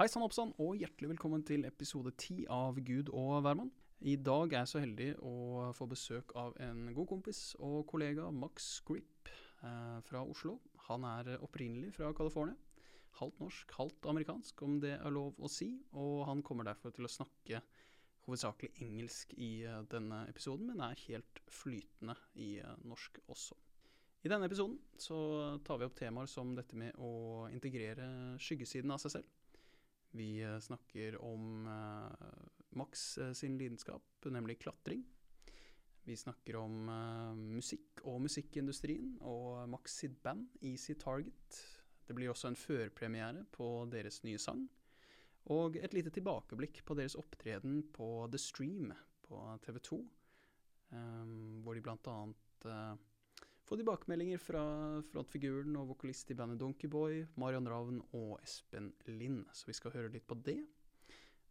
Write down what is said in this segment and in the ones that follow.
Hei sann oppsann, og hjertelig velkommen til episode ti av Gud og hvermann. I dag er jeg så heldig å få besøk av en god kompis og kollega, Max Grip eh, fra Oslo. Han er opprinnelig fra California. Halvt norsk, halvt amerikansk, om det er lov å si. Og han kommer derfor til å snakke hovedsakelig engelsk i eh, denne episoden, men er helt flytende i eh, norsk også. I denne episoden så tar vi opp temaer som dette med å integrere skyggesiden av seg selv. Vi eh, snakker om eh, Max eh, sin lidenskap, nemlig klatring. Vi snakker om musikk og musikkindustrien og Max sitt band, Easy Target. Det blir også en førpremiere på deres nye sang. Og et lite tilbakeblikk på deres opptreden på The Stream på TV 2, eh, hvor de blant annet eh, får tilbakemeldinger fra frontfiguren og vokalist i bandet Donkeyboy, Marion Ravn og Espen Lind. Så vi skal høre litt på det.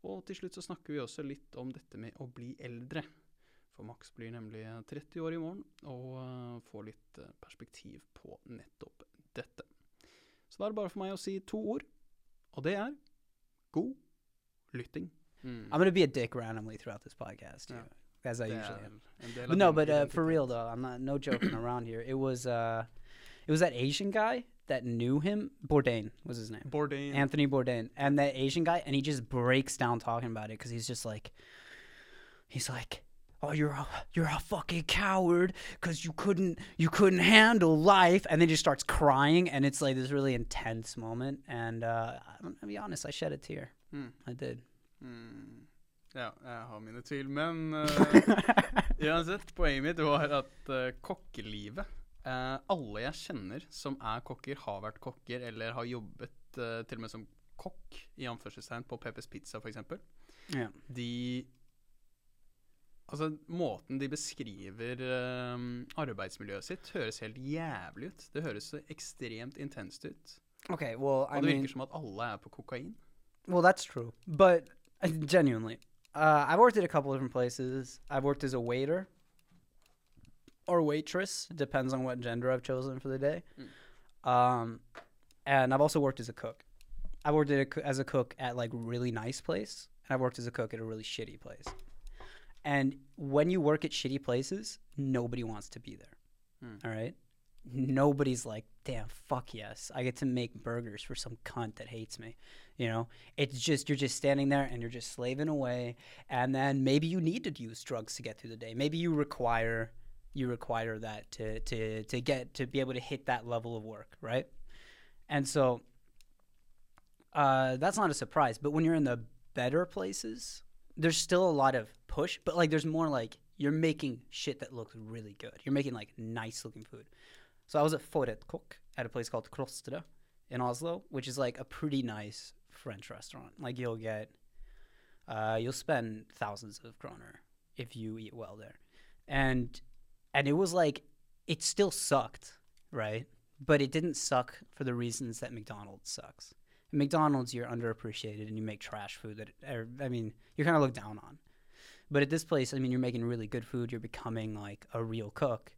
Og til slutt så snakker vi også litt om dette med å bli eldre. For Max blir nemlig 30 år i morgen, og uh, får litt uh, perspektiv på nettopp dette. Så da er det bare for meg å si to ord, og det er god lytting. Mm. I'm gonna be a dick randomly throughout this podcast, Yeah. As I usually am. en del av But no, but uh, for real though, I'm not no joking around here. It was uh, it was that Asian guy that knew him. Bourdain was his name. Bourdain. Anthony Bourdain, and that Asian guy, and he just breaks down talking about it because he's just like, he's like, oh, you're a you're a fucking coward because you couldn't you couldn't handle life, and then just starts crying, and it's like this really intense moment. And uh, I'm gonna be honest, I shed a tear. Mm. I did. Mm. Ja, jeg har mine tvil, men uh, uansett, poenget mitt var at uh, kokkelivet uh, Alle jeg kjenner som er kokker, har vært kokker eller har jobbet til og med som kokk, i anførselstegn, på Peppers Pizza f.eks., Ja. de Altså, måten de beskriver arbeidsmiljøet sitt, høres helt jævlig ut. Det høres så ekstremt intenst ut. Okay. Well, Og det det mean, virker som at alle er på kokain. Well, that's true, but genuinely, uh, I've worked at a couple different places. I've worked as a waiter or waitress, depends on what gender I've chosen for the day. Um, and I've also worked as a cook. I worked at a, as a cook at like really nice place, and I've worked as a cook at a really shitty place. And when you work at shitty places, nobody wants to be there. Hmm. All right. Nobody's like, damn, fuck yes. I get to make burgers for some cunt that hates me. You know, it's just, you're just standing there and you're just slaving away. And then maybe you need to use drugs to get through the day. Maybe you require, you require that to, to, to get, to be able to hit that level of work. Right. And so, uh, that's not a surprise. But when you're in the better places, there's still a lot of push, but like there's more like you're making shit that looks really good. You're making like nice looking food. So I was at Forret Cook at a place called Krostre in Oslo, which is like a pretty nice French restaurant. Like you'll get, uh, you'll spend thousands of kroner if you eat well there, and and it was like it still sucked, right? But it didn't suck for the reasons that McDonald's sucks. At McDonald's, you're underappreciated and you make trash food that, or, I mean, you're kind of looked down on. But at this place, I mean, you're making really good food. You're becoming like a real cook,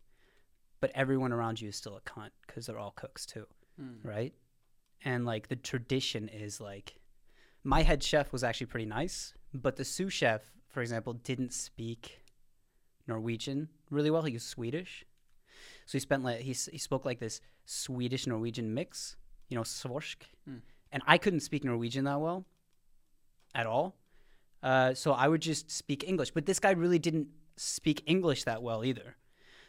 but everyone around you is still a cunt because they're all cooks too, Mm. right? And like the tradition is like, my head chef was actually pretty nice, but the sous chef, for example, didn't speak Norwegian really well. He was Swedish, so he spent like he he spoke like this Swedish Norwegian mix, you know, svorsk, Mm. and I couldn't speak Norwegian that well, at all. Uh, so I would just speak English, but this guy really didn't speak English that well either.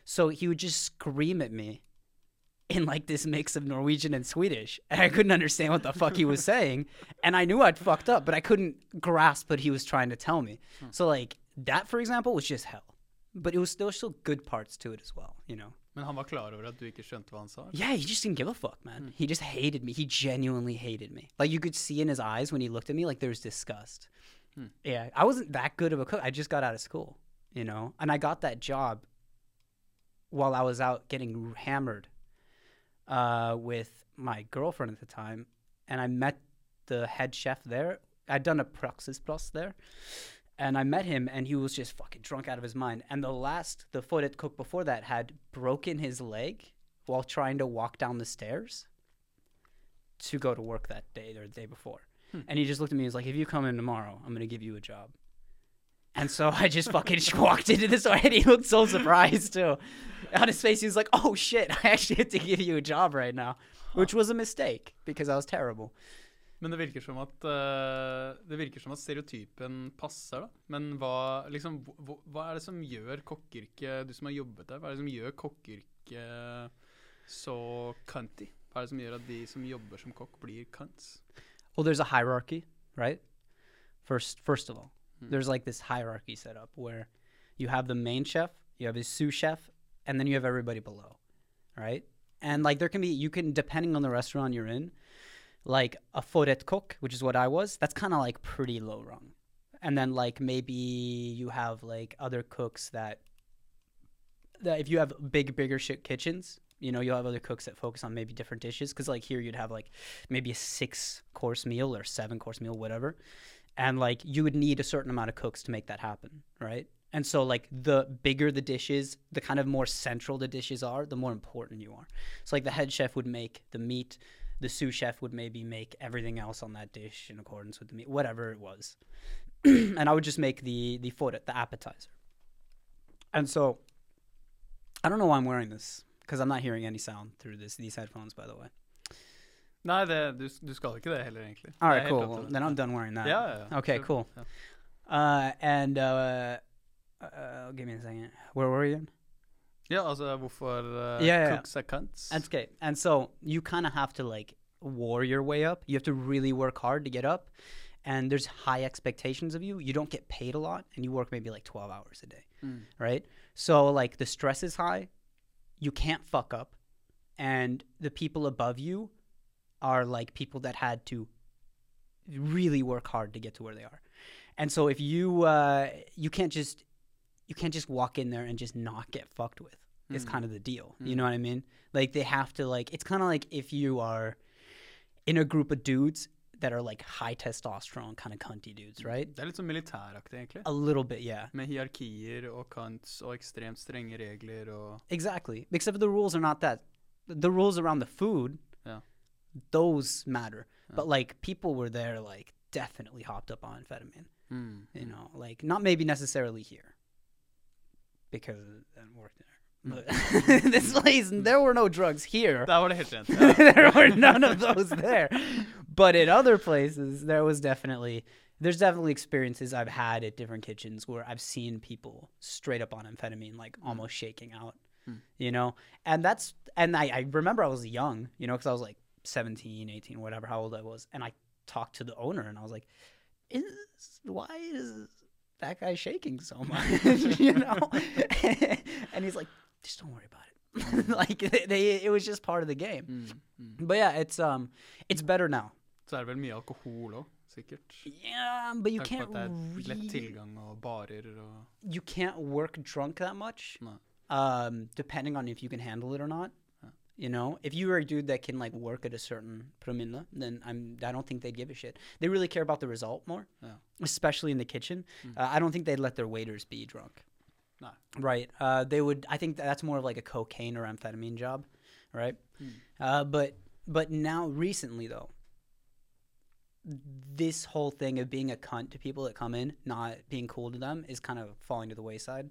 So he would just scream at me in like this mix of Norwegian and Swedish, and I couldn't understand what the fuck he was saying, and I knew I'd fucked up, but I couldn't grasp what he was trying to tell me. Hmm. So like that, for example, was just hell. But it was there still still good parts to it as well, you know. Men han var klar over at du ikke skjønte hva han sa? Yeah, he just didn't give a fuck, man. Hmm. He just hated me. He genuinely hated me. Like you could see in his eyes when he looked at me, like there was disgust. Hmm. Yeah, I wasn't that good of a cook. I just got out of school, you know, and I got that job while I was out getting hammered uh, with my girlfriend at the time, and I met the head chef there. I'd done a praxis plus there, and I met him, and he was just fucking drunk out of his mind. And the last, the footed cook before that had broken his leg while trying to walk down the stairs to go to work that day or the day before. And he just looked at me. He was like, "If you come in tomorrow, I'm gonna give you a job." And so I just fucking walked into this and he looked so surprised too. On his face, he was like, "Oh shit, I actually have to give you a job right now," which was a mistake because I was terrible. Men det virker som at eh, Det virker som at stereotypen passer, da. Men hva, liksom, hva, hva er det som gjør kokkeyrket Du som har jobbet der, hva er det som gjør kokkeyrket så cunty? Hva er det som gjør at de som jobber som kokk, blir cunts? Well, there's a hierarchy, right? First, first of all, Hmm. there's like this hierarchy set up where you have the main chef, you have his sous chef, and then you have everybody below, right? And like there can be, you can depending on the restaurant you're in, like a forret cook, which is what I was. That's kind of like pretty low rung, and then like maybe you have like other cooks that that if you have big bigger shit kitchens you know you'll have other cooks that focus on maybe different dishes because like here you'd have like maybe a six course meal or seven course meal whatever and like you would need a certain amount of cooks to make that happen right? And so like the bigger the dishes the kind of more central the dishes are the more important you are. So like the head chef would make the meat the sous chef would maybe make everything else on that dish in accordance with the meat whatever it was. And i would just make the the forret the appetizer. And so i don't know why i'm wearing this because i'm not hearing any sound through this these headphones by the way Nei, det, du, du skal ikke det heller, egentlig. all er right helt cool Well, then i'm done wearing that ja, ja. Okay, Kjør. cool. Uh and uh, uh give me a second where were we again Ja, altså hvorfor uh, ja. cooks er cunts. That's okay. And so you kind of have to like war your way up. You have to really work hard to get up. And there's high expectations of you. You don't get paid a lot and you work maybe like 12 hours a day, Mm. right? So like the stress is high. You can't fuck up. And the people above you are like people that had to really work hard to get to where they are. And so if you uh you can't just you can't just walk in there and just not get fucked with. Is Mm. kind of the deal. You Mm. know what I mean? Like they have to like it's kind of like if you are in a group of dudes that are like high testosterone kind of cunty dudes, right? Det er litt sånn militæraktig, egentlig. A little bit, yeah. Med hierarkier og cunts og ekstremt strenge regler og Exactly. Except for the rules are not that. The rules around the food, Yeah. Those matter. But like people were there, like definitely hopped up on amphetamine. mm. You know, like not maybe necessarily here because I didn't work there. But this place, there were no drugs here. Var det helt rent. Ja. there were none of those there. But in other places, there was definitely there's definitely experiences I've had at different kitchens where I've seen people straight up on amphetamine, like almost shaking out, Mm. you know. And that's and I, I remember I was young, you know, because I was like 17, 18, whatever, how old I was, and I talked to the owner, and I was like, "Is why is that guy shaking so much?" you know, and he's like, "Just don't worry about it." like they, they, it was just part of the game. Mm. Mm. But yeah, it's um, it's better now. Så er det vel mye alkohol òg, sikkert. Yeah, but you Takk can't at det er lett really, tilgang og barer og you can't work drunk that much. No. Um, depending on if you can handle it or not. You know, if you were a dude that can like work at a certain promille, then I'm I don't think they'd give a shit. They really care about the result more, especially in the kitchen. Mm. Uh, I don't think they'd let their waiters be drunk. No. Right. Uh, they would. I think that's more of like a cocaine or amphetamine job, right? Mm. Uh, but but now recently though, this whole thing of being a cunt to people that come in, not being cool to them, is kind of falling to the wayside.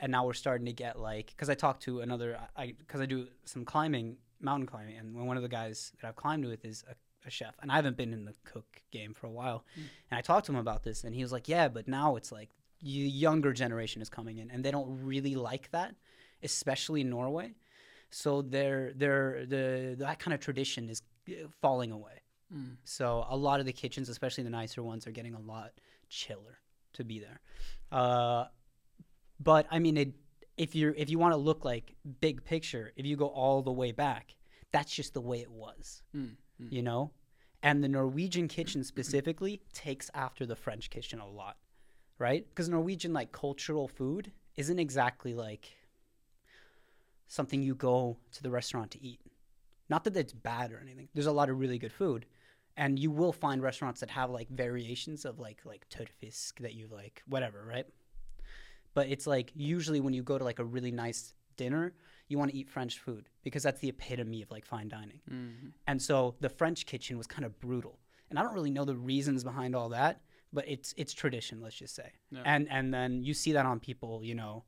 And now we're starting to get like, because I talked to another, I because I do some climbing, mountain climbing, and one of the guys that I've climbed with is a, a chef, and I haven't been in the cook game for a while. Mm. And I talked to him about this, and he was like, "Yeah, but now it's like the younger generation is coming in, and they don't really like that, especially in Norway. So they're they're the that kind of tradition is uh, falling away. Mm. So a lot of the kitchens, especially the nicer ones, are getting a lot chiller to be there. Uh, but I mean, it, if you're if you want to look like big picture, if you go all the way back, that's just the way it was, Mm. Mm. you know. And the Norwegian kitchen specifically takes after the French kitchen a lot, right? Because Norwegian like cultural food isn't exactly like something you go to the restaurant to eat. Not that it's bad or anything. There's a lot of really good food, and you will find restaurants that have like variations of like like turfisk that you like whatever, right? But it's like usually when you go to like a really nice dinner, you want to eat French food because that's the epitome of like fine dining. Mhm. And so the French kitchen was kind of brutal. and I don't really know the reasons behind all that, but it's it's tradition, let's just say. Yeah. And and then you see that on people, you know,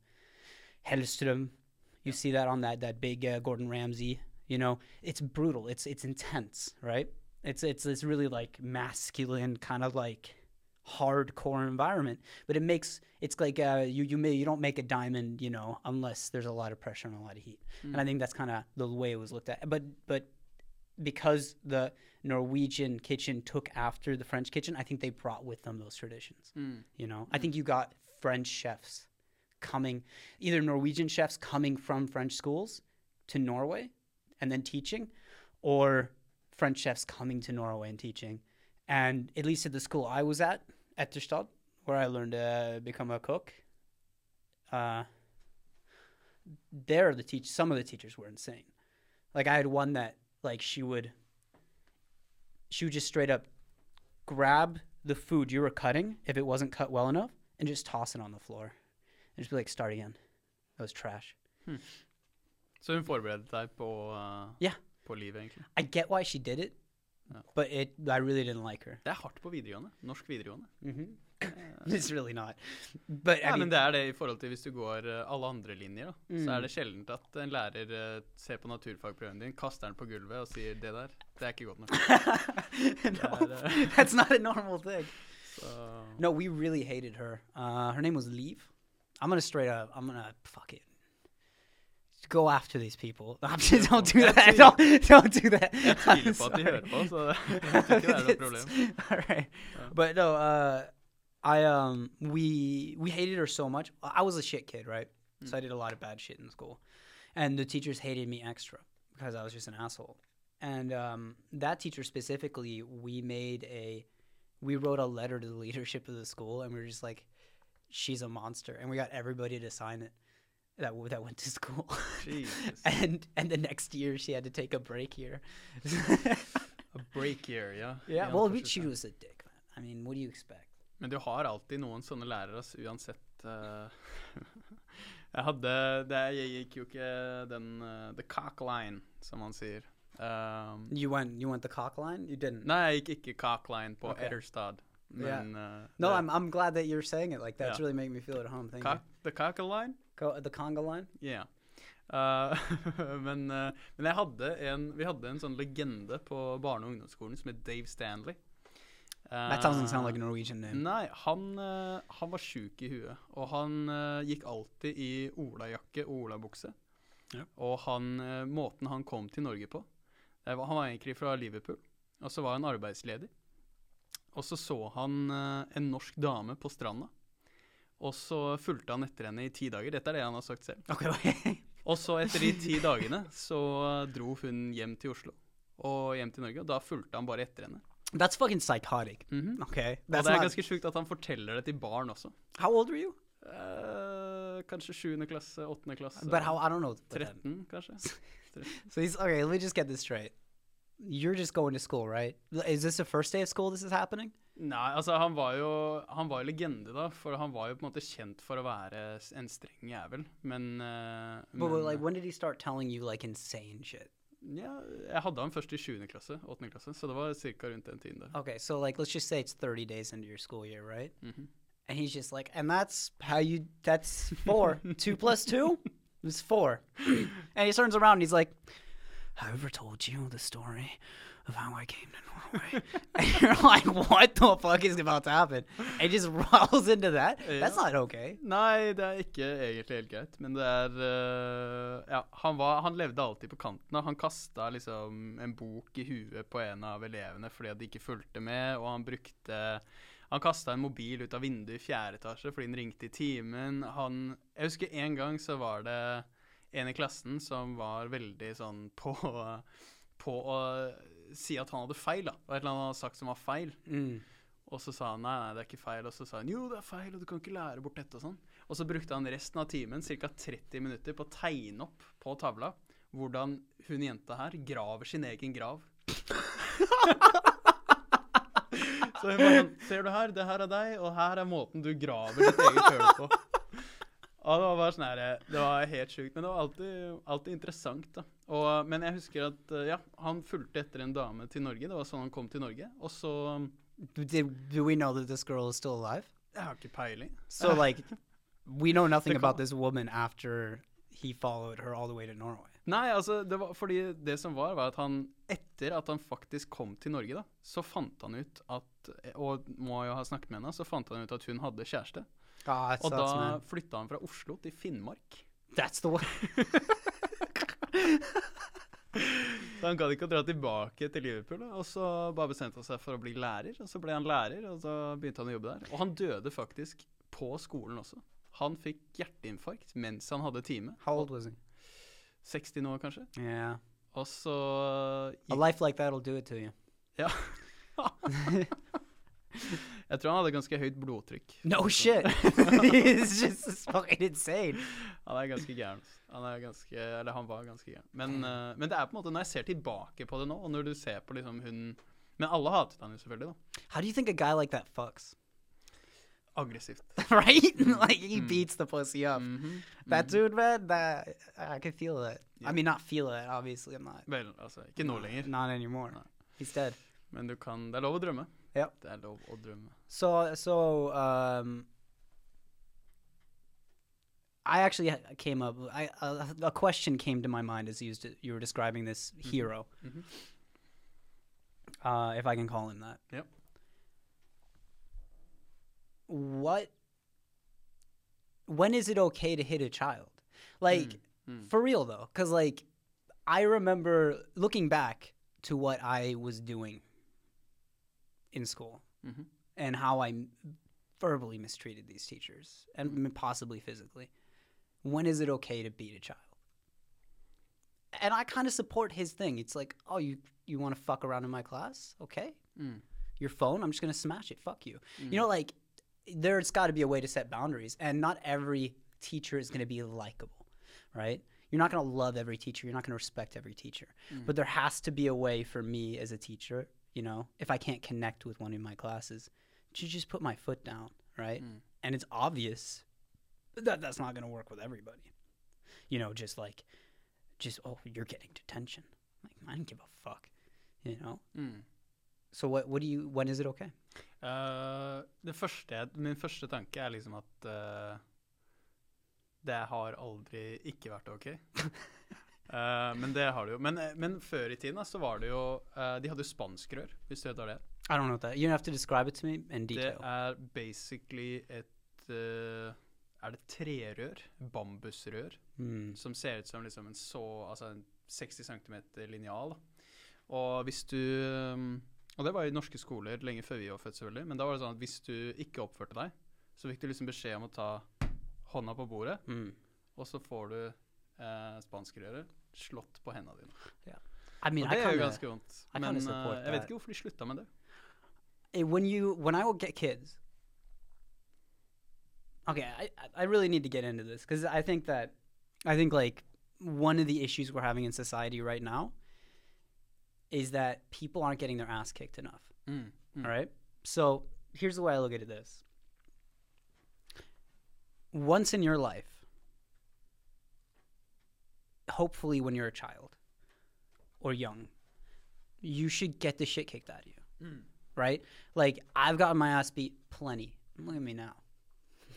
Hellstrøm, you see that on that that big uh, Gordon Ramsay, you know, it's brutal, it's it's intense, right? It's it's this really like masculine kind of like hardcore environment, but it makes it's like uh, you you may you don't make a diamond, you know, unless there's a lot of pressure and a lot of heat. And I think that's kind of the way it was looked at. But but because the Norwegian kitchen took after the French kitchen, I think they brought with them those traditions. Mm. You know, I think you got French chefs coming, either Norwegian chefs coming from French schools to Norway and then teaching, or French chefs coming to Norway and teaching. And at least at the school I was at, Etterstad, where I learned to become a cook, uh, there the teach some of the teachers were insane. Like I had one that like she would she would just straight up grab the food you were cutting if it wasn't cut well enough and just toss it on the floor and just be like start again. That was trash. Så hun forberedte deg på, uh, Ja. på livet, egentlig. I get why she did it, Ja. but it I really didn't like her. Det er hardt på videregående. Norsk videregående. It's really not. But I Ja, mean, men det er det i forhold til hvis du går uh, alle andre linjer, da. Så Mm. er det sjeldent at en lærer uh, ser på naturfagprøven din, kaster den på gulvet og sier 'det der, det er ikke godt nok'. no, uh, that's not a normal thing. Så No, we really hated her. Uh, her name was Leave. I'm gonna straight up. I'm gonna fuck it. Go after these people. I'm just, don't do that. Don't don't do that. Jeg tviler på at de hører på, så jeg tror ikke det er noe problem. All right, Yeah. but no. Uh, I um we we hated her so much. I was a shit kid, right? So I did a lot of bad shit in school, and the teachers hated me extra because I was just an asshole. And um, that teacher specifically, we made a, we wrote a letter to the leadership of the school, and we were just like, she's a monster, and we got everybody to sign it. That that went to school, Jesus. and and the next year she had to take a break here. A break year, yeah, I well, we, she was a dick, man. I mean, what do you expect? Men du har alltid noen sånne lærere, ass, uansett eh, Jeg hadde det, Jeg gikk jo ikke den eh, The cock line, som man sier. Um, You went you went the cock line. You didn't. nei, jeg gikk ikke cock line på Okay. Etterstad. Yeah. Men eh, No, det- I'm I'm glad that you're saying it like that. It's Yeah. really making me feel at home. Thank cock, The cockle line? The conga line. Yeah. Uh, men, uh, men jeg hadde en, vi hadde en sånn legende på barne- og ungdomsskolen som het Dave Stanley. That doesn't sound like a Norwegian name. Nei, han, eh, han var sjuk i huet. Og han eh, gikk alltid i olajakke og olabukse. Ja. Og han, måten han kom til Norge på var, Han var egentlig fra Liverpool, og så var han arbeidsledig. Og så så han en norsk dame på stranda. Og så fulgte han etter henne i ti dager. Dette er det han har sagt selv. Okay. Og så etter de ti dagene så dro hun hjem til Oslo og hjem til Norge, og da fulgte han bare etter henne. That's fucking psychotic. Mm -hmm. Okay. Og det er not. ganske sjukt at han forteller det til barn også. How old were you? Uh, kanskje sjuende klasse, åttende klasse. But how? I don't know. 13, kanskje. 13, kanskje. So he's okay. Let me just get this straight. You're just going to school, right? Is this the first day of school? This is happening. Nei, altså han var jo Han var jo legende, da. For han var jo på en måte kjent for å være en streng jævel. Men, eh, But, men like, when did he start telling you like insane shit? Ja, jeg hadde han først i 7. klasse, 8. klasse, så det var ca. rundt den tiden der. Okay, so like, let's just say it's 30 days into your school year, right? Mhm. And he's just like, and that's how you. That's four. two plus two is four. and he turns around and he's like, "Have I ever told you the story how I came to Norway?" and you're like, "What the fuck is about to happen?" It just rolls into that. That's not okay. Nei, det er ikke egentlig helt greit, men det er uh, Ja, han, var, han levde alltid på kanten. Han kasta liksom en bok i huet på en av elevene fordi de ikke fulgte med, og han brukte Han kasta en mobil ut av vinduet i fjerde etasje fordi den ringte i timen. Han Jeg husker en gang så var det en i klassen som var veldig sånn på på å si at han hadde feil, da. Og et eller annet han hadde sagt som var feil. Mm. Og så sa han nei, nei, det er ikke feil. Og så sa han jo, det er feil, og du kan ikke lære bort dette og sånn. Og så brukte han resten av timen, ca. 30 minutter, på å tegne opp på tavla hvordan hun jenta her graver sin egen grav. så hun bare sånn Ser du her, det her er deg, og her er måten du graver ditt eget høl på. Og det var bare sånn her, Det var helt sjukt. Men det var alltid, alltid interessant, da. Og, men jeg husker at eh, ja, han fulgte etter en dame til Norge. Det var sånn han kom til Norge. Og så do we know that this girl is still alive? Jeg har ikke peiling. So like, we know nothing about this woman after he followed her all the way to Norway. Nei, altså, det var fordi det som var, var at han Etter at han faktisk kom til Norge, da, så fant han ut at Og må jo ha snakket med henne, så fant han ut at hun hadde kjæreste. Oh, Og da man. flytta han fra Oslo til Finnmark. That's the one. Så han gadd ikke å dra tilbake til Liverpool, da, og så bare bestemte han seg for å bli lærer. Og så ble han lærer, og så begynte han å jobbe der. Og han døde faktisk på skolen også. Han fikk hjerteinfarkt mens han hadde time. How old was he? 60 nå, kanskje. Yeah. Og så A life like that'll do it to you. Ja. Jeg tror han hadde ganske høyt blodtrykk. No shit. it's just fucking insane. Han er ganske gæren. Han er ganske, eller han var ganske gæren. Men, uh, men det er på en måte, når jeg ser tilbake på det nå, og når du ser på liksom hun Men alle hatet han jo selvfølgelig, da. How do you think a guy like that fucks? Aggressivt. right? like he Mm. beats the pussy up. Mhm, That mhm. dude, man, that I can feel it. Yeah. I mean, not feel it. Obviously, I'm not. Vel, altså, ikke nå lenger. Not anymore. No. He's dead. Men du kan Det er lov å drømme. Ja. Det er lov å drømme. So, so, um, I actually came up. I a, a question came to my mind as you to, you were describing this hero, Mhm. uh, if I can call him that. Yep. What? When is it okay to hit a child? Like, Mm. for real though, because like, I remember looking back to what I was doing in school Mhm. and how I verbally mistreated these teachers and m possibly physically. When is it okay to beat a child? And I kind of support his thing. It's like, oh, you you want to fuck around in my class? Okay, Mm. your phone, I'm just gonna smash it. Fuck you. Mm. You know, like there's got to be a way to set boundaries, and not every teacher is gonna be likable, right? You're not gonna love every teacher. You're not gonna respect every teacher. Mm. But there has to be a way for me as a teacher, you know, if I can't connect with one in my classes, to just put my foot down, right? Mm. And it's obvious that that's not gonna work with everybody. You know, just like, just oh, you're getting detention. Like I don't give a fuck, you know. Mm. So what? What do you? When is it okay? Eh, det første, min første tanke er liksom at eh, det har aldri ikke vært ok. Eh, men det har du jo. Men, eh, men før i tiden så var det jo uh, De hadde jo spanskrør, hvis du vet hva det er. I don't know that. You have to describe it to me in detail. Det er basically et uh, Er det trerør? Bambusrør? Mm. Som ser ut som liksom en så Altså en 60 cm linjal. Og hvis du um, Og det var i norske skoler lenge før vi var født, selvfølgelig. Men da var det sånn at hvis du ikke oppførte deg, så fikk du liksom beskjed om å ta hånda på bordet, Mm. og så får du eh, spanskrøret slått på hendene dine. I mean, og det er jo ganske vondt. Men eh, jeg vet ikke hvorfor de slutta med det. when you when I will get kids. Okay, I I really need to get into this because I think that I think like one of the issues we're having in society right now is that people aren't getting their ass kicked enough. Mm. Mm. All right. So here's the way I look at this. Once in your life, hopefully when you're a child or young, you should get the shit kicked out of you. Mm. Right? Like I've gotten my ass beat plenty. Look at me now.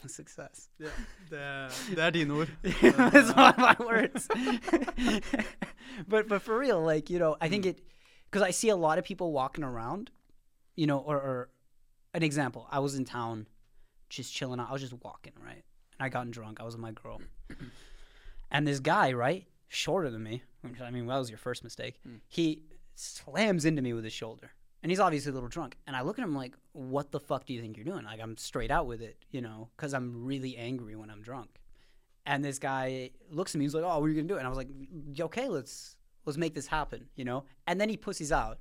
Success. Yeah, det, det er dine ord. That's one of my words. but but for real, like you know, I think it because I see a lot of people walking around, you know, or, or an example. I was in town, just chilling out. I was just walking, right, and I gotten drunk. I was with my girl, and this guy, right, shorter than me. which, I mean, that was your first mistake. Mm. He slams into me with his shoulder. And he's obviously a little drunk. And I look at him like, what the fuck do you think you're doing? Like, I'm straight out with it, you know, because I'm really angry when I'm drunk. And this guy looks at me. He's like, "Oh, what are you gonna do?" And I was like, "Okay, let's let's make this happen," you know. And then he pussies out,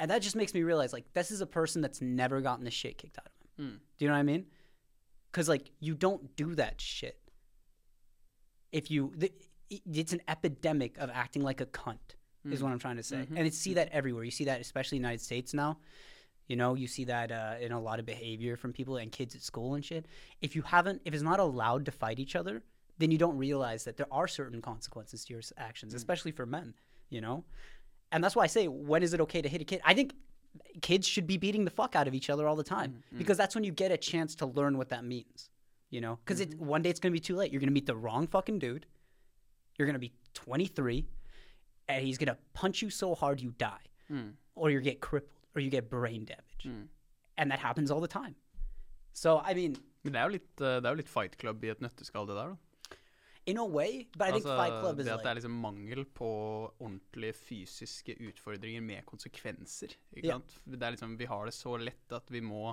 and that just makes me realize like this is a person that's never gotten the shit kicked out of him. Mm. Do you know what I mean? Because like you don't do that shit. If you, the, it's an epidemic of acting like a cunt. Is hmm. what I'm trying to say, Mhm. and you see mm-hmm. that everywhere. You see that especially in the United States now. You know, you see that uh, in a lot of behavior from people and kids at school and shit. If you haven't, if it's not allowed to fight each other, then you don't realize that there are certain consequences to your actions, hmm. especially for men, you know? And that's why I say, when is it okay to hit a kid? I think kids should be beating the fuck out of each other all the time mm-hmm. Mm-hmm. because that's when you get a chance to learn what that means, you know? Because it one day it's going to be too late. You're going to meet the wrong fucking dude. You're going to be 23 and he's going to punch you so hard you die or you get crippled or you get brain damage. And that happens all the time. So, I mean, Men det er jo litt, eh, det er jo litt Fight Club i et nøtteskall, det der, da. in a way, but I think Altså, Fight Club is det at like det er liksom mangel på ordentlige fysiske utfordringer med konsekvenser. Ikke yeah. sant? Det er liksom, vi har det så lett at vi må?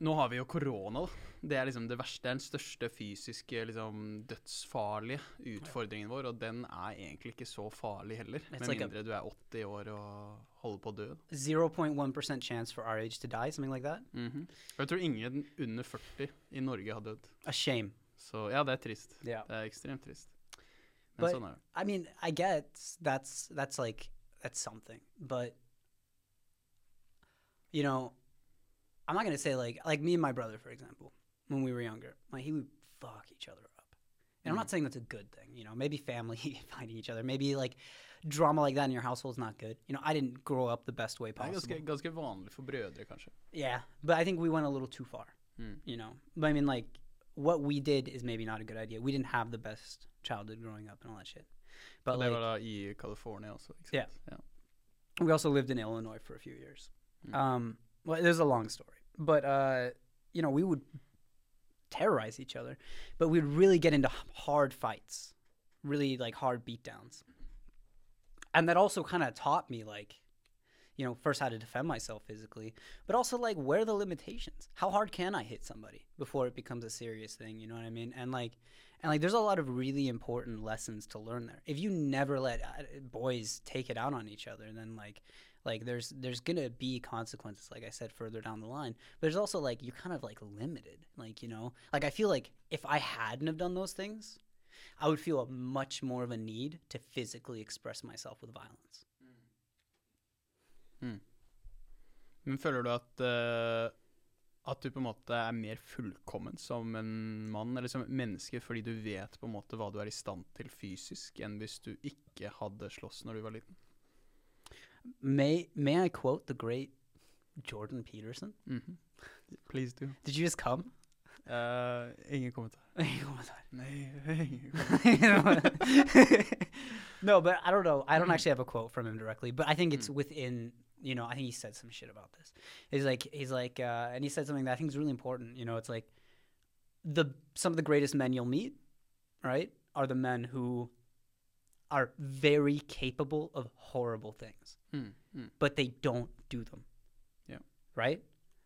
Nå har vi jo korona. Det er liksom det verste, det er den største fysiske, liksom, dødsfarlige utfordringen vår. Og den er egentlig ikke så farlig heller, It's med like mindre du er 80 år og holder på å dø. 0.1% chance for our age to die, something like that. Mm Og jeg tror ingen under 40 i Norge har dødd. A shame. Så ja, det er trist. Yeah. Det er ekstremt trist. Men But- sånn er det. I mean, I get that's that's like that's something, but you know, I'm not gonna say like like me and my brother, for example, when we were younger, like he would fuck each other up, and I'm not saying that's a good thing. You know, maybe family fighting each other, maybe like drama like that in your household is not good. You know, I didn't grow up the best way possible. ganske, ganske vanlig for brødre, kanskje. Yeah, but I think we went a little too far. Mm. You know, but I mean, like, what we did is maybe not a good idea. We didn't have the best childhood growing up and all that shit. But like, var i California Ja. sant? Ja. we also lived in Illinois for a few years. Mm. Um, well, there's a long story, but uh, you know, we would terrorize each other, but we'd really get into hard fights, really like hard beatdowns, and that also kind of taught me like, you know, first how to defend myself physically, but also like where are the limitations? How hard can I hit somebody before it becomes a serious thing? You know what I mean? And like. And like, there's a lot of really important lessons to learn there. If you never let uh, boys take it out on each other, then like, like there's there's gonna be consequences like i said further down the line but there's also like you're kind of like limited like you know? Like i feel like if i hadn't have done those things i would feel a much more of a need to physically express myself with violence. Men føler du eh, at du på en måte er mer fullkommen som en mann eller som et menneske fordi du vet på en måte hva du er i stand til fysisk, enn hvis du ikke hadde slåss når du var liten? May may i quote the great jordan peterson Mhm. Please do. did you just come Eh, ingen kommentar. Ingen no, but I don't know. I don't actually have a quote from him directly, but I think it's Mm. within. You know, I think he said some shit about this. He's like, he's like, uh, and he said something that I think is really important. You know, it's like the some of the greatest men you'll meet, right, are the men who are very capable of horrible things, Mm, mm. but they don't do them. Yeah. Right.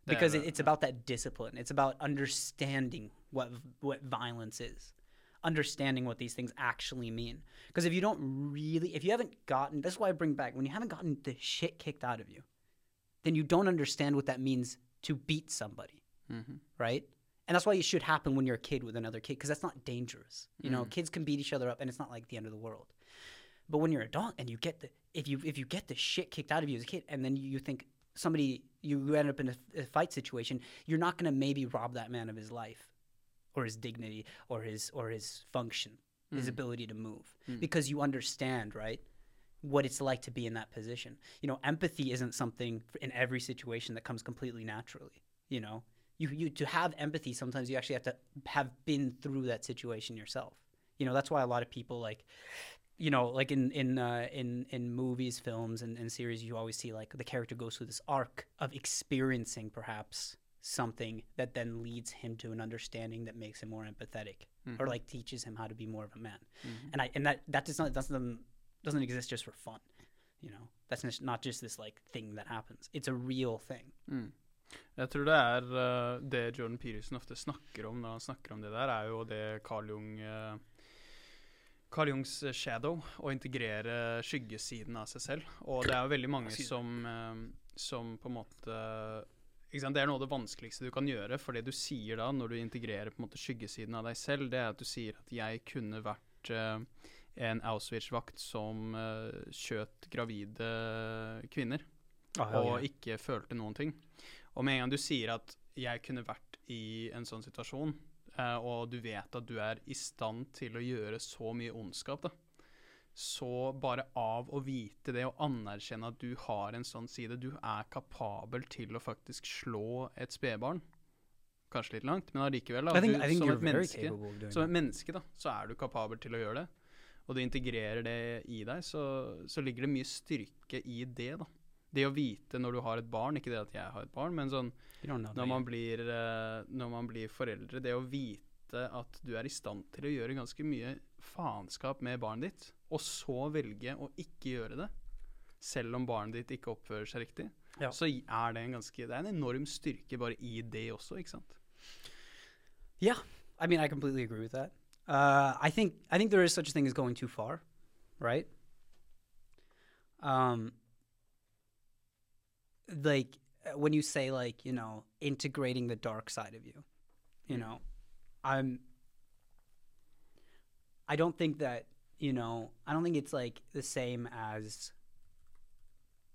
Because it, it's about that discipline. It's about understanding what what violence is understanding what these things actually mean. Because if you don't really, if you haven't gotten, that's why I bring back when you haven't gotten the shit kicked out of you, then you don't understand what that means to beat somebody, Mhm. right? And that's why it should happen when you're a kid with another kid, because that's not dangerous. You know, Mm. kids can beat each other up, and it's not like the end of the world. But when you're an adult and you get the if you if you get the shit kicked out of you as a kid, and then you, think somebody you end up in a, a fight situation, you're not going to maybe rob that man of his life, or his dignity, or his or his function, his Mm. ability to move, Mm. because you understand, right? What it's like to be in that position. You know, empathy isn't something in every situation that comes completely naturally. You know, you you to have empathy, sometimes you actually have to have been through that situation yourself. You know, that's why a lot of people like you know, like in in uh, in in movies, films, and, and series, you always see like the character goes through this arc of experiencing perhaps something that then leads him to an understanding that makes him more empathetic, or Mhm. like teaches him how to be more of a man. Mhm. And I and that that does not doesn't doesn't exist just for fun. You know, that's not just this like thing that happens. It's a real thing. Mm. Jeg tror det er eh, det Jordan Peterson ofte snakker om når han snakker om det der, er jo det Carl Jung eh, Carl Jungs eh, shadow, å integrere skyggesiden av seg selv. Og det er jo veldig mange som, eh, som på en måte? Det er noe av det vanskeligste du kan gjøre, for det du sier da, når du integrerer på en måte skyggesiden av deg selv, det er at du sier at jeg kunne vært eh, en Auschwitz-vakt som eh, skjøt gravide kvinner og ikke følte noen ting. Og med en gang du sier at jeg kunne vært i en sånn situasjon, og du vet at du er i stand til å gjøre så mye ondskap, da, så bare av å vite det og anerkjenne at du har en sånn side, du er kapabel til å faktisk slå et spedbarn Kanskje litt langt, men allikevel, da. Du, som et menneske, som et menneske, da, så er du kapabel til å gjøre det. Og du integrerer det i deg, så, så ligger det mye styrke i det, da. Det å vite når du har et barn, ikke det at jeg har et barn, men sånn når man blir, eh, når man blir foreldre, det å vite at du er i stand til å gjøre ganske mye faenskap med barnet ditt, og så velge å ikke gjøre det, selv om barnet ditt ikke oppfører seg riktig, Ja. så er det en ganske Det er en enorm styrke bare i det også, ikke sant? Yeah, I mean, I completely agree with that. Uh, I think I think there is such a thing as going too far, right? Um, like uh, when you say like you know integrating the dark side of you, you Mm. know, I'm. I don't think that you know. I don't think it's like the same as.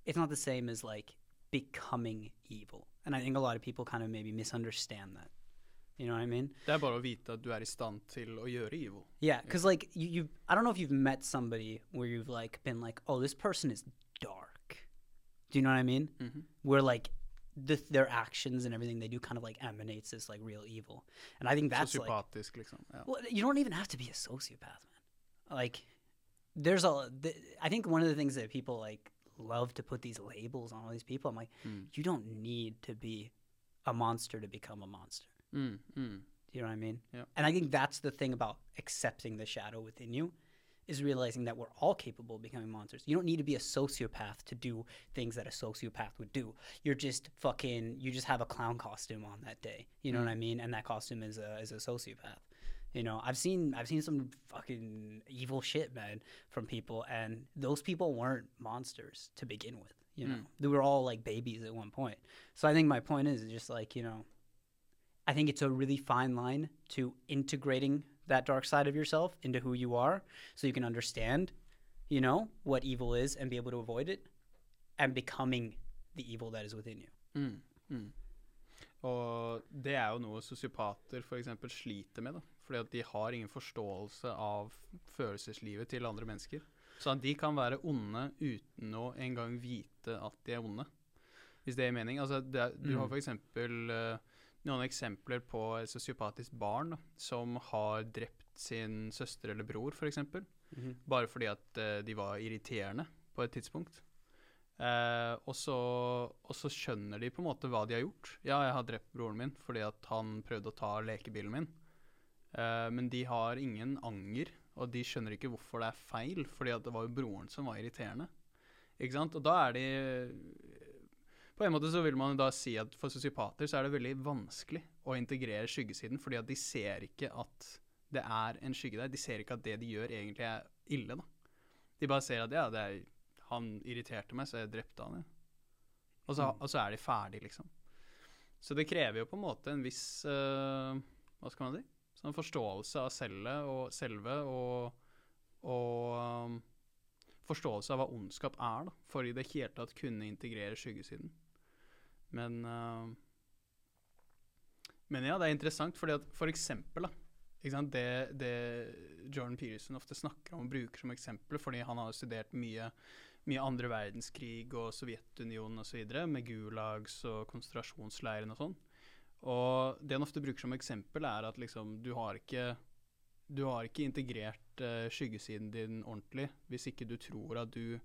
It's not the same as like becoming evil, and I think a lot of people kind of maybe misunderstand that. You know what I mean? Det er bare å vite at du er i stand til å gjøre evil. Yeah, because like you, you, I don't know if you've met somebody where you've like been like, oh, this person is dark. Do you know what I mean? Mhm. Where like the, their actions and everything they do kind of like emanates this like real evil, and I think that's like, Sosiopatisk, liksom. Ja. well, you don't even have to be a sociopath, man. Like, there's a, th- I think one of the things that people like love to put these labels on all these people. I'm like, Mm. you don't need to be a monster to become a monster. Mm, mm. You know what I mean? Yeah. And I think that's the thing about accepting the shadow within you is realizing that we're all capable of becoming monsters. You don't need to be a sociopath to do things that a sociopath would do. You're just fucking you just have a clown costume on that day. You know what I mean? And that costume is a is a sociopath. You know, I've seen I've seen some fucking evil shit, man, from people and those people weren't monsters to begin with. You know, Mm. they were all like babies at one point. So I think my point is just like, you know, I think it's a really fine line to integrating that dark side of yourself into who you are so you can understand, you know, what evil is and be able to avoid it and becoming the evil that is within you. Mm, mm. Og det er jo noe sosiopater f.eks. sliter med. da. Fordi at de har ingen forståelse av følelseslivet til andre mennesker. Så de kan være onde uten å engang vite at de er onde. Hvis det gir mening. Altså, det du har Mm. f.eks. Uh, noen eksempler på et sosiopatisk barn da, som har drept sin søster eller bror, f.eks. Bare fordi at uh, de var irriterende på et tidspunkt. Uh, og, så, og så skjønner de på en måte hva de har gjort. Ja, jeg har drept broren min fordi at han prøvde å ta lekebilen min. Uh, men de har ingen anger, og de skjønner ikke hvorfor det er feil, fordi at det var jo broren som var irriterende. Ikke sant? Og da er de På en måte så vil man da si at for sosiopater så er det veldig vanskelig å integrere skyggesiden, fordi at de ser ikke at det er en skygge der. De ser ikke at det de gjør, egentlig er ille, da. De bare ser at ja, det er, han irriterte meg, så jeg drepte han, ja. Og så, Mm. og så er de ferdig, liksom. Så det krever jo på en måte en viss uh, Hva skal man si? Sånn forståelse av selve og, selve og, og um, forståelse av hva ondskap er, da, for i det hele tatt kunne integrere skyggesiden. Men uh, Men ja, det er interessant, fordi at for eksempel, da det, det Jordan Peterson ofte snakker om og bruker som eksempel, fordi han har studert mye, mye andre verdenskrig og Sovjetunionen osv., med gulags og konsentrasjonsleiren og sånn. Og det han ofte bruker som eksempel, er at liksom du har ikke du har ikke integrert uh, skyggesiden din ordentlig hvis ikke du tror at du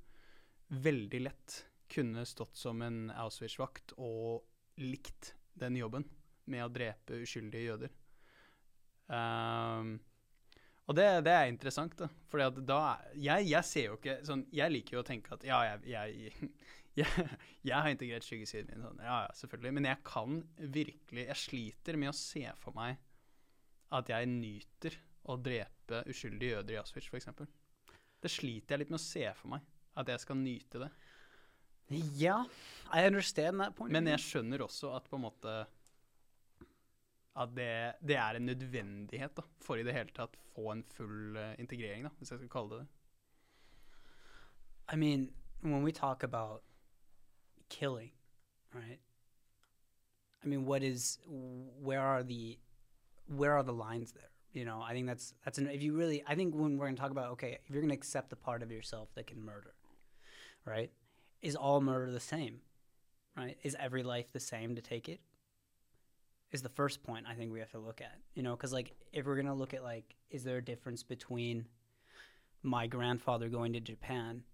veldig lett kunne stått som en Auschwitz-vakt og likt den jobben med å drepe uskyldige jøder. Um, og det, det er interessant, da. Da jeg, jeg ser jo ikke sånn Jeg liker jo å tenke at ja, jeg, jeg, jeg, jeg har integrert skyggesiden min. Sånn, ja, ja, selvfølgelig. Men jeg kan virkelig Jeg sliter med å se for meg at jeg nyter å drepe uskyldige jøder i Auschwitz, f.eks. Det sliter jeg litt med å se for meg. At jeg skal nyte det. Yeah, I understand that point. Men jeg skjønner også at på en måte At det, det er en nødvendighet da, for i det hele tatt få en full uh, integrering, da, hvis jeg skal kalle det det. I mean, when we talk about killing, right? I mean, what is, where are the, where are the lines there? You know, I think that's that's an, if you really I think when we're going to talk about okay, if you're going to accept the part of yourself that can murder, right? Is all murder the same? Right? Is every life the same to take it? Is the first point I think we have to look at. You know, cuz like if we're to look at like is there a difference between my grandfather going to Japan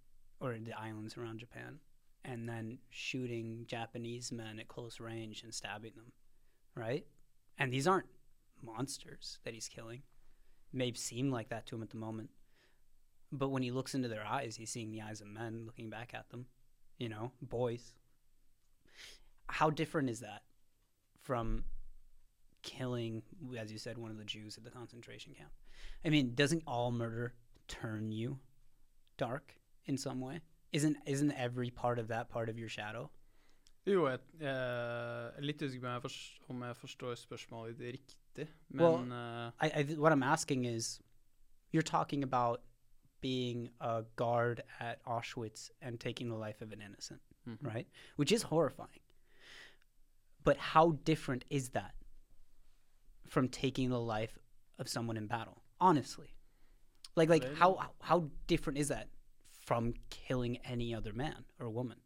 or the islands around Japan and then shooting Japanese men at close range and stabbing them, right? And these aren't monsters that he's killing. May seem like that to him at the moment. But when he looks into their eyes, he's seeing the eyes of men looking back at them, you know, boys. How different is that from killing, as you said, one of the Jews at the concentration camp? I mean, doesn't all murder turn you dark in some way? Isn't isn't every part of that part of your shadow? Jo, jeg jeg er litt usikker på om jeg, fors- om jeg forstår spørsmålet riktig, Well, men eh, I, I what I'm asking is, you're talking about being a guard at Auschwitz and taking the life of an innocent, mhm. right? Which is horrifying. But how different is that from taking the life of someone in battle? Honestly, like like how how- how different is that from killing any other man or woman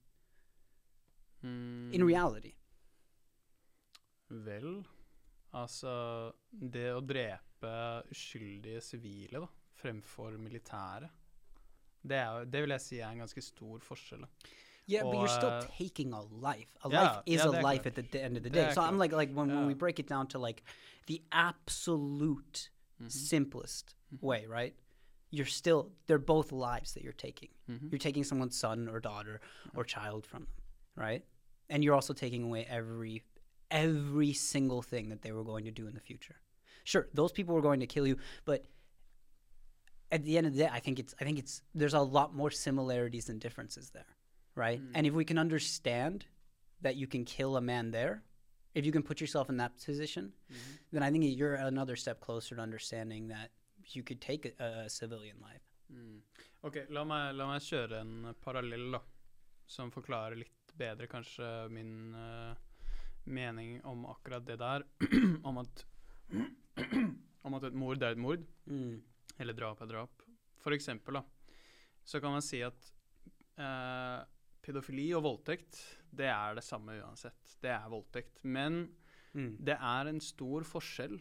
Mm, in reality? Vel, altså Det å drepe uskyldige sivile da, fremfor militære, det, er, det vil jeg si er en ganske stor forskjell. Yeah, but you're still uh, taking a life. A yeah, life is yeah, a life correct. at the end of the day. So I'm like, like when, when we break it down to like the absolute Mhm. simplest Mhm. way, right? You're still they're both lives that you're taking. Mhm. You're taking someone's son or daughter or child from them, right? And you're also taking away every every single thing that they were going to do in the future. Sure, those people were going to kill you, but at the end of the day, I think it's I think it's there's a lot more similarities than differences there, right? Mm. And if we can understand that you can kill a man there, if you can put yourself in that position, Mhm. then I think you're another step closer to understanding that you could take a, a civilian life. Mm. Ok, la meg, la meg kjøre en parallell da, som forklarer litt bedre kanskje min eh, mening om akkurat det der, om at, om at et mord er et mord, eller drap er drap. For eksempel da, så kan man si at eh, pedofili og voldtekt, det er det samme uansett. Det er voldtekt. Men Mm. det er en stor forskjell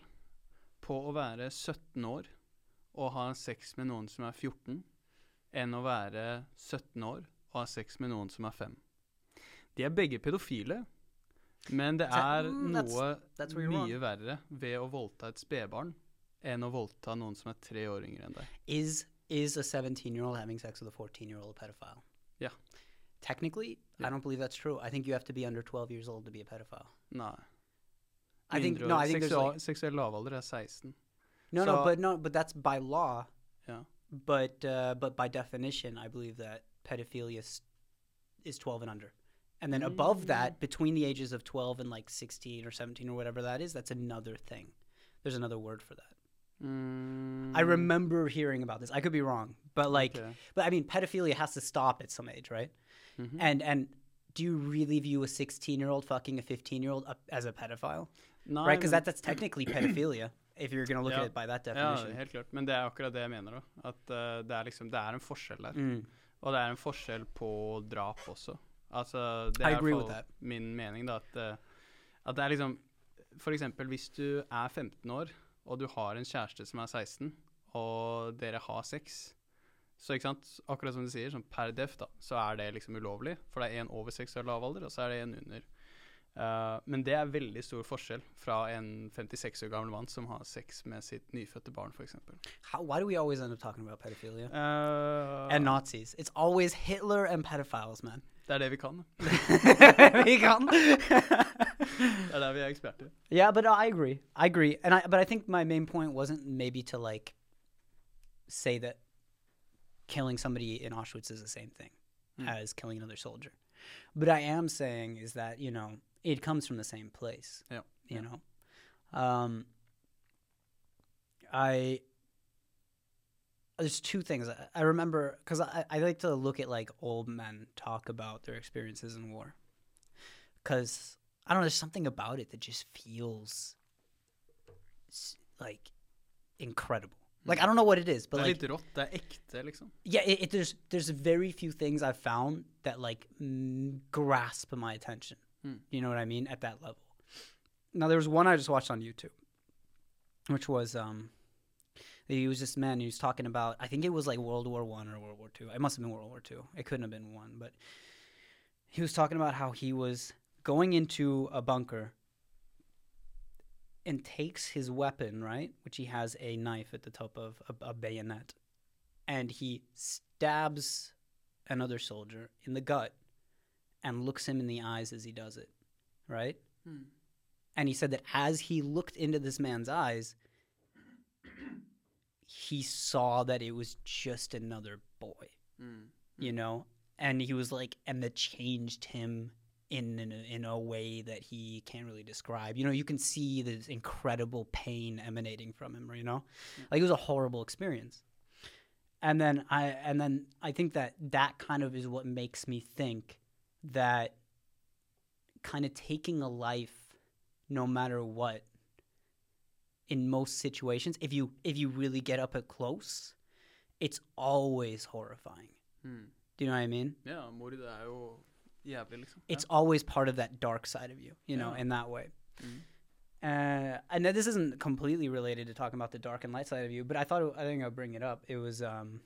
på å være 17 år og ha sex med noen som er 14, enn å være 17 år og ha sex med noen som er 5. De er begge pedofile, men det er noe that's- noe that's wrong. mye verre ved å voldta et spedbarn enn å voldta noen som er tre år yngre enn deg. Is is a 17 year old having sex with a 14 year old a pedophile? Yeah. Technically, Yeah. I don't believe that's true. I think you have to be under 12 years old to be a pedophile. No. I think no. I think there's seksual, like, Seksuell lavalder er 16. no, no, but no, but that's by law. Yeah. But uh, but by definition, I believe that pedophilia is, is 12 and under. And then above Mm. that, between the ages of 12 and like 16 or 17 or whatever that is, that's another thing. There's another word for that. Mm, I remember hearing about this. I could be wrong, but like, okay. but I mean, pedophilia has to stop at some age, right? Mhm. And and do you really view a 16 year old fucking a 15 year old as a pedophile? Nei, right? Because that, that's technically pedophilia if you're going to look Ja. at it by that Ja, definition. helt klart. Men det er akkurat det jeg mener. da At eh, det er liksom Det er en forskjell der. Mm. Og det er en forskjell på drap også. Altså Det I er i agree hvert with fall that. min mening, da. At, eh, at det er liksom For eksempel hvis du er 15 år, og du har en kjæreste som er 16, og dere har sex så ikke sant, akkurat som du sier, sånn per def, da, så er det liksom ulovlig. For det er en over seksuell lavalder, og så er det en under. Uh, men det er veldig stor forskjell fra en 56 år gammel mann som har sex med sitt nyfødte barn, f.eks. Why do we always end up talking about pedophilia Uh, and Nazis? It's always Hitler and pedophiles, man. det er det vi kan. vi can. Er der vi er yeah, but I agree. I agree, and I but I think my main point wasn't maybe to like say that killing somebody in Auschwitz is the same thing Mm. as killing another soldier. But I am saying is that you know it comes from the same place. Yeah, You yeah. know, um, I there's two things I, I remember because I, I like to look at like old men talk about their experiences in war because I don't know there's something about it that just feels like incredible. Like I don't know what it is, but er like litt rått. Det er yeah, it, it, there's there's very few things I've found that like mm, grasp my attention. Hmm. You know what I mean at that level. Now there was one I just watched on YouTube, which was um, he was this man. He was talking about I think it was like World War One or World War Two. It must have been World War Two. It couldn't have been one, but he was talking about how he was going into a bunker and takes his weapon, right, which he has a knife at the top of a, a bayonet, and he stabs another soldier in the gut and looks him in the eyes as he does it, right? Hmm. And he said that as he looked into this man's eyes, he saw that it was just another boy, Mm. you know? And he was like, and that changed him in in a, in a way that he can't really describe. You know, you can see this incredible pain emanating from him. You know, like it was a horrible experience. And then I and then I think that that kind of is what makes me think that kind of taking a life, no matter what, in most situations, if you if you really get up at close, it's always horrifying. Mm. Do you know what I mean? Yeah, mord det er jo liksom. it's always part of that dark side of you, you know, Yeah. in that way. Mm. Uh, I know this isn't completely related to talking about the dark and light side of you, but I thought it, I think I'll bring it up. It was um,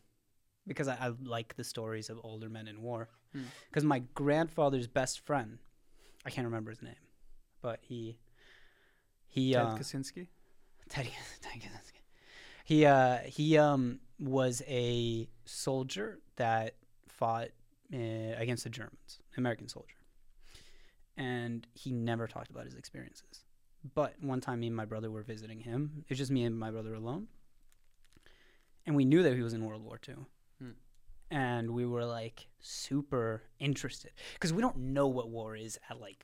because I, I like the stories of older men in war. Hmm. Because my grandfather's best friend, I can't remember his name, but he he Ted uh, Kaczynski? Teddy, Teddy Kaczynski. He uh he um was a soldier that fought uh, against the Germans, American soldier, and he never talked about his experiences. But one time, me and my brother were visiting him. It was just me and my brother alone, and we knew that he was in World War II. Hmm. And we were like super interested because we don't know what war is at like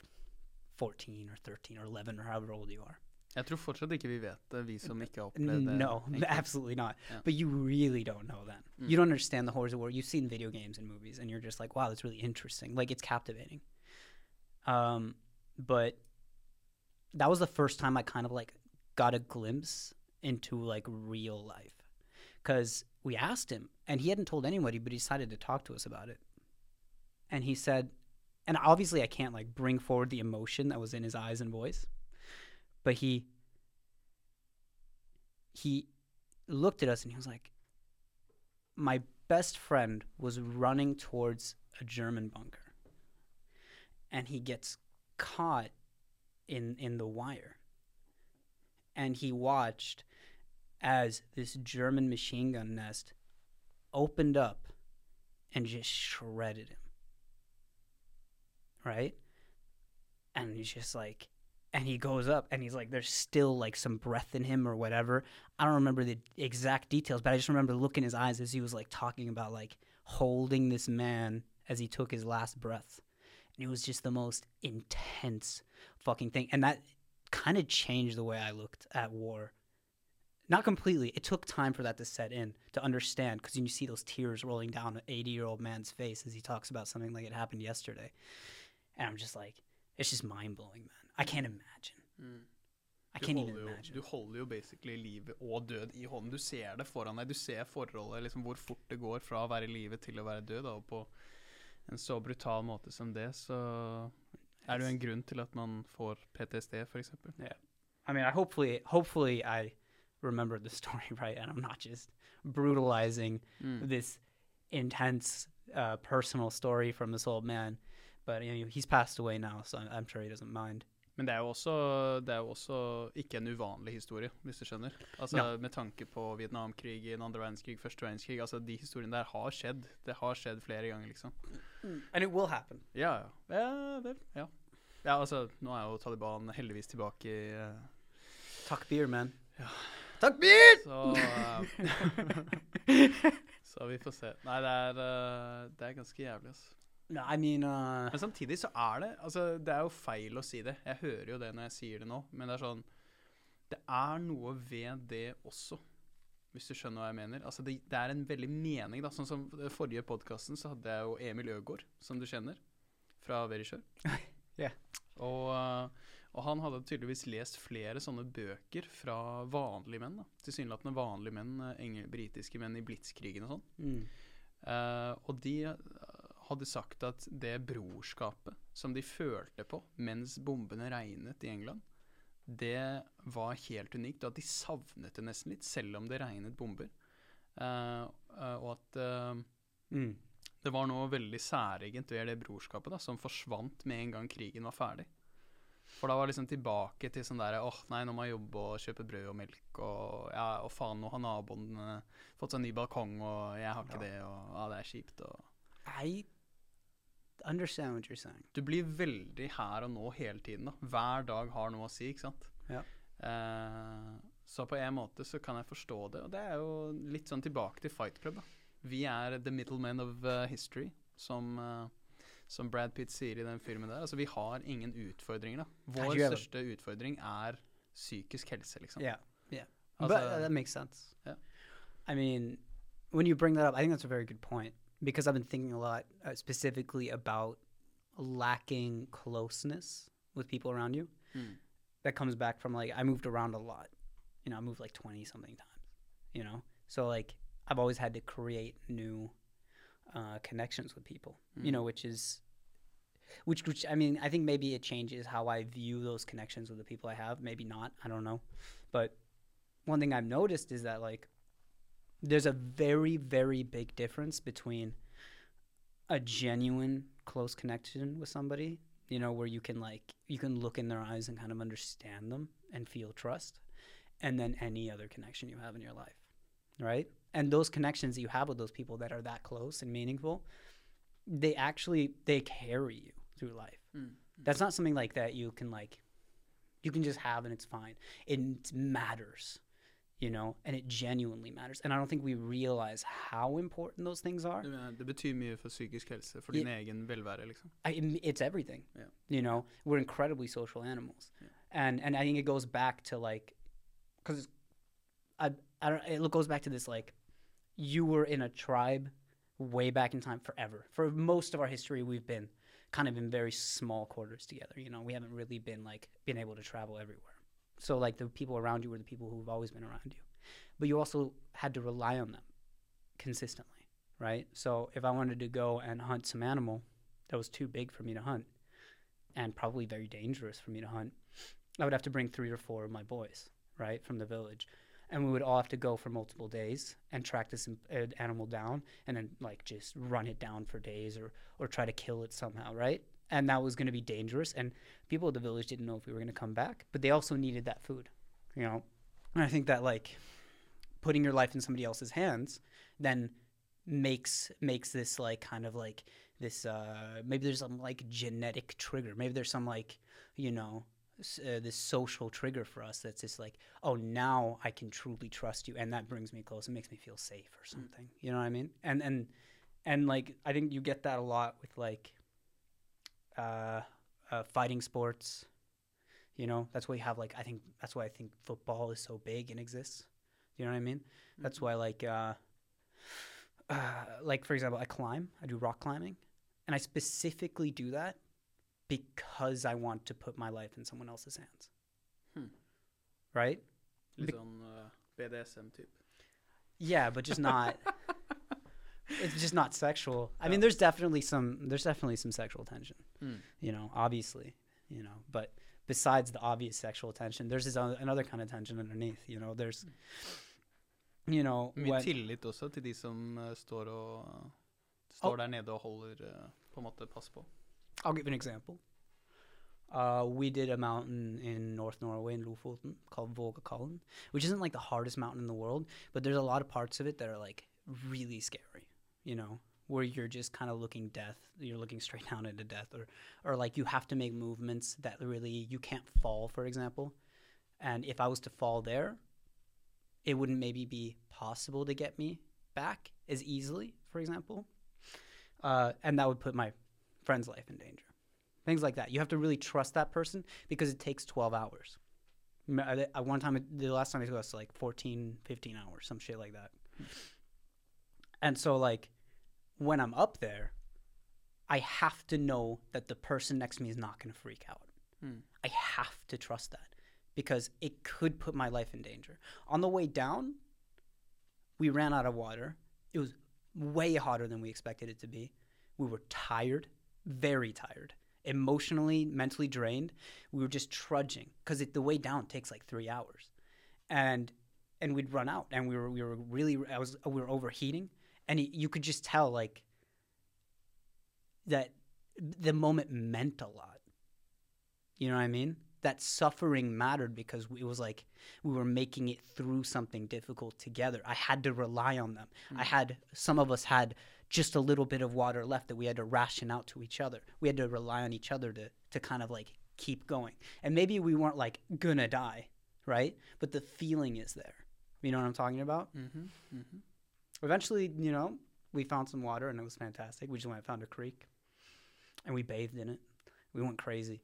14 or 13 or 11 or however old you are. Jeg tror fortsatt ikke vi vet det, vi som ikke har opplevd det. No, egentlig. absolutely not. Yeah. But you really don't know that. Mm. You don't understand the horrors of war. You've seen video games and movies, and you're just like, wow, that's really interesting. Like it's captivating. Um, but that was the first time I kind of like got a glimpse into like real life, because we asked him, and he hadn't told anybody, but he decided to talk to us about it. And he said, and obviously I can't like bring forward the emotion that was in his eyes and voice, but he he looked at us and he was like, My best friend was running towards a German bunker. And he gets caught in in the wire. And he watched as this German machine gun nest opened up and just shredded him. Right? And he's just like and he goes up and he's like there's still like some breath in him or whatever. I don't remember the exact details but i just remember looking in his eyes as he was like talking about like holding this man as he took his last breath. And it was just the most intense fucking thing. And that kind of changed the way i looked at war. Not completely. It took time for that to set in to understand because you see those tears rolling down an 80 year old man's face as he talks about something like it happened yesterday. And i'm just like it's just mind-blowing man i can't imagine Mm. i Du can't even holder, jo, imagine du holder jo basically livet og død i hånden. Du ser det foran deg. Du ser forholdet, liksom hvor fort det går fra å være i live til å være død. Da, og på en så brutal måte som det, så er det jo en grunn til at man får PTSD, f.eks. I mean, I hopefully, hopefully, I remembered the story right, and I'm not just brutalizing Mm. this intense uh, personal story from this old man. But you know, he's passed away now, so I'm sure he doesn't mind. Men det er, også, det er jo også ikke en uvanlig historie, hvis du skjønner. Altså Ja. Med tanke på Vietnamkrigen, andre verdenskrig, første verdenskrig. Altså De historiene der har skjedd. Det har skjedd flere ganger, liksom. And it will happen. Ja, ja. Ja, det, ja. ja altså, nå er jo Taliban heldigvis tilbake i eh, Takbir, man. Ja. Takbir! Så uh, Så vi får se. Nei, det er, uh, det er ganske jævlig, altså. I mean, uh, Men samtidig så er det Altså, det er jo feil å si det. Jeg hører jo det når jeg sier det nå, men det er sånn Det er noe ved det også, hvis du skjønner hva jeg mener. Altså, det, det er en veldig mening, da. Sånn som forrige podkasten, så hadde jeg jo Emil Øgård, som du kjenner, fra Verisjør. yeah. Og, eh, Og han hadde tydeligvis lest flere sånne bøker fra vanlige menn. da, Tilsynelatende vanlige menn, eh, enge, britiske menn i blitskrigen og sånn. Mm. Uh, og de hadde sagt at det brorskapet som de følte på mens bombene regnet i England, det var helt unikt, og at de savnet det nesten litt, selv om det regnet bomber. Uh, og at uh, Mm. det var noe veldig særegent ved det brorskapet da, som forsvant med en gang krigen var ferdig. For da var liksom tilbake til sånn der åh nei, nå må jeg jobbe og kjøpe brød og melk, og ja, og faen, nå har naboen fått seg ny balkong, og jeg har ikke Ja. det, og ja, det er kjipt, og I understand what you're saying. Du blir veldig her og nå hele tiden, da. Hver dag har noe å si, ikke sant. Ja. Uh, så på en måte så kan jeg forstå det, og det er jo litt sånn tilbake til Fight Club, da. Vi er the middlemen of uh, history, som, uh, som Brad Pitt sier i den filmen der. Altså, vi har ingen utfordringer, da. Vår største utfordring er psykisk helse, liksom. Yeah, yeah. Altså, but uh, that makes sense. Yeah. I mean, when you bring that up, I think that's a very good point because I've been thinking a lot uh, specifically about lacking closeness with people around you. Mm. That comes back from like I moved around a lot. You know, I moved like 20 something times, you know? So like I've always had to create new uh, connections with people, you Mm. know, which is which which I mean, I think maybe it changes how I view those connections with the people I have, maybe not, I don't know. But one thing I've noticed is that like there's a very very big difference between a genuine close connection with somebody you know where you can like you can look in their eyes and kind of understand them and feel trust and then any other connection you have in your life right? And those connections that you have with those people that are that close and meaningful they actually they carry you through life. Mm. that's not something like that you can like you can just have and it's fine. It matters you know and it genuinely matters and i don't think we realize how important those things are Det, det betyr mye for psykisk helse, for din egen velvære, liksom. I, it's everything. Yeah. You know, we're incredibly social animals, Yeah. and and I think it goes back to like, because I I don't. It goes back to this like, you were in a tribe way back in time forever. For most of our history, we've been kind of in very small quarters together. You know, we haven't really been like been able to travel everywhere. So like the people around you were the people who've always been around you, but you also had to rely on them consistently, right? So if I wanted to go and hunt some animal that was too big for me to hunt and probably very dangerous for me to hunt, I would have to bring three or four of my boys, right, from the village. And we would all have to go for multiple days and track this uh, animal down and then like just run it down for days or, or try to kill it somehow, right? And that was going to be dangerous. And people at the village didn't know if we were going to come back, but they also needed that food, you know? And I think that like putting your life in somebody else's hands then makes makes this like kind of like this uh maybe there's some like genetic trigger maybe there's some like you know uh, this social trigger for us that's just like oh now i can truly trust you and that brings me close it makes me feel safe or something you know what i mean and and and like i think you get that a lot with like uh, uh fighting sports you know that's why you have like i think that's why i think football is so big and exists you know what i mean that's why like uh uh, like for example, I climb. I do rock climbing, and I specifically do that because I want to put my life in someone else's hands. Hmm. Right? Litt sånn BDSM-type. Yeah, but just not. it's just not sexual. I mean, there's definitely some. There's definitely some sexual tension. Mm. You know, obviously. You know, but besides the obvious sexual tension, there's this other, another kind of tension underneath. You know, there's. You know, Mye when, tillit også til de som eh, står og Står Oh. der nede og holder eh, på en måte pass på. I'll give an example. Uh, we did a mountain in North Norway in Lofoten called Vågakallen, which isn't like the hardest mountain in the world, but there's a lot of parts of it that are like really scary, you know, where you're just kind of looking death, you're looking straight down into death, or, or like you have to make movements that really you can't fall, for example. And if I was to fall there, it wouldn't maybe be possible to get me back as easily, for example. Uh, and that would put my friend's life in danger. Things like that. You have to really trust that person because it takes 12 hours. I- One time, the last time I was like 14, 15 hours, some shit like that. And so, like, when I'm up there, I have to know that the person next to me is not going to freak out. Mm. I have to trust that because it could put my life in danger. On the way down, we ran out of water. It was way hotter than we expected it to be. We were tired, very tired, emotionally, mentally drained. We were just trudging because the way down takes like three hours, and and we'd run out, and we were we were really I was we were overheating, and you could just tell like that the moment meant a lot. You know what I mean? That suffering mattered because it was like we were making it through something difficult together. I had to rely on them. I had some of us had just a little bit of water left that we had to ration out to each other. We had to rely on each other to to kind of like keep going. And maybe we weren't like gonna die, right? But the feeling is there. You know what I'm talking about? Mhm, mhm. Eventually, you know, we found some water and it was fantastic. We just went and found a creek and we bathed in it. We went crazy.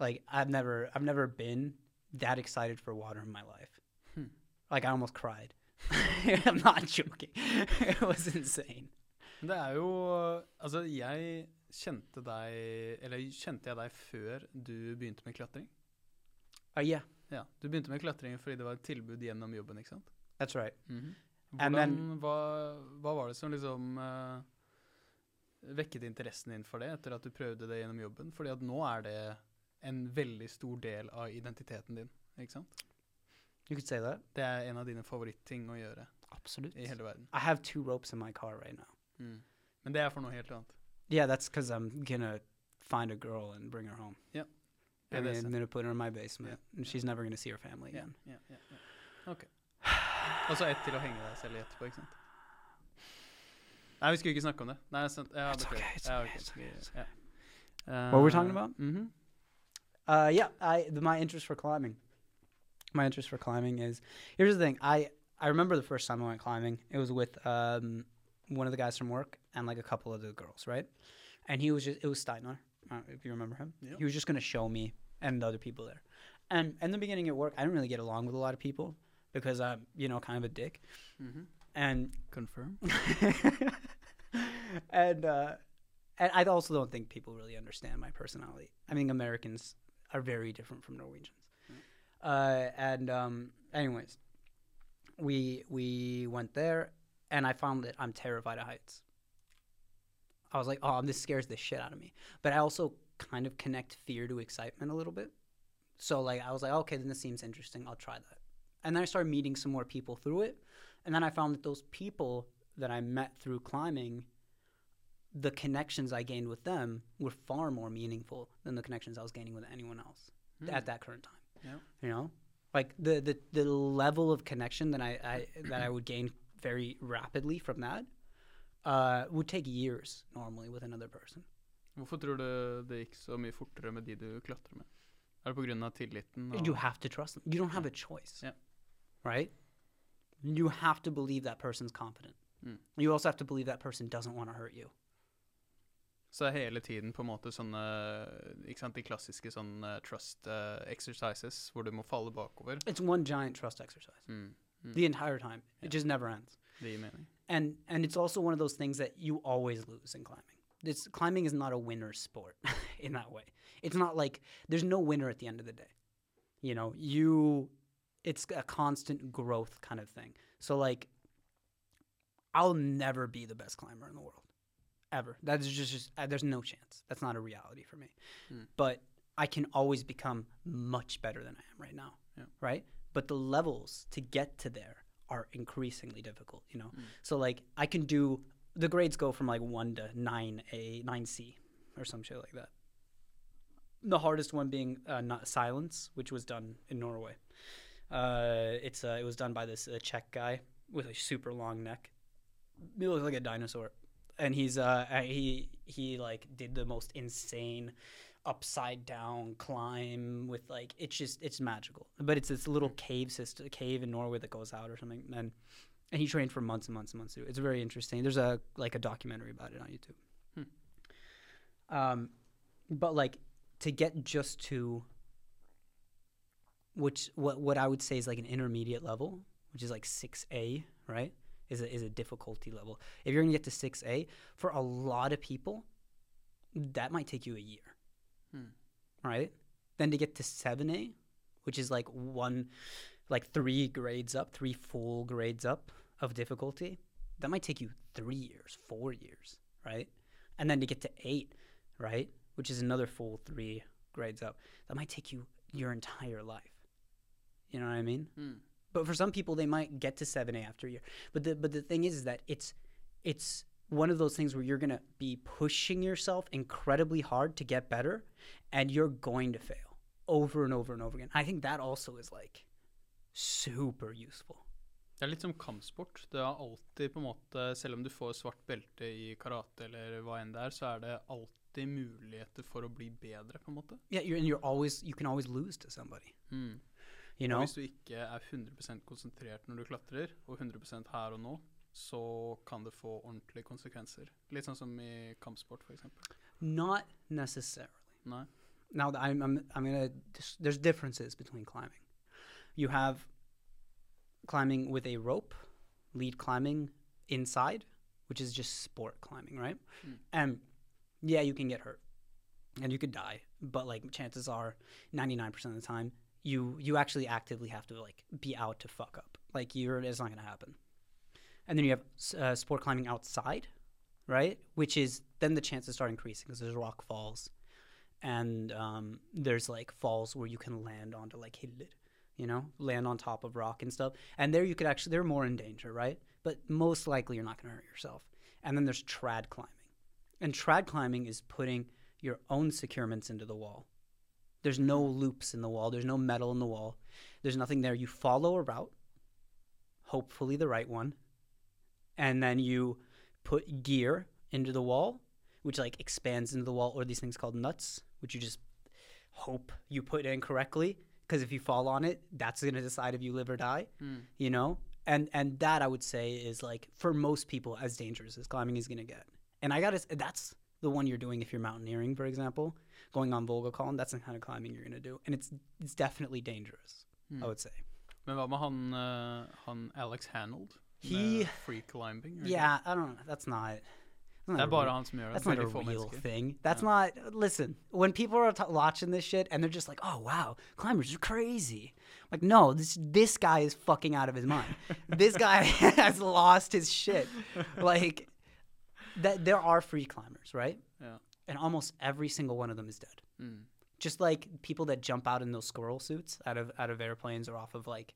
Like I've never I've never been that excited for water in my life. Hmm. Like I almost cried. I'm not joking. it was insane. Det er jo Altså, jeg kjente deg Eller kjente jeg deg før du begynte med klatring? Oh yeah, Ja, Du begynte med klatring fordi det var et tilbud gjennom jobben, ikke sant? that's right. Hvordan, then, hva, hva var det som liksom uh, vekket interessen din for det, etter at du prøvde det gjennom jobben? Fordi at nå er det en veldig stor del av identiteten din, ikke sant? You could say that. Det er en av dine favorittting å gjøre Absolutt. i hele verden. I have two ropes in my car right now. Mm. Men det er for noe helt annet. Yeah, that's because I'm gonna find a girl and bring her home. Yeah. I mean, I'm gonna put her in my basement, Yeah. and she's never gonna see her family again. Yeah, yeah, yeah. Ok. Og så ett til å henge deg selv i etterpå, ikke sant? Nei, vi skulle ikke snakke om det. Nei, sant. Ja, It's okay, it's okay, ok. it's okay, it's ja. What were we talking about? mhm. Uh, yeah, I the, my interest for climbing. My interest for climbing is here's the thing. I I remember the first time I went climbing. It was with um, one of the guys from work and like a couple of the girls, right? And he was just it was Steiner, uh, if you remember him. Yep. He was just gonna show me and the other people there. And in the beginning at work, I didn't really get along with a lot of people because I'm you know kind of a dick. Mhm. And Confirm. and uh, and I also don't think people really understand my personality. I think Americans are very different from Norwegians. Uh, and um, anyways, we we went there, and I found that I'm terrified of heights. I was like, oh, this scares the shit out of me. But I also kind of connect fear to excitement a little bit. So like I was like, okay, then this seems interesting. I'll try that. And then I started meeting some more people through it. And then I found that those people that I met through climbing, the connections I gained with them were far more meaningful than the connections I was gaining with anyone else Mm. at that current time. Yeah. You know? Like the, the, the level of connection that I, I that I would gain very rapidly from that uh, would take years normally with another person. Hvorfor tror du det gikk så mye fortere med de du klatrer med? Er det pga. tilliten? You have to trust them. You don't have a choice. Yeah. Right? You have to believe that person's competent. Mm. You also have to believe that person doesn't want to hurt you. Så er hele tiden på en måte sånne ikke sant, De klassiske sånn eh, trust eh, exercises hvor du må falle bakover. It's one giant trust exercise. Mm. Mm. The entire time. Yeah. It just never ends. Det gir mening. And and it's also one of those things that you always lose in climbing. This climbing is not a winner sport in that way. It's not like there's no winner at the end of the day. You know, you it's a constant growth kind of thing. So like I'll never be the best climber in the world. Ever. That's just, just uh, there's no chance. That's not a reality for me. Hmm. But I can always become much better than I am right now. Yeah. Right? But the levels to get to there are increasingly difficult, you know. Mm. So like I can do the grades go from like 1 to 9A, 9C or some shit like that. The hardest one being uh, not silence, which was done in Norway. Uh, it's uh, it was done by this uh, Czech guy with a super long neck. He looks like a dinosaur, and he's uh he he like did the most insane upside down climb with like it's just it's magical. But it's this little cave system, cave in Norway that goes out or something, and and he trained for months and months and months. to. It's very interesting. There's a like a documentary about it on YouTube. Um, but like to get just to which what what I would say is like an intermediate level, which is like six A, right? Is a is a difficulty level. If you're gonna get to six A, for a lot of people, that might take you a year, Hmm. right? then to get to 7A, which is like one, like three grades up, three full grades up of difficulty, that might take you three years, four years, right? And then to get to eight, right, which is another full three grades up, that might take you your entire life. You know what I mean? Mm. But for some people, they might get to 7A after a year. But the but the thing is, is that it's it's one of those things where you're gonna be pushing yourself incredibly hard to get better, and you're going to fail over and over and over again. I think that also is like super useful. Det er litt som kampsport. Det er alltid på en måte, Selv om du får svart belte i karate eller hva enn det er, så er det alltid muligheter for å bli bedre, på en måte. Yeah, you're, and you're always you can always lose to somebody. Mm. You Og know? hvis du ikke er 100 konsentrert når du klatrer, og 100 her og nå, så kan det få ordentlige konsekvenser. Litt sånn som i kampsport, f.eks. Not necessarily. Nei. now I'm, I'm, I'm gonna there's differences between climbing you have climbing with a rope lead climbing inside which is just sport climbing right Mm. and yeah you can get hurt and you could die but like chances are 99% of the time you you actually actively have to like be out to fuck up like you're it's not gonna happen and then you have uh, sport climbing outside right which is then the chances start increasing because there's rock falls and um, there's like falls where you can land onto like hillir, you know, land on top of rock and stuff. And there you could actually they're more in danger, right? But most likely you're not to hurt yourself. And then there's trad climbing, and trad climbing is putting your own securements into the wall. There's no loops in the wall. There's no metal in the wall. There's nothing there. You follow a route, hopefully the right one, and then you put gear into the wall which like expands into the wall, or these things called nuts, which you just hope you put in correctly. Because if you fall on it, that's gonna decide if you live or die. Mm. You know, and and that I would say is like for most people as dangerous as climbing is gonna get. And I gotta, that's the one you're doing if you're mountaineering, for example, going on Vågakallen. That's the kind of climbing you're gonna do, and it's it's definitely dangerous. Mm. I would say. Men hva med han, eh, han Alex Honnold? He- free climbing? det Yeah, I don't know. That's not. that's ikke? Det not er bare real- han som gjør. That's not a Veldig få real mennesker. thing. That's Yeah. not. Listen, when people are watching this shit and they're just like, "Oh wow, climbers are crazy," like, no, this this guy is fucking out of his mind. this guy has lost his shit. Like, that there are free climbers, right? Yeah. And almost every single one of them is dead. Mm. Just like people that jump out in those squirrel suits out of out of airplanes or off of like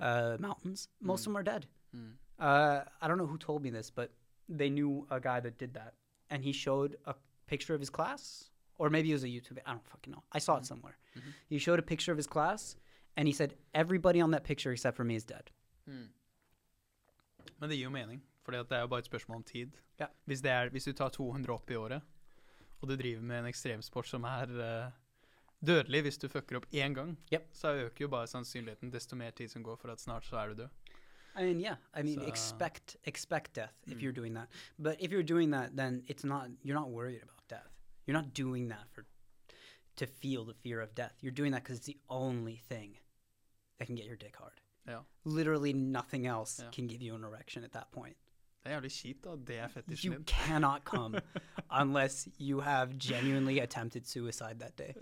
uh, mountains, most of them are dead. Mm. Uh, I don't know who told me this, but they knew a guy that did that, and he showed a picture of his class, or maybe it was a YouTube. I don't fucking know. I saw it somewhere. Mhm. He showed a picture of his class, and he said everybody on that picture except for me is dead. Mm. Men det gir jo mening, for det er jo bare et spørsmål om tid. Ja. Hvis, det er, hvis du tar 200 opp i året, og du driver med en ekstremsport som er eh, dødelig hvis du fucker opp én gang, Yep. så øker jo bare sannsynligheten desto mer tid som går for at snart så er du død. I mean, yeah. I mean, So- expect expect death if Mm. you're doing that. But if you're doing that, then it's not. You're not worried about death. You're not doing that for to feel the fear of death. You're doing that because it's the only thing that can get your dick hard. Ja. Literally nothing else Yeah. can give you an erection at that point. Det er jævlig kjipt, da. Det er fetisjen You din. cannot come unless you have genuinely attempted suicide that day.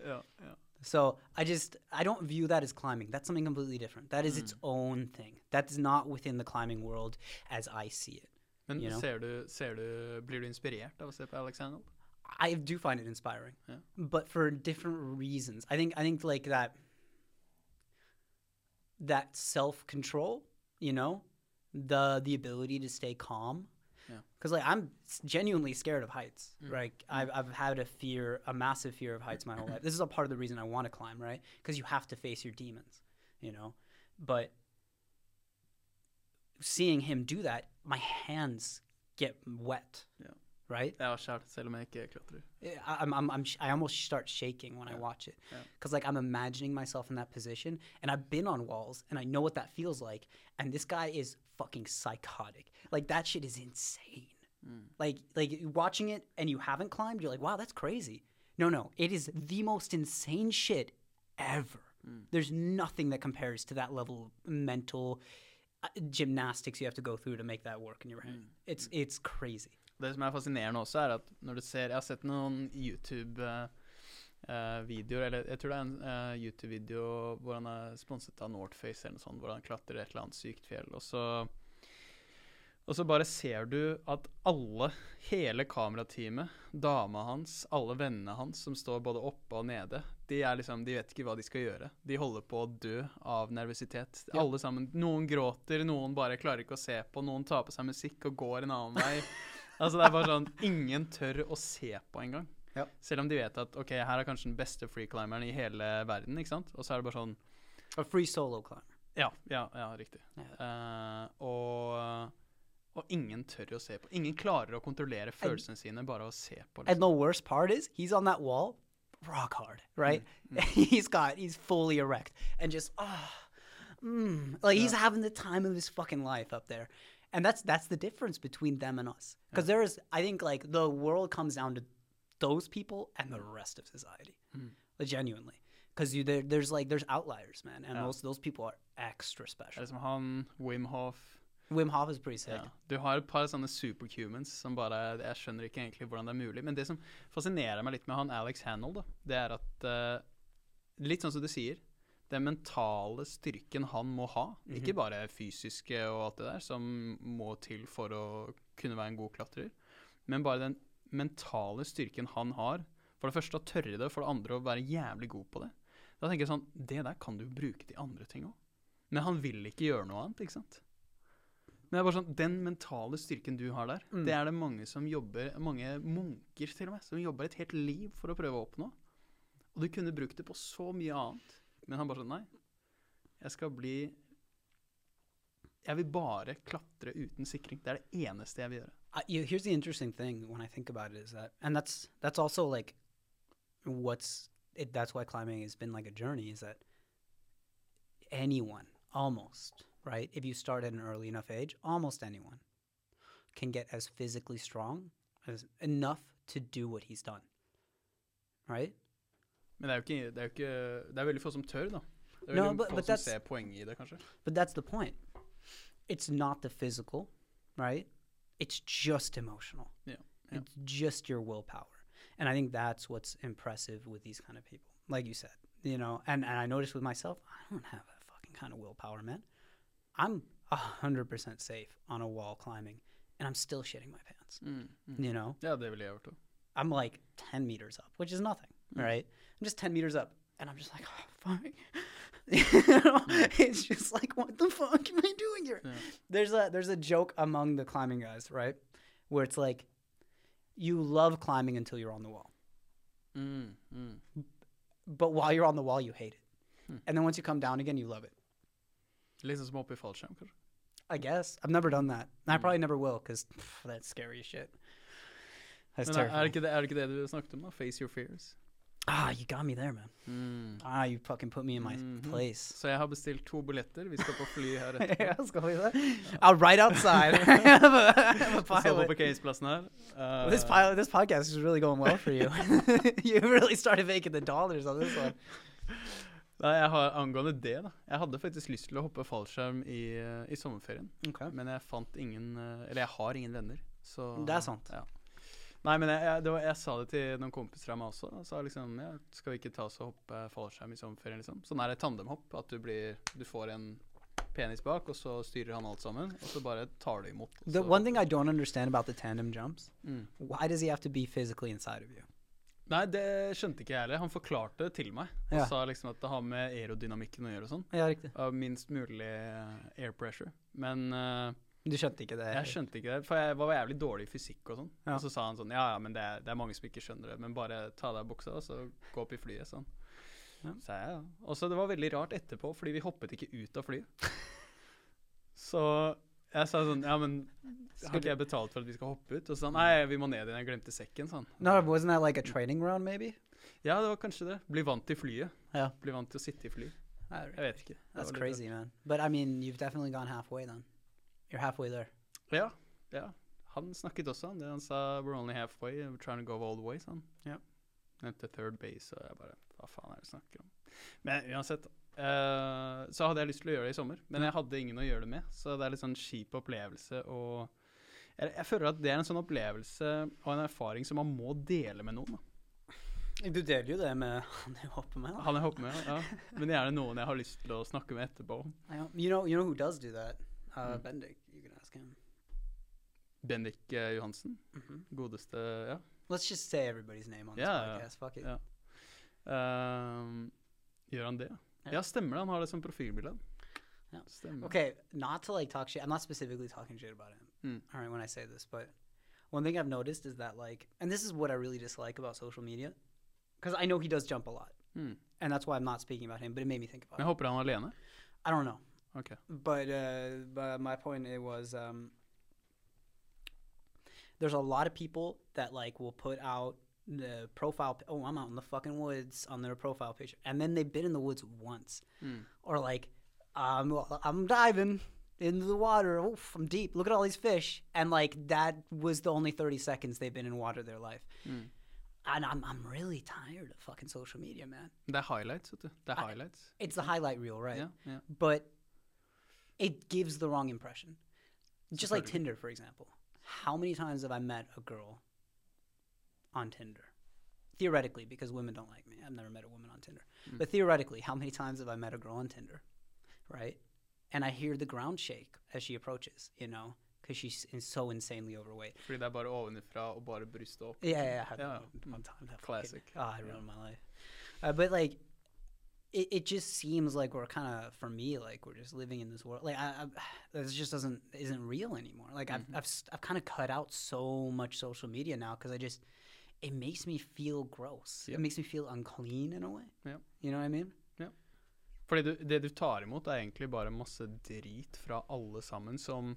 So I just I don't view that as climbing. That's something completely different. That is its Mm. own thing. That is not within the climbing world as I see it. Men You know? ser du, ser du, blir du inspirert av å se på Alex? I do find it inspiring, Yeah. but for different reasons. I think I think like that that self control, you know, the the ability to stay calm. Yeah. Because like I'm genuinely scared of heights. Mm. Like I've I've had a fear, a massive fear of heights my whole life. This is a part of the reason I want to climb, right? Because you have to face your demons, you know. But seeing him do that, my hands get wet. Yeah. Right. Jeg har skjært selv om jeg. I, I'm, I'm, I'm, sh- I almost start shaking when I watch it Yeah. because like I'm imagining myself in that position, and I've been on walls, and I know what that feels like. And this guy is fucking psychotic. Like that shit is insane. Mm. Like like watching it, and you haven't climbed, you're like, wow, that's crazy. No, no, it is the most insane shit ever. Mm. There's nothing that compares to that level of mental uh, gymnastics you have to go through to make that work in your head. Mm. It's it's crazy. Det som er fascinerende også, er at når du ser Jeg har sett noen YouTube-videoer, uh, videoer, eller jeg tror det er en uh, YouTube-video hvor han er sponset av Northface eller noe sånt, hvor han klatrer et eller annet sykt fjell, og så og så bare ser du at alle, hele kamerateamet, dama hans, alle vennene hans som står både oppe og nede, de er liksom, de vet ikke hva de skal gjøre. De holder på å dø av nervøsitet. Ja. Alle sammen. Noen gråter, noen bare klarer ikke å se på, noen tar på seg musikk og går en annen vei. Altså det er bare sånn Ingen tør å se på engang. Ja. Selv om de vet at ok, her er kanskje den beste freeclimberen i hele verden, ikke sant. Og så er det bare sånn A free solo climber. Ja, ja, ja riktig. Ja. Eh, og, og ingen tør å se på. Ingen klarer å kontrollere følelsene sine bare å se på. And Liksom. the worst part is he's on that wall, rock hard, right? Mm, he's got he's fully erect and just ah, mm, like he's having the time of his fucking life up there. And that's that's the difference between them and us. Because there is, I think, like the world comes down to those people and the rest of society, Mm. like, genuinely. Because you there, there's like there's outliers, man, and Yeah. most of those people are extra Det special. er liksom han, Wim Hof Wim Hof is pretty sick. ja. Du har et par sånne superhumans som bare Jeg skjønner ikke egentlig hvordan det er mulig. Men det som fascinerer meg litt med han Alex Honnold, da, det er at eh, Litt sånn som du sier. Den mentale styrken han må ha, ikke bare fysiske og alt det der, som må til for å kunne være en god klatrer, men bare den mentale styrken han har. For det første å tørre det, for det andre å være jævlig god på det. Da tenker jeg sånn Det der kan du bruke til andre ting òg. Men han vil ikke gjøre noe annet, ikke sant? Men det er bare sånn, Den mentale styrken du har der, Mm. det er det mange som jobber Mange munker til og med, som jobber et helt liv for å prøve å oppnå. Og du kunne brukt det på så mye annet. Men han bare sånn Nei, jeg skal bli Jeg vil bare klatre uten sikring. Det er det eneste jeg vil gjøre. Uh, you, here's the interesting thing when I think about it is that, and that's that's also like, what's it, that's why climbing has been like a journey is that anyone almost right if you start at an early enough age almost anyone can get as physically strong as enough to do what he's done right Men det er jo ikke Det er, jo ikke, det er veldig få som tør, da. Det er No, veldig but- få but som that's- ser poenget i det, kanskje. but that's the point it's not the physical right it's just emotional Yeah, yeah. it's just your willpower and i think that's what's impressive with these kind of people like you said you know and, and i noticed with myself i don't have that fucking kind of willpower man i'm 100% safe on a wall climbing and i'm still shitting my pants Mm, mm. you know Yeah, ville jeg gjort òg. i'm like 10 meters up which is nothing Mm. right i'm just 10 meters up and i'm just like oh fuck you know it's just like what the fuck am i doing here Yeah. there's a there's a joke among the climbing guys right where it's like you love climbing until you're on the wall Mm, mm. but while you're on the wall you hate it Hmm. and then once you come down again you love it Litt sånn som i fallskjerm, kanskje. i guess i've never done that and i Hmm. probably never will because that's scary shit that's Men er, er, terrifying det ikke det, er det ikke det du snakket om? Face your fears. Ah you got me there man Mm. ah you fucking put me in my Mhm. place Så jeg har bestilt to billetter. Vi skal på fly her etterpå. ja, skal vi det? that. I'll right outside. I'm a, pilot. på parkeringsplassen her. Uh, This pilot, this podcast is really going well for you. you really started making the dollars on this one. Nei, jeg har angående det, da. Jeg hadde faktisk lyst til å hoppe fallskjerm i, uh, i sommerferien. Okay. Men jeg fant ingen uh, Eller jeg har ingen venner. Så Det er sant. Ja. Nei, men jeg, jeg, det var, jeg sa det til noen kompiser av meg også. Jeg sa liksom ja, Skal vi ikke ta oss og hoppe fallskjerm i sommerferien, liksom? Sånn er det tandemhopp. At du blir Du får en penis bak, og så styrer han alt sammen. Og så bare tar du imot. The one thing I don't understand about the tandem jumps, mm. why does he have to be physically inside of you? Nei, det skjønte ikke jeg heller. Han forklarte det til meg. Og Ja. sa liksom at det har med aerodynamikken å gjøre og sånn. Ja, riktig. Av minst mulig eh, air pressure. Men eh, Du skjønte ikke det? jeg skjønte ikke det, for jeg var jævlig dårlig i fysikk og sånn. Ja. Og så sa han sånn Ja, ja, men det er, det er mange som ikke skjønner det, men bare ta deg av buksa og så gå opp i flyet, sånn. Ja. Så jeg, ja. Og så det var veldig rart etterpå, fordi vi hoppet ikke ut av flyet. så jeg sa sånn Ja, men har ikke jeg betalt for at vi skal hoppe ut? Og så sa han nei, vi må ned igjen, jeg glemte sekken, sa han. No, wasn't that like a training round, maybe? Ja, det var kanskje det. Bli vant til flyet. Ja. Bli vant til å sitte i fly. Jeg vet ikke. That's crazy, man. But I mean, you've definitely gone halfway then. You're halfway there. Ja, ja. Han snakket også om det. Han sa 'we're only halfway, we're trying to go all the way', han. Ja. Etter third base, og jeg bare Hva faen er det du snakker om? Men uansett. Uh, så hadde jeg lyst til å gjøre det i sommer, men jeg hadde ingen å gjøre det med. Så det er litt sånn kjip opplevelse og jeg, jeg føler at det er en sånn opplevelse og en erfaring som man må dele med noen. Da. Du deler jo det med han jeg hopper med. da. Han jeg hopper med, ja. Men gjerne noen jeg har lyst til å snakke med etterpå. You know, you know who does do that? Uh, Mm. Bendik. You can ask him. Bendik eh, Johansen. hmm Godeste Ja. Let's just say everybody's name on this Yeah, yeah. podcast. Fuck it. Yeah. Ehm, gjør han det? Ja. Ja, stemmer det. Han har det som profilbilde. Stemmer. Okay, not to like talk shit. I'm not specifically talking shit about him. Mm. All right, when I say this, but one thing I've noticed is that like, and this is what I really dislike about social media, because I know he does jump a lot, Mm. and that's why I'm not speaking about him. But it made me think about Men håper han er alene. I don't know, Ok. but uh, but my point it was um, there's a lot of people that like will put out the profile. Oh, I'm out in the fucking woods on their profile picture, and then they've been in the woods once, Mm. or like um, I'm diving into the water. Oof, I'm deep. Look at all these fish, and like that was the only 30 seconds they've been in water their life. Mm. And I'm I'm really tired of fucking social media, man. Det er highlights, vet du. Det er I- highlights. It's the highlight reel, right? Ja, ja. But it gives the wrong impression. Just like Selvfølgelig. Tinder, for example. How many times have I met a girl on Tinder? Theoretically, because women don't like me. I've never met a woman on Tinder. Mm. But theoretically, how many times have I met a girl on Tinder? Right? And I hear the ground shake as she approaches, you know, because she's so insanely overweight. Fordi det er bare ovenifra og bare brystet opp. Yeah, yeah, I have Yeah. one time that Classic. Fucking, oh, I Yeah. ruined my life. Uh, but like, it, it just seems like we're kind of, for me, like we're just living in this world. Like, I, I this just doesn't isn't real anymore. Like, Mhm. I've I've I've kind of cut out so much social media now because I just it makes me feel gross. Yep. It makes me feel unclean in a way. Yep. You know what I mean? Fordi du, det du tar imot, er egentlig bare masse drit fra alle sammen, som,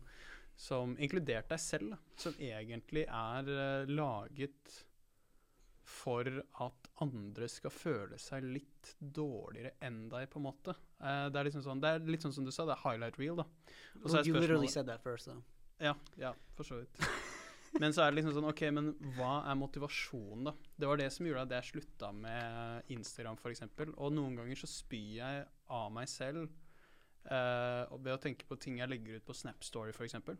som inkludert deg selv, som egentlig er eh, laget for at andre skal føle seg litt dårligere enn deg, på en måte. Uh, det, er liksom sånn, det er litt sånn som du sa, det er highlight reel, da. Og så er spørsmålet- said that first, though. Ja, ja, for så vidt. Men så er det liksom sånn, ok, men hva er motivasjonen da? Det var det som gjorde at jeg slutta med Instagram eksempel. Og noen ganger så spyr jeg av meg selv uh, ved å tenke på ting jeg legger ut på Snap Story for eksempel.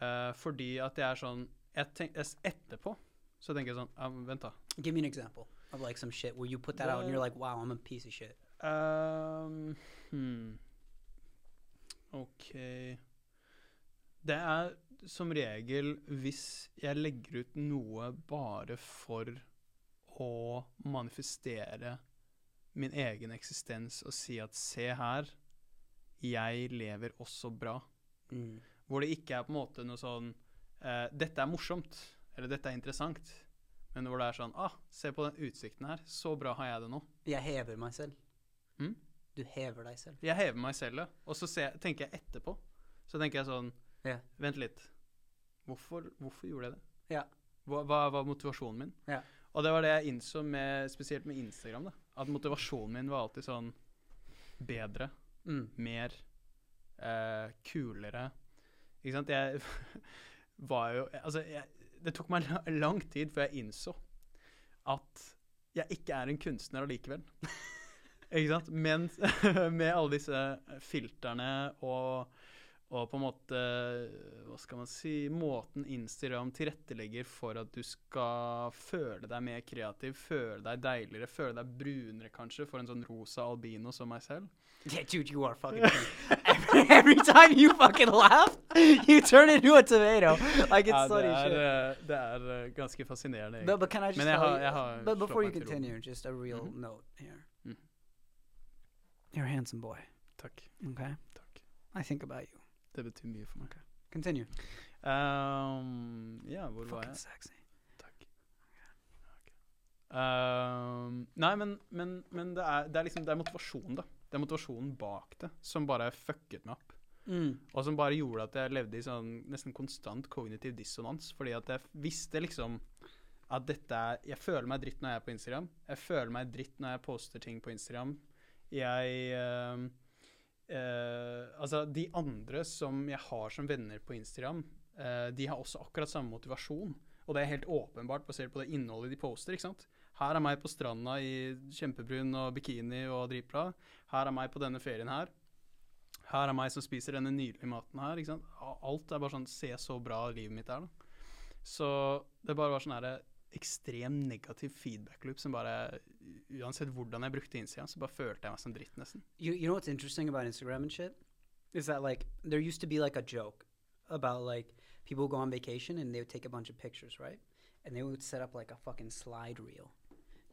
uh, fordi at jeg er sånn, jeg tenk, etterpå så tenker jeg sånn, ja, vent da. Give me an example of like some shit where you put that out and you're like, wow, I'm a piece of shit. Um, hmm. Ok Det er som regel hvis jeg legger ut noe bare for å manifestere min egen eksistens og si at se her, jeg lever også bra. Mm. Hvor det ikke er på en måte noe sånn uh, Dette er morsomt, eller dette er interessant. Men hvor det er sånn Ah, se på den utsikten her. Så bra har jeg det nå. Jeg hever meg selv. Mm? Du hever deg selv. Jeg hever meg selv, ja. Og så ser, tenker jeg etterpå. Så tenker jeg sånn yeah. Vent litt. Hvorfor, hvorfor gjorde jeg det? Ja. Hva, hva var motivasjonen min? Ja. Og det var det jeg innså, med, spesielt med Instagram. da At motivasjonen min var alltid sånn bedre, Mm. mer, eh, kulere. Ikke sant? Jeg var jo Altså, jeg, det tok meg lang tid før jeg innså at jeg ikke er en kunstner allikevel. ikke sant? Men med alle disse filterne og, og på en måte Hva skal man si Måten Instagram tilrettelegger for at du skal føle deg mer kreativ, føle deg deiligere, føle deg brunere kanskje, for en sånn rosa albino som meg selv. Yeah, dude, you are fucking. every, time you fucking laugh, you turn into a tomato. Like it's Ja, det funny er, shit. eh, det er eh, ganske fascinerende. But, but can I just Men jeg har- jeg har but before you continue, just a real Mhm. note here. Mhm. You're a handsome boy. Takk. Okay, takk. I think about you. Det betyr mye for meg. Continue. Um, ja, hvor var Fucking jeg? sexy. Takk. Ok. Um, nei, men, men, men det, er, det er liksom Det er motivasjonen, da. Det er motivasjonen bak det som bare fucket meg opp. Mm. Og som bare gjorde at jeg levde i sånn nesten konstant kognitiv dissonans. Fordi at jeg visste liksom at dette er Jeg føler meg dritt når jeg er på Instagram. Jeg føler meg dritt når jeg poster ting på Instagram. Jeg øh, øh, Altså, de andre som jeg har som venner på Instagram, øh, de har også akkurat samme motivasjon. Og det er helt åpenbart basert på det innholdet de poster. ikke sant? Her er meg på stranda i kjempebrun og bikini og dritbra. Her er meg på denne ferien her. Her er meg som spiser denne nydelige maten her. ikke sant? Alt er bare sånn Se så bra livet mitt er, da. Så det bare var sånn herre ekstrem negativ feedback-loop som bare Uansett hvordan jeg brukte innsida, så bare følte jeg meg som dritt, nesten. You you know what's interesting about Instagram and shit is that like there used to be like a joke about like people go on vacation and they would take a bunch of pictures, right? And they would set up like a fucking slide reel,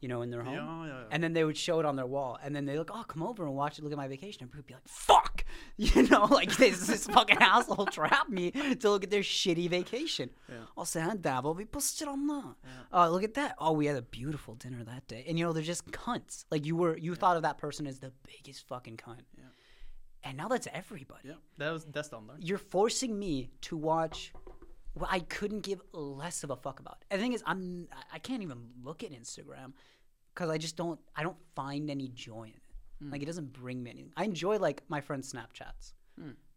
you know, in their home. Ja, ja, ja. And then they would show it on their wall, and then they look, oh, come over and watch it. Look at my vacation. And people would be like, fuck, you know, like this, this fucking asshole trapped me to look at their shitty vacation. Se her, der var vi på stranda. Oh, look at that. Oh, we had a beautiful dinner that day. And you know, they're just cunts. Like you were, you thought of that person as the biggest fucking cunt. Yeah. And now that's everybody. ja. Det, er, det er standard. You're forcing me to watch what I couldn't give less of a fuck about. And the thing is, I'm I can't even look at Instagram because I just don't I don't find any joy in it. Like it doesn't bring me anything. I enjoy like my friends' Snapchats.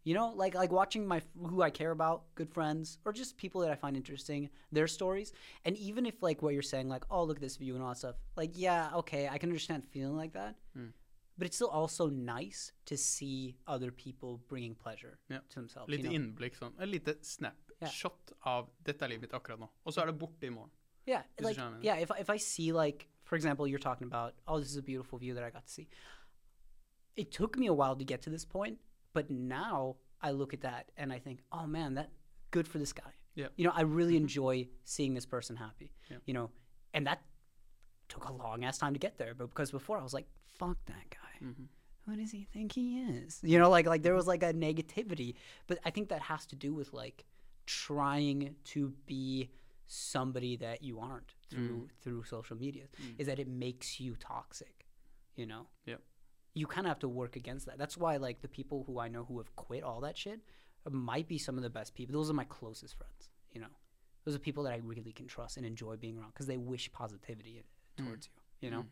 You know, like like watching my who I care about, good friends, or just people that I find interesting, their stories. And even if like what you're saying, like oh look at this view and all that stuff, like yeah okay I can understand feeling like that, but it's still also nice to see other people bringing pleasure Ja. to themselves. Litt you know? innblikk sånn. Et lite snap-shot av 'dette er livet akkurat nå', og så er det borte i morgen. Yeah, like yeah. If if I see like, for example, you're talking about, oh, this is a beautiful view that I got to see. It took me a while to get to this point, but now I look at that and I think, oh man, that good for this guy. Yeah. You know, I really enjoy seeing this person happy. Yeah. You know, and that took a long ass time to get there, but because before I was like, fuck that guy. Mm-hmm. Who does he think he is? You know, like like there was like a negativity, but I think that has to do with like trying to be somebody that you aren't through through social media. Is that it makes you toxic, you know? Yep. You kind of have to work against that. That's why like the people who I know who have quit all that shit might be some of the best people. Those are my closest friends, you know. Those are people that I really can trust and enjoy being around because they wish positivity towards you, you know.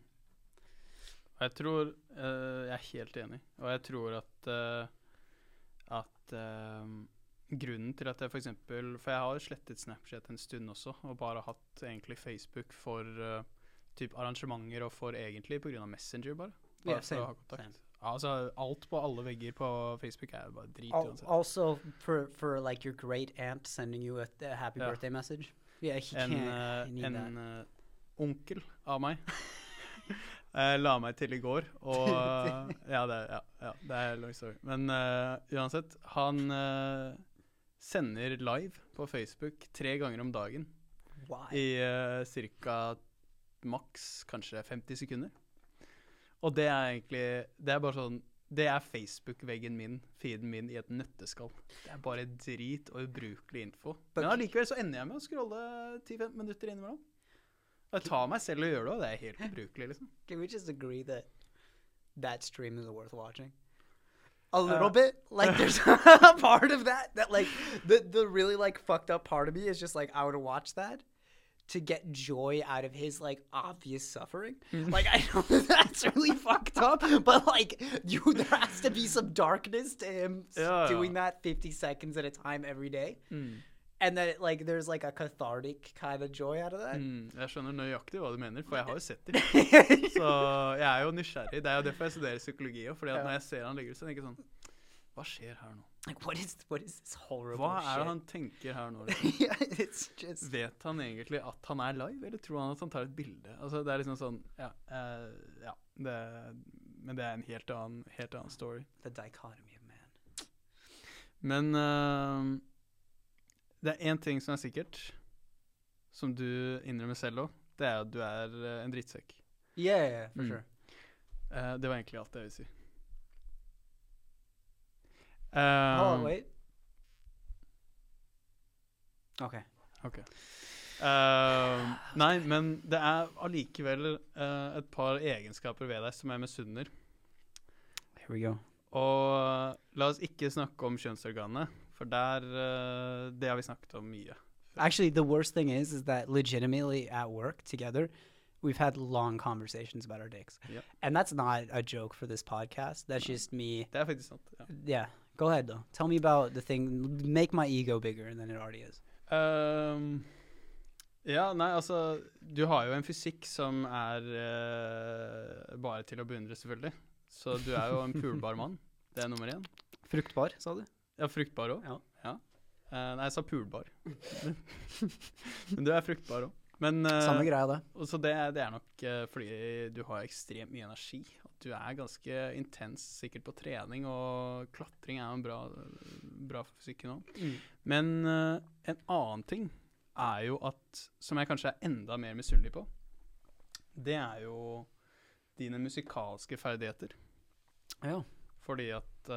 Og jeg tror eh, Jeg er helt enig. Og jeg tror at eh, At eh, grunnen til at jeg f.eks. For, for jeg har slettet Snapchat en stund også, og bare hatt egentlig Facebook for uh, typ arrangementer og for egentlig pga. Messenger, bare. bare ha same, kontakt. Ja, altså, alt på alle vegger på Facebook er bare drit uansett. Also, for for like your great aunt sending you a, happy ja. birthday message. Yeah, En, need en eh, onkel av meg eh, la meg til i går, og ja, det, ja, ja, det er long story. Men uh, uansett, han eh, sender live på Facebook tre ganger om dagen Why? i uh, ca. maks kanskje 50 sekunder. Og det er egentlig Det er bare sånn Det er Facebook-veggen min, feeden min, i et nøtteskall. Det er bare drit og ubrukelig info. Men allikevel så ender jeg med å scrolle 10-15 minutter innimellom. Og jeg tar meg selv og gjør det, og det er helt ubrukelig, liksom. Can we just agree that that stream is worth watching? A little Uh, bit. Like there's a part of that that like the the really like fucked up part of me is just like I would watch that to get joy out of his like obvious suffering. Like I know that that's really fucked up, but like you there has to be some darkness to him Yeah, doing that 50 seconds at a time every day. Mm. And that like there's like a cathartic kind of joy out of that. Mm, jeg skjønner nøyaktig hva du mener, for jeg har jo sett det. Så jeg er jo nysgjerrig. Det er jo derfor jeg studerer psykologi òg. Fordi at når jeg ser han legger ut, så tenker jeg sånn Hva skjer her nå? Like what is what is this horrible Hva er det han tenker her nå? Liksom? yeah, just Vet han egentlig at han er live, eller tror han at han tar et bilde? Altså, det er liksom sånn Ja. Uh, ja det, men det er en helt annen, helt annen story. the dichotomy of man. Men eh, det er én ting som er sikkert, som du innrømmer selv òg. Det er at du er eh, en drittsekk. Yeah, yeah, for Mm. sure. Eh, det var egentlig alt jeg ville si. oh, Eh, wait. Okay. Ok. Eh, nei, men det er allikevel eh, et par egenskaper ved deg som jeg misunner. Here we go. Og la oss ikke snakke om kjønnsorganet, for der uh, Det har vi snakket om mye. Actually, the worst thing is, is that legitimately at work together, we've had long conversations about our dicks, Yep. and that's not a joke for this podcast. That's just me. Det er faktisk sant. Ja. Yeah. Go ahead though. Tell me about the thing. Make my ego bigger than it already is. Um, ja, nei, altså Du har jo en fysikk som er uh, bare til å beundre, selvfølgelig. Så du er jo en pulbar mann. Det er nummer én. Fruktbar, sa du? Ja, fruktbar òg. Ja. Eh, nei, jeg sa pulbar. Men du er fruktbar òg. Men uh, Samme greia, det. så det, det er nok uh, fordi du har ekstremt mye energi. At du er ganske intens sikkert på trening, og klatring er jo en bra, bra for fysikken òg. Mm. Men uh, en annen ting er jo at Som jeg kanskje er enda mer misunnelig på, det er jo dine musikalske ferdigheter. Ja. Fordi at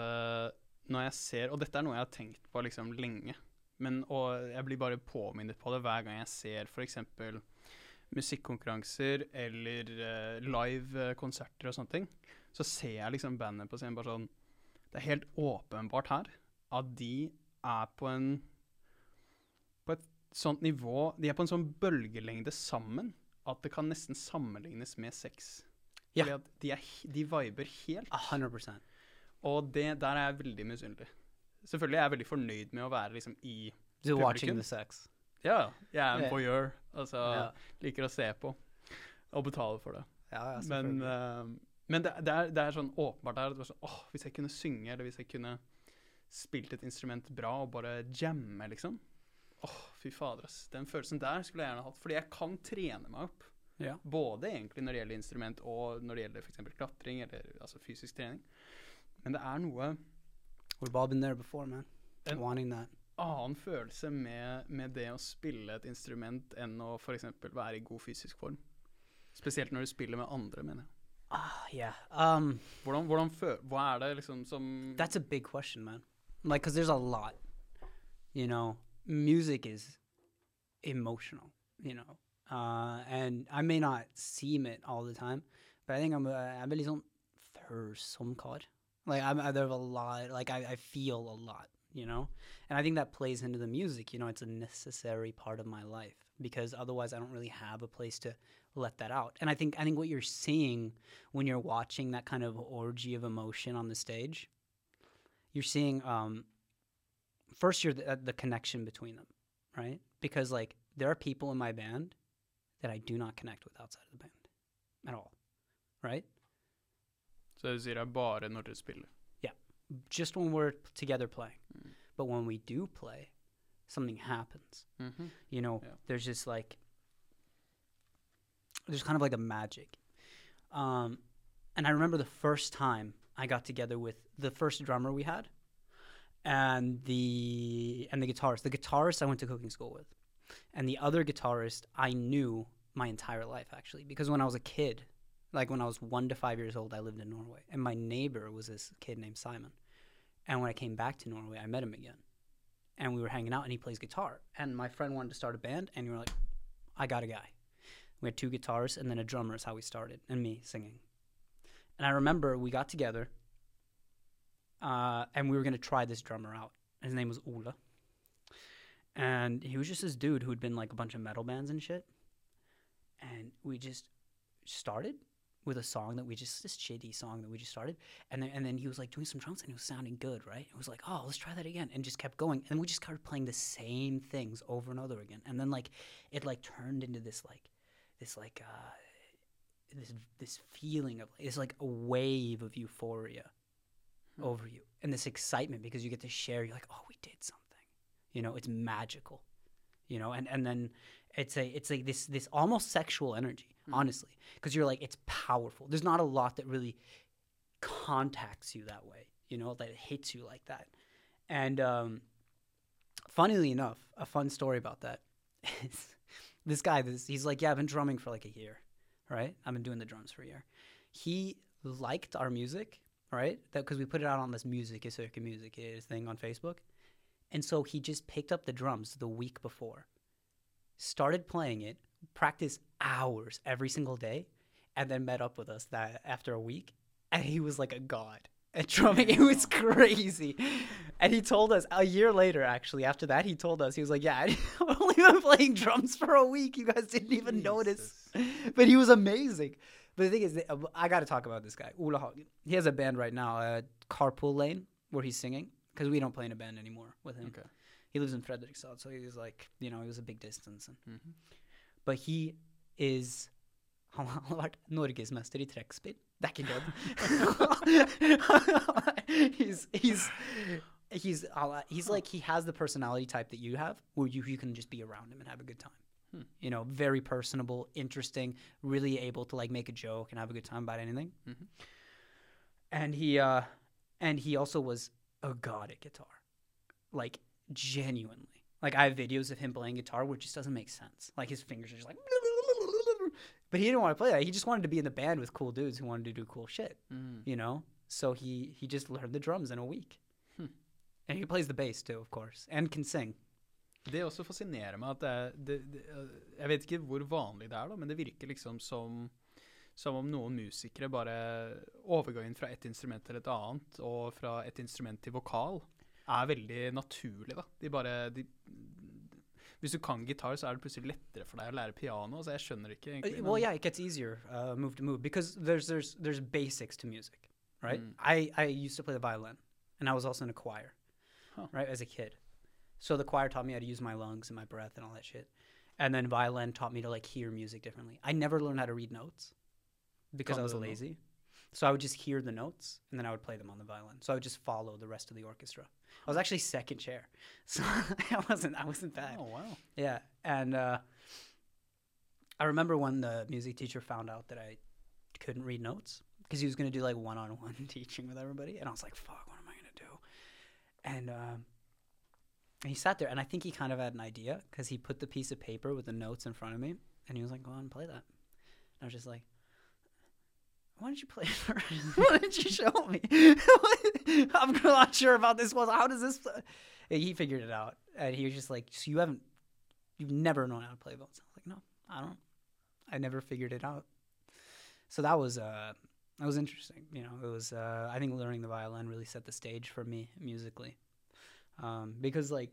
når jeg ser Og dette er noe jeg har tenkt på liksom lenge. Men, og jeg blir bare påminnet på det hver gang jeg ser f.eks. musikkonkurranser eller uh, live eh, konserter og sånne ting. Så ser jeg liksom bandet på scenen bare sånn Det er helt åpenbart her at de er på en På et sånt nivå De er på en sånn bølgelengde sammen at det kan nesten sammenlignes med sex. Ja. Fordi at de, er, de viber helt. 100 Og det, der er jeg veldig misunnelig. Selvfølgelig er jeg veldig fornøyd med å være liksom i So watching the sex. Ja, jeg er en voyeur. Altså, Ja. liker å se på. Og betale for det. Ja, ja, Men, eh, men det, det, er, det er sånn åpenbart der at det var sånn, oh, hvis jeg kunne synge, eller hvis jeg kunne spilt et instrument bra og bare jamme, liksom. Åh, fy fader, ass. Den følelsen der skulle jeg gjerne hatt. Fordi jeg kan trene meg opp. ja. Både egentlig når det gjelder instrument, og når det gjelder f.eks. klatring, eller altså fysisk trening. Men det er noe We've all been there before, man. En- Wanting that. annen følelse med, med det å spille et instrument enn å f.eks. være i god fysisk form. Spesielt når du spiller med andre, mener jeg. Ah, yeah. Um, Hvordan, hvordan fø hva er det liksom som that's a big question, man. Like, because there's a lot. You know, music is emotional. You know, uh, and I may not seem it all the time, but I think I'm. a, I'm really sånn følsom kar. Like I'm. I, there's a lot. Like I, I feel a lot. You know, and I think that plays into the music. You know, it's a necessary part of my life because otherwise I don't really have a place to let that out. And I think I think what you're seeing when you're watching that kind of orgy of emotion on the stage, you're seeing um, first you're the, uh, the connection between them, right? Because like there are people in my band that I do not connect with outside of the band at all, right? Så du sier det er bare når dere spiller. Yeah. Just when we're together playing. Mm. But when we do play, something happens. Mhm. You know, Yeah. there's just like there's kind of like a magic. Um, and I remember the first time I got together with the first drummer we had, and the and the guitarist. The guitarist I went to cooking school with, and the other guitarist I knew my entire life actually because when I was a kid, like when I was one to five years old, I lived in Norway, and my neighbor was this kid named Simon. And when I came back to Norway, I met him again. And we were hanging out and he plays guitar. And my friend wanted to start a band and you were like i got a guy. We had two guitars and then a drummer is how we started and me singing. And i remember we got together uh, and we were going to try this drummer out. His name was Ola. and he was just this dude who'd been like a bunch of metal bands and shit. And we just started with a song that we just this shitty song that we just started and then and then he was like doing some drums and it was sounding good, right? It was like, oh, let's try that again, and just kept going. And we just started playing the same things over and over again. And then like it like turned into this like this like uh this this feeling of it's like a wave of euphoria Hmm. over you and this excitement because you get to share. You're like, oh, we did something. You know, it's magical. You know, and and then it's a it's like this this almost sexual energy, honestly, because you're like it's powerful. There's not a lot that really contacts you that way, you know, that hits you like that. And um, funnily enough, a fun story about that is this guy. This he's like, yeah, I've been drumming for like a year, right? I've been doing the drums for a year. He liked our music, right? That because we put it out on this music is circa music is thing on Facebook, and so he just picked up the drums the week before, started playing it, practiced hours every single day, and then met up with us that after a week, and he was like a god at drumming. It was crazy. And he told us a year later, actually, after that, he told us, he was like, Yeah, I've only been playing drums for a week. You guys didn't even notice. But he was amazing. But the thing is, uh, I got to talk about this guy, Ola Hagen. He has a band right now, uh, Carpool Lane, where he's singing, because we don't play in a band anymore with him. Okay. He lives in Fredrikstad, so he was like, you know, it was a big distance. And, Mhm. But he is Han har vært norgesmester i trekkspill. Det er ikke kødd. he's he's he's uh, he's like he has the personality type that you have, where you you can just be around him and have a good time. Hmm. You know, very personable, interesting, really able to like make a joke and have a good time about anything. Mhm. And he uh and he also was a god at guitar. Like genuinely. Like I have videos of him playing guitar which just doesn't make sense. Like his fingers are just like But he didn't want to play that. He just wanted to be in the band with cool dudes who wanted to do cool shit Mm. you know. So he he just learned the drums in a week, Hmm. and he plays the bass too, of course, and can sing. Det også fascinerer meg at det, er- det, det øh, Jeg vet ikke hvor vanlig det er, da, men det virker liksom som som om noen musikere bare Overgangen fra et instrument til et annet, og fra et instrument til vokal, er veldig naturlig, da. De bare de, Hvis du kan gitar, så er det plutselig lettere for deg å lære piano. Så jeg skjønner ikke, Uh, egentlig. well, yeah, it gets easier uh, move to move because there's there's there's basics to music, right? Mm. I I used to play the violin, and I was also in a choir, Huh. right, as a kid. So the choir taught me how to use my lungs and my breath and all that shit, and then violin taught me to like hear music differently. I never learned how to read notes because I was lazy. So I would just hear the notes and then I would play them on the violin. So I would just follow the rest of the orchestra. I was actually second chair, so I wasn't I wasn't bad. Oh, wow. Yeah, and uh, I remember when the music teacher found out that I couldn't read notes because he was going to do like one-on-one teaching with everybody, and I was like, "Fuck, what am I going to do?" And um, he sat there, and I think he kind of had an idea because he put the piece of paper with the notes in front of me, and he was like, "Go on and play that." And I was just like. Why didn't you play it first? Why didn't you show me? I'm not sure about this one. How does this? Play? He figured it out, and he was just like, "So you haven't you've never known how to play both. I was like, no, I don't. I never figured it out. So that was uh, that was interesting. You know, it was. Uh, I think learning the violin really set the stage for me musically, um, because like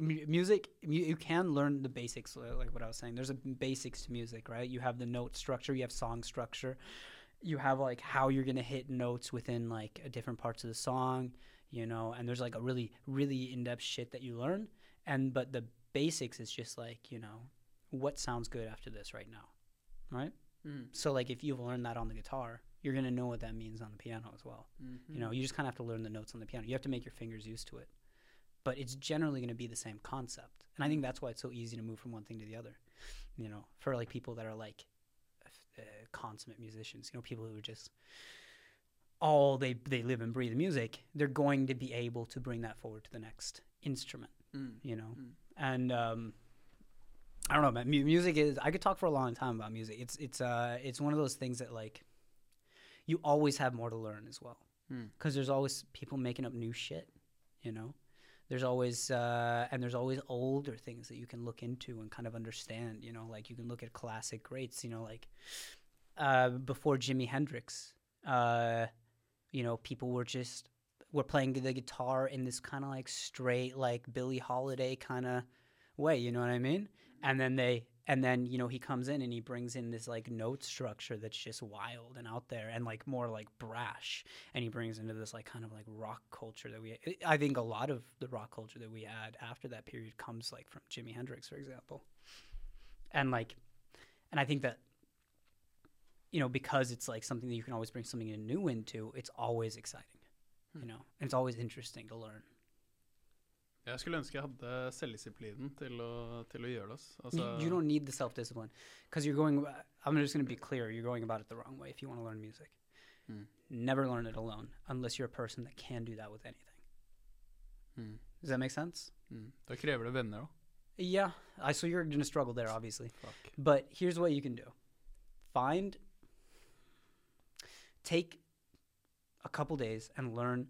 music, you can learn the basics. Like what I was saying, there's a basics to music, right? You have the note structure, you have song structure, you have like how you're gonna hit notes within like different parts of the song, you know, and there's like a really really in depth shit that you learn and but the basics is just like you know what sounds good after this right now right Mm. so like if you've learned that on the guitar you're going to know what that means on the piano as well Mhm. you know you just kind of have to learn the notes on the piano you have to make your fingers used to it but it's generally going to be the same concept and i think that's why it's so easy to move from one thing to the other you know for like people that are like uh, consummate musicians you know people who are just all they they live and breathe music they're going to be able to bring that forward to the next instrument Mm. you know Mm. and um i don't know man mu- music is i could talk for a long time about music it's it's uh it's one of those things that like you always have more to learn as well Mm. because there's always people making up new shit you know there's always uh and there's always older things that you can look into and kind of understand you know like you can look at classic greats you know like uh before jimi hendrix uh you know people were just were playing the guitar in this kind of like straight like billie holiday kind of way you know what i mean? And then they and then you know he comes in and he brings in this like note structure that's just wild and out there and like more like brash. And he brings into this like kind of like rock culture that we i think a lot of the rock culture that we had after that period comes like from jimi hendrix for example. And like and i think that you know because it's like something that you can always bring something new into it's always exciting hmm. you know and it's always interesting to learn Jeg skulle ønske jeg hadde selvdisiplinen til til å gjøre det. You- Altså, you don't need the self-discipline because you're going i'm just going to be clear you're going about it the wrong way if you want to learn music Mm. never learn it alone unless you're a person that can do that with anything mm, does that make sense mm. Da krever det venner, da. yeah I, so you're going to struggle there obviously Fuck. but here's what you can do find take a couple days and learn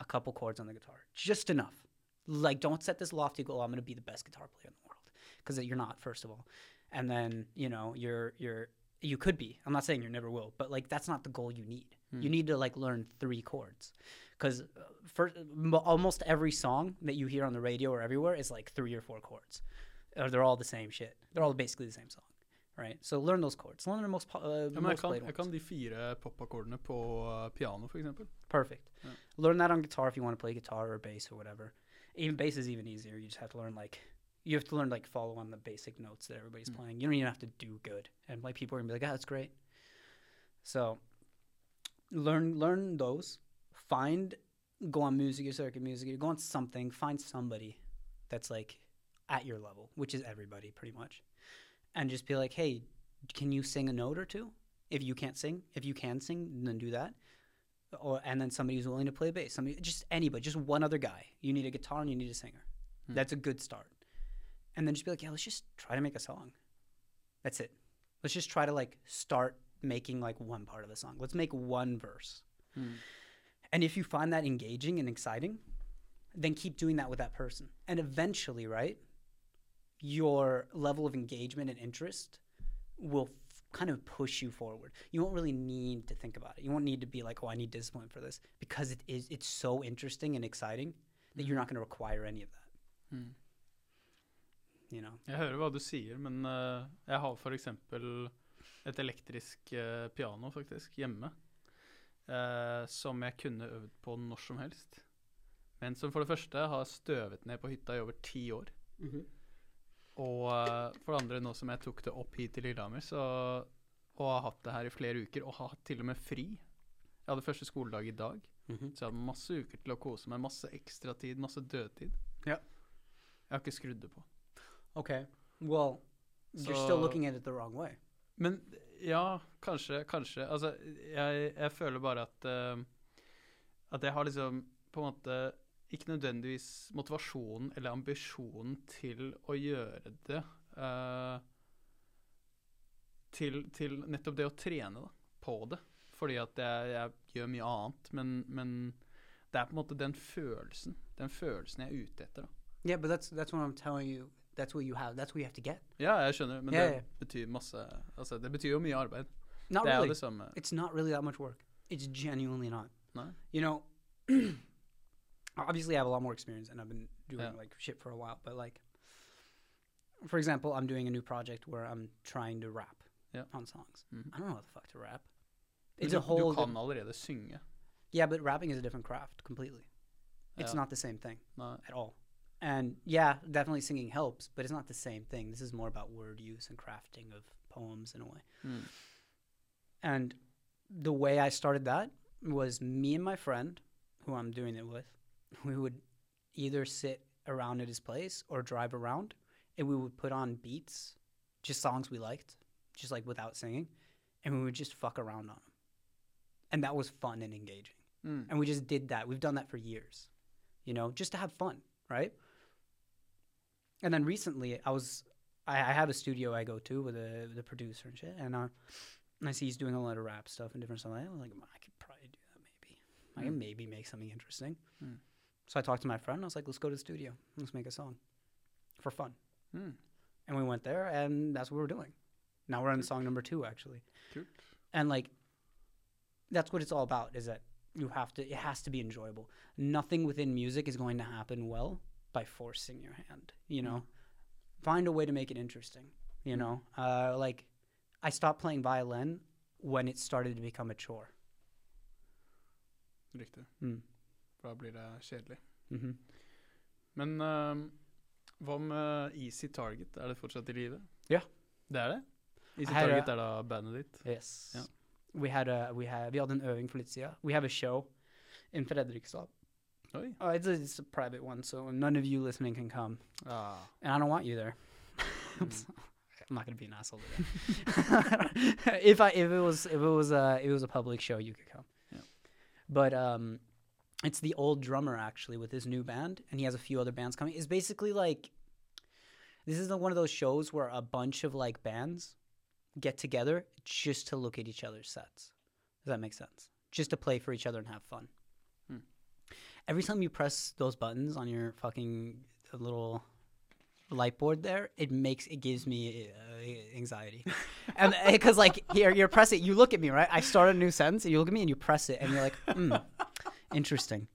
a couple chords on the guitar just enough like don't set this lofty goal i'm going to be the best guitar player in the world. Because you're not first of all. And then you know you're you're you could be. I'm not saying you never will but like that's not the goal you need. You need to like learn three chords. Because for mo- almost every song that you hear on the radio or everywhere is like three or four chords. Or they're all the same shit. They're all basically the same song right? So learn those chords. Learn the most, uh, Ja, men jeg most kan, jeg kan de fire popakkordene på uh, piano, for eksempel. perfect. Yeah. learn that on guitar if you want to play guitar or bass or whatever even bass is even easier. You just have to learn like you have to learn like follow on the basic notes that everybody's Mm. playing. You don't even have to do good. And like people are gonna be like ah that's great. So learn learn those. Find go on music or circuit music go on something. Find somebody that's like at your level, which is everybody pretty much, and just be like, hey, can you sing a note or two? If you can't sing, if you can sing, then do that. Or and then somebody who's willing to play bass, somebody just anybody, just one other guy. You need a guitar and you need a singer. Hmm. That's a good start. And then just be like, yeah, let's just try to make a song. That's it. Let's just try to like start making like one part of the song. Let's make one verse. Mm. And if you find that engaging and exciting, then keep doing that with that person. And eventually, right, your level of engagement and interest will kind of push you forward. You won't really need to think about it. You won't need to be like, "Oh, I need discipline for this," because it is it's so interesting and exciting that you're not going to require any of that. Mm. You know. Jeg hører hva du sier, men uh, jeg har eksempel et elektrisk uh, piano faktisk hjemme. uh, som jeg kunne øvd på når som helst. Men som for det første har støvet ned på hytta i over ti år. Og eh, for det andre, nå som jeg tok det opp hit til Lillehammer, så, og har hatt det her i flere uker, og har hatt til og med fri Jeg hadde første skoledag i dag, Mhm. så jeg hadde masse uker til å kose meg. Masse ekstratid, masse dødtid. Ja. Jeg har ikke skrudd det på. Okay. Well, you're still looking at it the wrong way. Men ja, kanskje, kanskje. Altså, jeg, jeg føler bare at uh, At jeg har liksom på en måte ikke nødvendigvis motivasjonen eller ambisjonen til å gjøre det uh, til, til nettopp det å trene da, på det. Fordi at jeg, jeg gjør mye annet, men, men det er på en måte den følelsen Den følelsen jeg er ute etter. da. Yeah, but that's that's what I'm telling you. That's what you have. That's what you have to get. Ja, jeg skjønner, men yeah, det yeah. betyr masse Altså, det betyr jo mye arbeid. Not det er jo really. det samme. It's not really that much work. It's genuinely not. Nei? You know, obviously I have a lot more experience and I've been doing Yeah. like shit for a while, but like for example, I'm doing a new project where I'm trying to rap Yeah. on songs. Mhm. I don't know how the fuck to rap. It's du, a whole du kan allerede synge. Yeah, but rapping is a different craft completely. It's Ja. not the same thing Nei. at all. And yeah, definitely singing helps, but it's not the same thing. This is more about word use and crafting of poems in a way. Mm. And the way I started that was me and my friend, who I'm doing it with, we would either sit around at his place or drive around, and we would put on beats, just songs we liked, just like without singing, and we would just fuck around on them. And that was fun and engaging. Mm. And we just did that. We've done that for years, you know, just to have fun, right? And then recently, I was, I, I have a studio I go to with a the producer and shit, and uh, and I see he's doing a lot of rap stuff and different stuff. like. I'm like, I could probably do that maybe. I can Mm. maybe make something interesting. Mm. So I talked to my friend. I was like, let's go to the studio. Let's make a song for fun. Mm. And we went there, and that's what we're doing. Now we're on song number two, actually. Kult. And like, that's what it's all about. Is that you have to? It has to be enjoyable. Nothing within music is going to happen well by forcing your hand. You know, find a way to make it interesting. You Mm. know, uh, like I stopped playing violin when it started to become a chore. Riktig. Mm. For da blir det kjedelig. hmm Men uh, hva med Easy Target? Er det fortsatt i live? Ja. Det er det? Easy er- Target er da bandet ditt? Yes. Ja. We had a we had vi hadde en øving for litt siden. We have a show in Fredrikstad. Oi. Oh, it's a, it's a private one, so none of you listening can come, Ah. and I don't want you there. Mm. I'm not gonna be an asshole if I if it was if it was a if it was a public show, you could come. Yeah. But um, it's the old drummer actually with his new band, and he has a few other bands coming. It's basically like this is one of those shows where a bunch of like bands get together just to look at each other's sets. Does that make sense? Just to play for each other and have fun. Hmm. Every time you press those buttons on your fucking little light board there, it makes it gives me uh, anxiety, and because like here you're pressing, you look at me right. I start a new sentence, and you look at me and you press it, and you're like, hmm, interesting.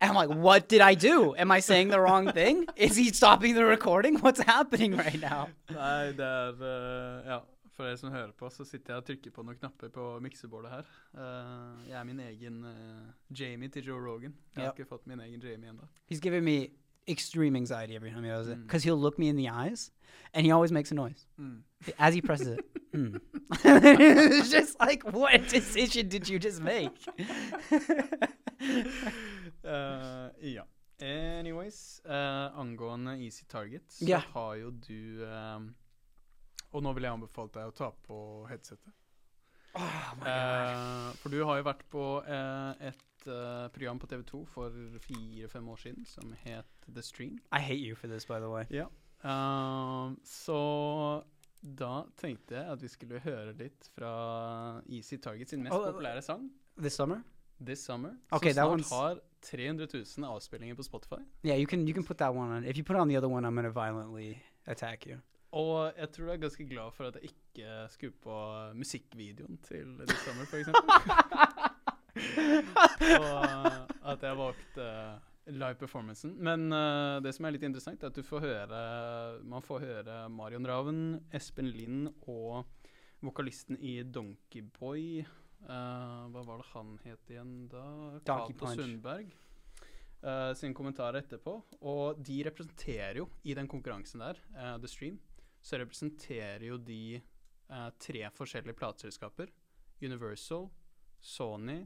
And I'm like, what did I do? Am I saying the wrong thing? Is he stopping the recording? What's happening right now? Nei, det er uh, Ja, for dere som hører på, så sitter jeg og trykker på noen knapper på miksebordet her. Uh, jeg er min egen uh, Jamie til Joe Rogan. Jeg har ikke fått min egen Jamie ennå. He's giving me extreme anxiety every time he does it Mm. because he'll look me in the eyes, and he always makes a noise Mm. as he presses it. mm. it's just like, what decision did you just make? uh, ja. Anyways, uh, angående Easy Target, så yeah. har jo du um, Og nå vil jeg anbefale deg å ta på headsetet. Oh uh. For du har jo vært på eh, et eh, program på TV2 for fire-fem år siden som het The Stream. I hate you for this, by the way. Ja. Ehm, så da tenkte jeg at vi skulle høre litt fra Easy Target sin mest Oh, populære sang, This summer? This Summer, Okay, som snart har 300 000 avspillinger på Spotify. Yeah, you can you can put that one on. If you put on the other one, I'm gonna violently attack you. Og jeg tror du er ganske glad for at jeg ikke skulle på musikkvideoen til This Summer, eksempel. og at jeg valgte live performancen. Men uh, det som er litt interessant, er at du får høre Man får høre Marion Raven, Espen Lind og vokalisten i Donkeyboy uh, Hva var det han het igjen da? Cato Sundberg. Uh, sin kommentar etterpå. Og de representerer jo, i den konkurransen der, uh, The Stream, så representerer jo de eh, tre forskjellige plateselskaper. Universal, Sony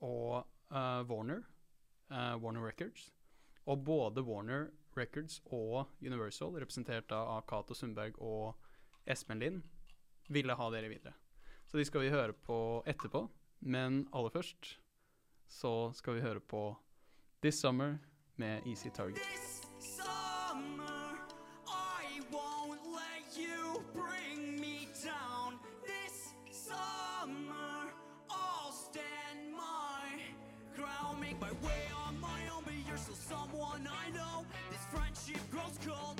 og uh, Warner. uh, Warner Records. Og både Warner Records og Universal, representert av Cato Sundberg og Espen Lind, ville ha dere videre. Så de skal vi høre på etterpå. Men aller først så skal vi høre på This Summer med Easy Target. Grows cold.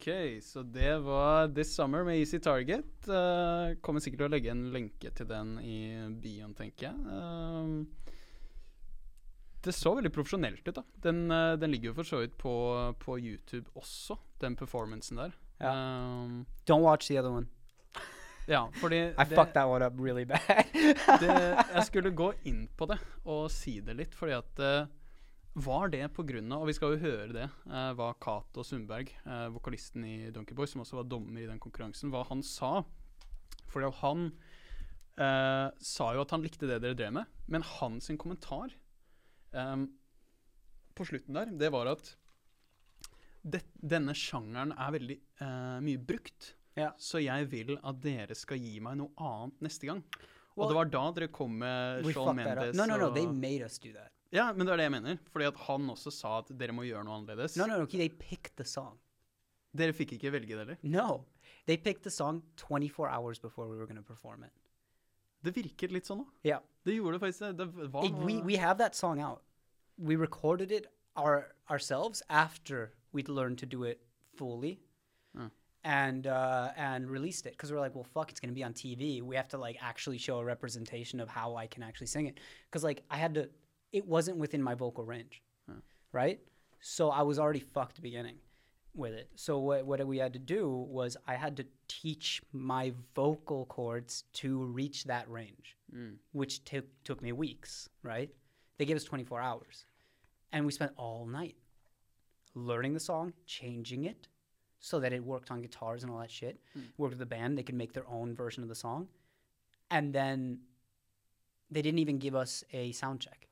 Ok, så det var This Summer med Easy Target. Uh, kommer sikkert til å legge en lenke til den i bioen, tenker jeg. Uh, det så veldig profesjonelt ut, da. Den, uh, den ligger jo for så vidt på, på YouTube også, den performancen der. Ehm, Don't watch the other one. ja, fordi I fucked that one up really bad. det, jeg skulle gå inn på det og si det litt, fordi at var det av Og vi skal jo høre det, eh, hva Cato Sundberg, eh, vokalisten i Donkey Boy, som også var dommer i den konkurransen, hva han sa. For han eh, sa jo at han likte det dere drev med, men hans kommentar eh, på slutten der, det var at det, denne sjangeren er veldig eh, mye brukt. Ja. Så jeg vil at dere skal gi meg noe annet neste gang. Well, og det var da dere kom med up. Mendes No, no, no. They made us do that. Ja, men det er det jeg mener. Fordi at han også sa at dere må gjøre noe annerledes. No, no, no. They picked the song. Dere fikk ikke velge det heller. No, they picked the song 24 hours before we were going to perform it. Det virket litt sånn, da. Yeah, Det gjorde det faktisk. Det var It- we we have that song out. We recorded it our ourselves after we'd learned to do it fully, Mm. and uh, and released it because we're like, well, fuck, it's gonna be on TV. We have to like actually show a representation of how I can actually sing it because like I had to. It wasn't within my vocal range, Mm. right? So I was already fucked beginning with it. So what what we had to do was I had to teach my vocal cords to reach that range mm. which took took me weeks, right? They gave us 24 hours. And we spent all night learning the song, changing it so that it worked on guitars and all that shit. Worked with the band, they could make their own version of the song. And then they didn't even give us a sound check.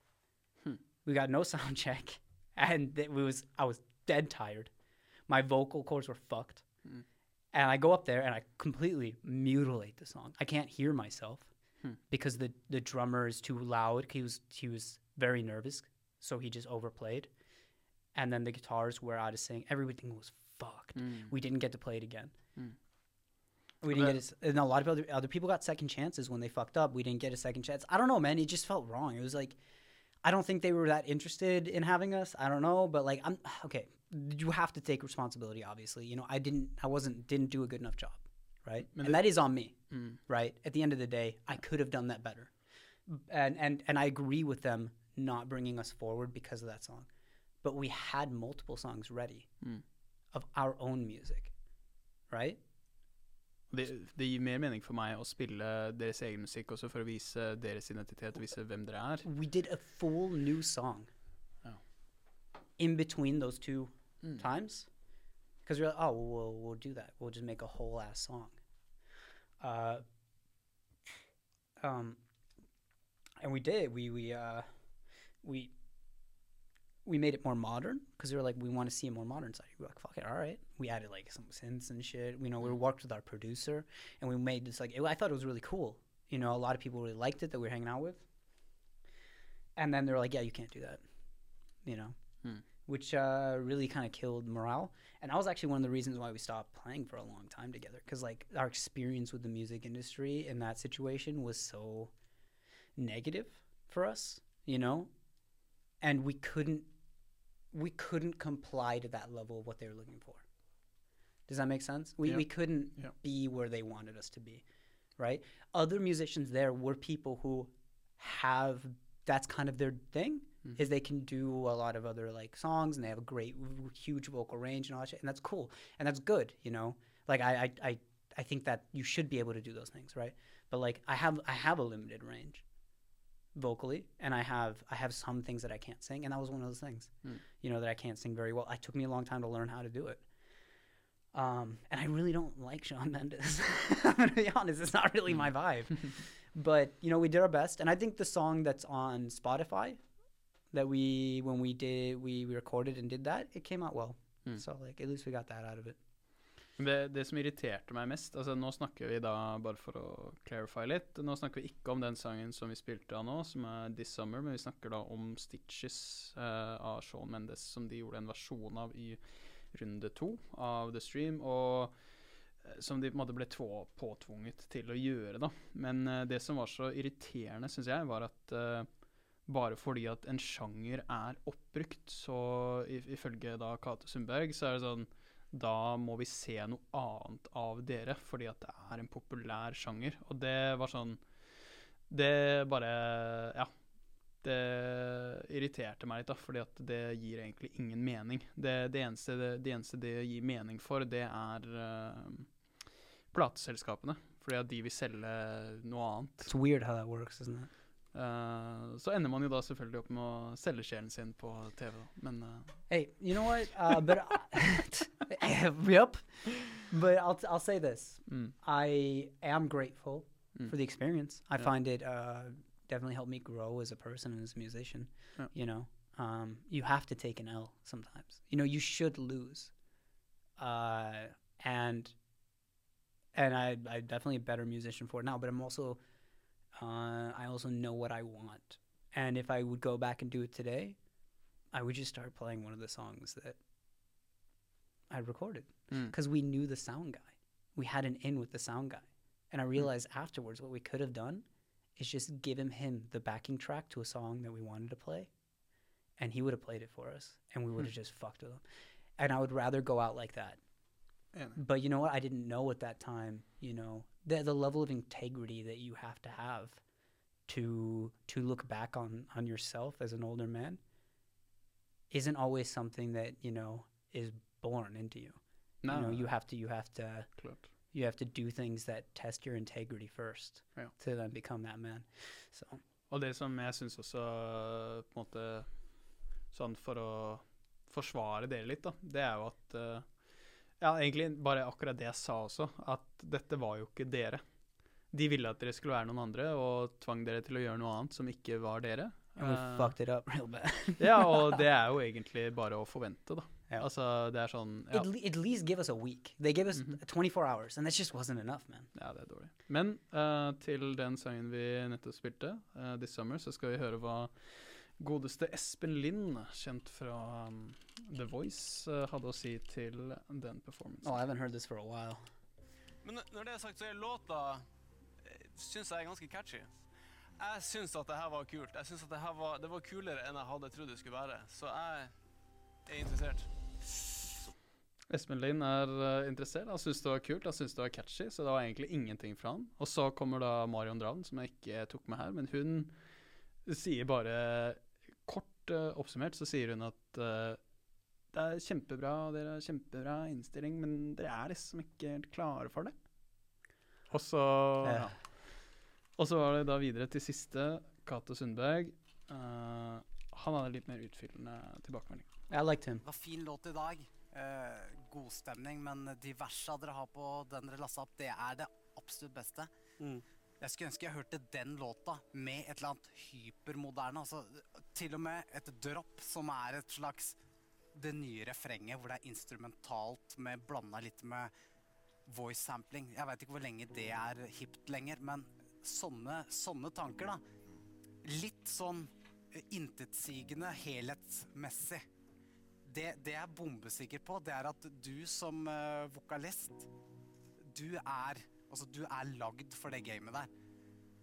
We got no sound check and it was I was dead tired. My vocal cords were fucked. Mm. And I go up there and I completely mutilate the song. I can't hear myself Hmm. because the the drummer is too loud. He was he was very nervous, so he just overplayed. And then the guitars were out of sync. Everything was fucked. Mm. We didn't get to play it again. Mm. We didn't get a and a lot of other, other people got second chances when they fucked up. We didn't get a second chance. I don't know, man. It just felt wrong. It was like, I don't think they were that interested in having us. I don't know, but like, I'm okay. You have to take responsibility. Obviously, you know, I didn't. I wasn't. Didn't do a good enough job, right? Men and that is on me, Mm. right? At the end of the day, I could have done that better, and and and I agree with them not bringing us forward because of that song. But we had multiple songs ready Mm. of our own music, right? Det, det gir mer mening for meg å spille deres egen musikk også for å vise deres identitet vise hvem dere er. we did a full new song Oh. in between those two Mm. times because we're like, oh, well, we'll, we'll do that. We'll just make a whole ass song. Uh, um, and we did. We we uh, we we made it more modern because we were like, we want to see a more modern side. We were like, fuck it, all right. We added like some synths and shit. You know, we worked with our producer and we made this like. It, I thought it was really cool. You know, a lot of people really liked it that we were hanging out with. And then they were like, yeah, you can't do that. You know, Hmm. which uh, really kind of killed morale. And that was actually one of the reasons why we stopped playing for a long time together because like our experience with the music industry in that situation was so negative for us, you know, and we couldn't we couldn't comply to that level of what they were looking for. Does that make sense? We Yeah. we couldn't Yeah. be where they wanted us to be, right? Other musicians there were people who have that's kind of their thing Mhm. is they can do a lot of other like songs and they have a great huge vocal range and all that shit and that's cool and that's good you know like I, I i i think that you should be able to do those things right but like i have i have a limited range vocally and i have i have some things that i can't sing and that was one of those things Mm. you know that i can't sing very well it took me a long time to learn how to do it um, and I really don't like Shawn Mendes. I'm gonna be honest; it's not really my vibe. but you know, we did our best, and I think the song that's on Spotify that we when we did we, we recorded and did that, it came out well. Mm. So like at least we got that out of it. Det, det som irriterte meg mest altså Nå snakker vi da, bare for å clarify litt Nå snakker vi ikke om den sangen som vi spilte av nå, som er This Summer, men vi snakker da om Stitches eh, av Shawn Mendes, som de gjorde en versjon av i runde to av The Stream, og eh, som de på en måte ble påtvunget til å gjøre, da. Men eh, det som var så irriterende, syns jeg, var at eh, bare fordi at en sjanger er oppbrukt, så ifølge da Kate Sundberg, så er det sånn da må vi se noe annet av dere, fordi at det er en populær sjanger. Og det var sånn Det bare Ja. Det irriterte meg litt, da, fordi at det gir egentlig ingen mening. Det, det, eneste, det, det eneste det gir mening for, det er uh, plateselskapene. Fordi at de vil selge noe annet. It's weird how that works, isn't it? Eh, så ender man jo da selvfølgelig opp med å selge sjelen sin på TV. Men eh, Hey, you know what? Uh, but yep. But I'll I'll say this: mm, I am grateful Mm. for the experience. I Yeah. find it uh, definitely helped me grow as a person and as a musician. Yeah. You know, um, you have to take an L sometimes. You know, you should lose, uh, and and I I'm definitely a better musician for it now. But I'm also uh, I also know what I want, and if I would go back and do it today, I would just start playing one of the songs that I recorded mm, because we knew the sound guy. We had an in with the sound guy. And I realized afterwards what we could have done is just given him the backing track to a song that we wanted to play. And he would have played it for us. And we would have just fucked with him. And I would rather go out like that. But you know what? I didn't know at that time, you know, the, the level of integrity that you have to have to to look back on on yourself as an older man isn't always something that, you know, is born into you. Nei, you know, you have to you have to you have to do things that test your integrity first Ja. to then become that man. So Og det som jeg syns også på en måte Sånn for å forsvare dere litt, da, det er jo at eh, Ja, egentlig bare akkurat det jeg sa også, at dette var jo ikke dere. De ville at dere skulle være noen andre, og tvang dere til å gjøre noe annet som ikke var dere. And we Eh, fucked it up real bad. Ja, og det er jo egentlig bare å forvente, da. Yeah. Altså, det er sånn ja, At, at least give us a week. They gave us Mhm. 24 hours, and that just wasn't enough, man. ja, det er dårlig. Men uh, til den sangen vi nettopp spilte, uh, 'This Summer', så skal vi høre hva godeste Espen Lind, kjent fra um, The Voice, uh, hadde å si til den performancen. Oh, I haven't heard this for a while. Men når- det er sagt, så er låta syns jeg er ganske catchy. Jeg syns at det her var kult. Jeg synes at det her var, det var kulere enn jeg hadde trodd det skulle være. Så jeg er interessert. Espen Lind er eh, interessert. Han syns det var kult, han syns det var catchy, så det var egentlig ingenting fra han. Og så kommer da Marion Ravn, som jeg ikke tok med her, men hun sier bare eh, oppsummert så sier hun at eh, det er kjempebra, dere har kjempebra innstilling, men dere er liksom ikke helt klare for det. Og så Ja. Og så var det da videre til siste, Cato Sundberg. Uh, han hadde litt mer utfyllende tilbakemelding. I liked him. Det var fin låt i dag. Uh, god stemning, men de versa dere har på den dere lassa opp, det er det absolutt beste. Jeg skulle ønske jeg hørte den låta med et eller annet hypermoderne. Altså, til og med et dropp som er et slags det nye refrenget, hvor det er instrumentalt med blanda litt med voice sampling. Jeg veit ikke hvor lenge det er hipt lenger, men sånne, sånne tanker, da. Litt sånn eh, intetsigende helhetsmessig. Det, det jeg er bombesikker på, det er at du som eh, vokalist Du er Altså, du er lagd for det gamet der.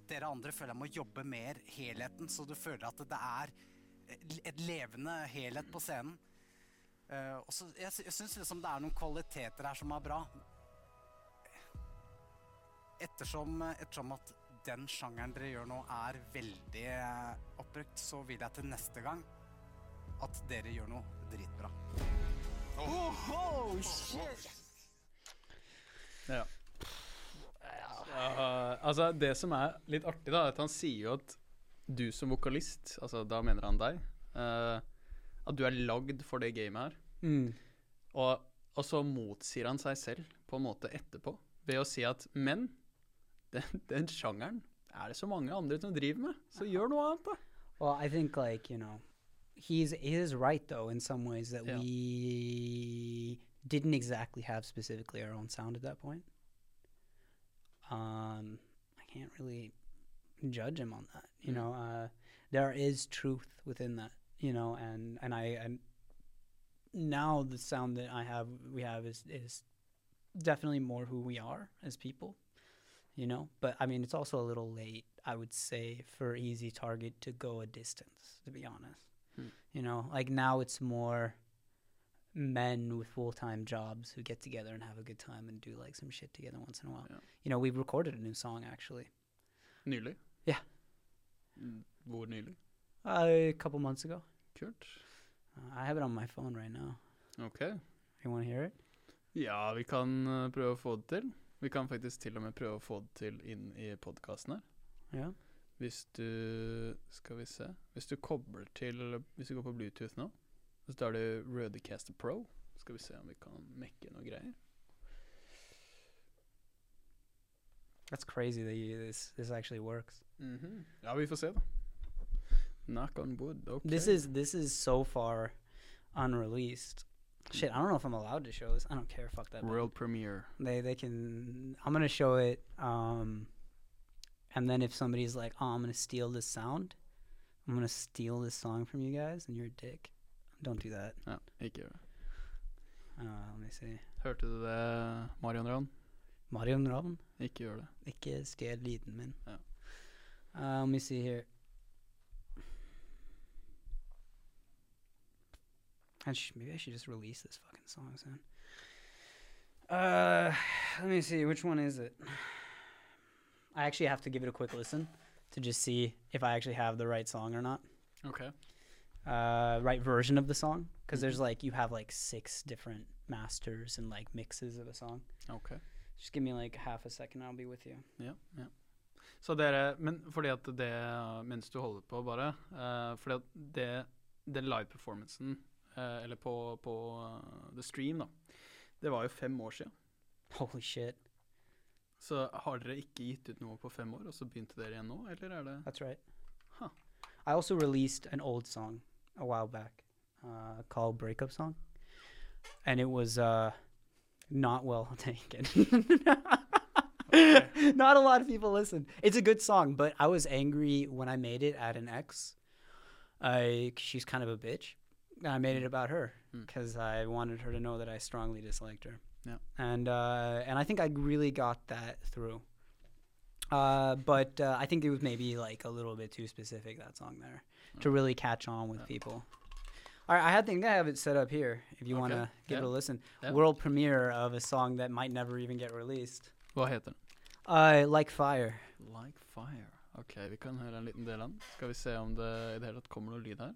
Dere andre føler jeg må jobbe mer helheten, så du føler at det er et levende helhet på scenen. Uh, og så, jeg, jeg syns liksom det er noen kvaliteter her som er bra. Ettersom, ettersom at den sjangeren dere gjør nå, er veldig eh, oppbrukt, så vil jeg til neste gang at dere gjør noe dritbra. Oh, shit! Ja. Ja, altså, det som er litt artig, da, er at han sier jo at du som vokalist, altså da mener han deg, uh, at du er lagd for det gamet her. Mm. Og, og så motsier han seg selv på en måte etterpå, ved å si at men den, den sjangeren er det så mange andre som driver med, så gjør noe annet, da. Well, I think like you know, he's he is right though in some ways that Yeah. we didn't exactly have specifically our own sound at that point. Um, I can't really judge him on that. You Mm. know, uh, there is truth within that. You know, and and I and now the sound that I have we have is is definitely more who we are as people you know but i mean it's also a little late i would say for easy target to go a distance to be honest Hmm. you know like now it's more men with full-time jobs who get together and have a good time and do like some shit together once in a while Yeah. you know we've recorded a new song actually Nylig. Ja. Mm, Hvor nylig? a couple months ago Kult. uh, i have it on my phone right now Ok. you want to hear it Ja, vi kan uh, prøve å få det til. Vi kan faktisk til og med prøve å få det til inn i podkasten her. Ja. Hvis du Skal vi se. Hvis du kobler til Hvis du går på Bluetooth nå, så tar du Rodecaster Pro. Skal vi se om vi kan mekke noe greier. that's crazy that you, this this actually works Mhm. Ja, vi får se, da. Knock on wood. Ok. This is this is so far unreleased. Shit, I don't know if I'm allowed to show this. I don't care. Fuck that. band. World premiere. They they can. I'm gonna show it. Um, and then if somebody's like, "Oh, I'm gonna steal this sound," I'm gonna steal this song from you guys, and you're a dick. Don't do that. Ja, ikke gjør det. Uh, let me see. Hørte du det, Marion Ravn? Marion Ravn. Ikke gjør det. Ikke stjel lyden min. Ja. Uh, let me see here. I maybe I should just release this fucking song soon. Uh, let me see. Which one is it? I actually have to give it a quick listen to just see if I actually have the right song or not. Ok. Uh, right version of the song. Because there's Mhm. like, you have like six different masters and like mixes of a song. Ok. Just give me like half a second, I'll be with you. Ja, ja. Så dere, men fordi at det, mens du holder på bare, eh, fordi at det, den live-performancen, eh, eller på, på eh, The Stream da, det var jo fem år siden. Holy shit. Så har dere ikke gitt ut noe på fem år, og så begynte dere igjen nå, eller er det? That's right. Huh. I also released an old song a while back uh, called "Breakup Song," and it was uh, not well taken. not a lot of people listen. It's a good song, but I was angry when I made it at an ex. I she's kind of a bitch. I made it about her Mm. because I wanted her to know that I strongly disliked her. Yeah. And uh, and I think I really got that through. Uh, but uh, I think it was maybe like a little bit too specific that song there to really catch on with people. All right, I had think I have it set up here. If you want to Okay. give it a listen, world premiere of a song that might never even get released. Hva heter den? Uh, like fire. Like Fire. Ok, vi kan høre en liten del av den. Skal vi se om det i det hele tatt kommer noe lyd her.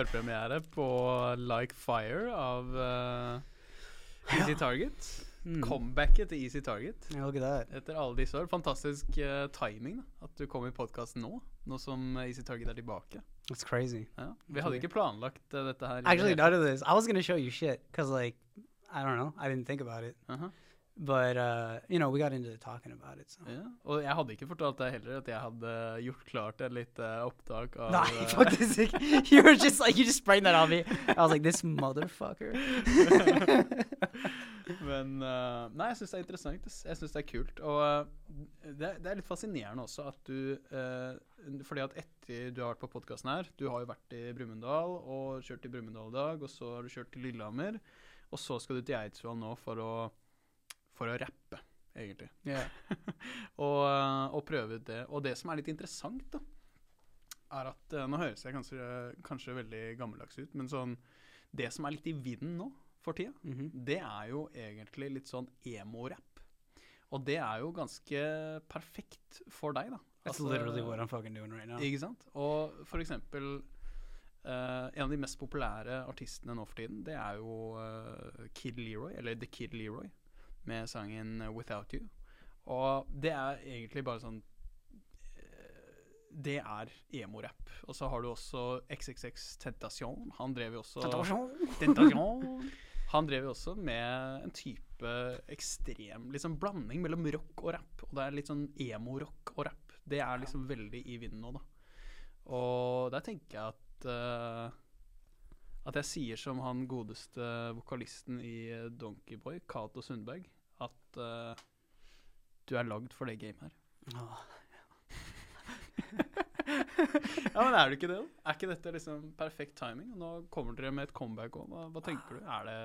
Førpremiere på Like Fire av uh, Easy Target. Mm. Comebacket til Easy Target. Etter alle disse år. Fantastisk uh, timing da, at du kom i podkasten nå. Nå som Easy Target er tilbake. It's crazy. Ja. Vi hadde ikke planlagt uh, dette her. Actually, none of this. I was gonna show you shit because, like, I don't know. I didn't think about it, Uh Aha. But uh, you know, we got into talking about it. So. Ja. Og jeg hadde ikke fortalt deg heller at jeg hadde gjort klart et lite opptak av Nei, faktisk fuck this. You were just like you just sprang that on me. I was like, this motherfucker. Men uh, Nei, jeg syns det er interessant. Jeg syns det er kult. Og uh, det, det er litt fascinerende også at du eh, Fordi at etter du har vært på podkasten her Du har jo vært i Brumunddal og kjørt til Brumunddal i dag, og så har du kjørt til Lillehammer. Og så skal du til Eidsvoll nå for å, for å rappe, egentlig. yeah. og, eh, og prøve ut det. Og det som er litt interessant, da, er at eh, Nå høres jeg kanskje, kanskje veldig gammeldags ut, men sånn Det som er litt i vinden nå for tida, hmm det er jo egentlig litt sånn emo-rapp. Og det er jo ganske perfekt for deg, da. Altså, literally what I'm fucking doing right now. Ikke sant? Og for eksempel uh, En av de mest populære artistene nå for tiden, det er jo uh, Kid Leroy, eller The Kid Leroy, med sangen 'Without You'. Og det er egentlig bare sånn eh, det er emo-rapp. Og så har du også XXX Tentation. Han drev jo også Tentation. Tentation. Han drev jo også med en type ekstrem liksom blanding mellom rock og rapp. Og det er litt sånn emo-rock og rapp. Det er liksom veldig i vinden nå, da. Og der tenker jeg at eh, At jeg sier som han godeste vokalisten i eh, Donkeyboy, Cato Sundberg, at uh, du er lagd for det gamet her. Åh. Ja, men er du ikke det, da? Er ikke dette liksom perfekt timing? Nå kommer dere med et comeback òg. Hva, hva tenker du? Er det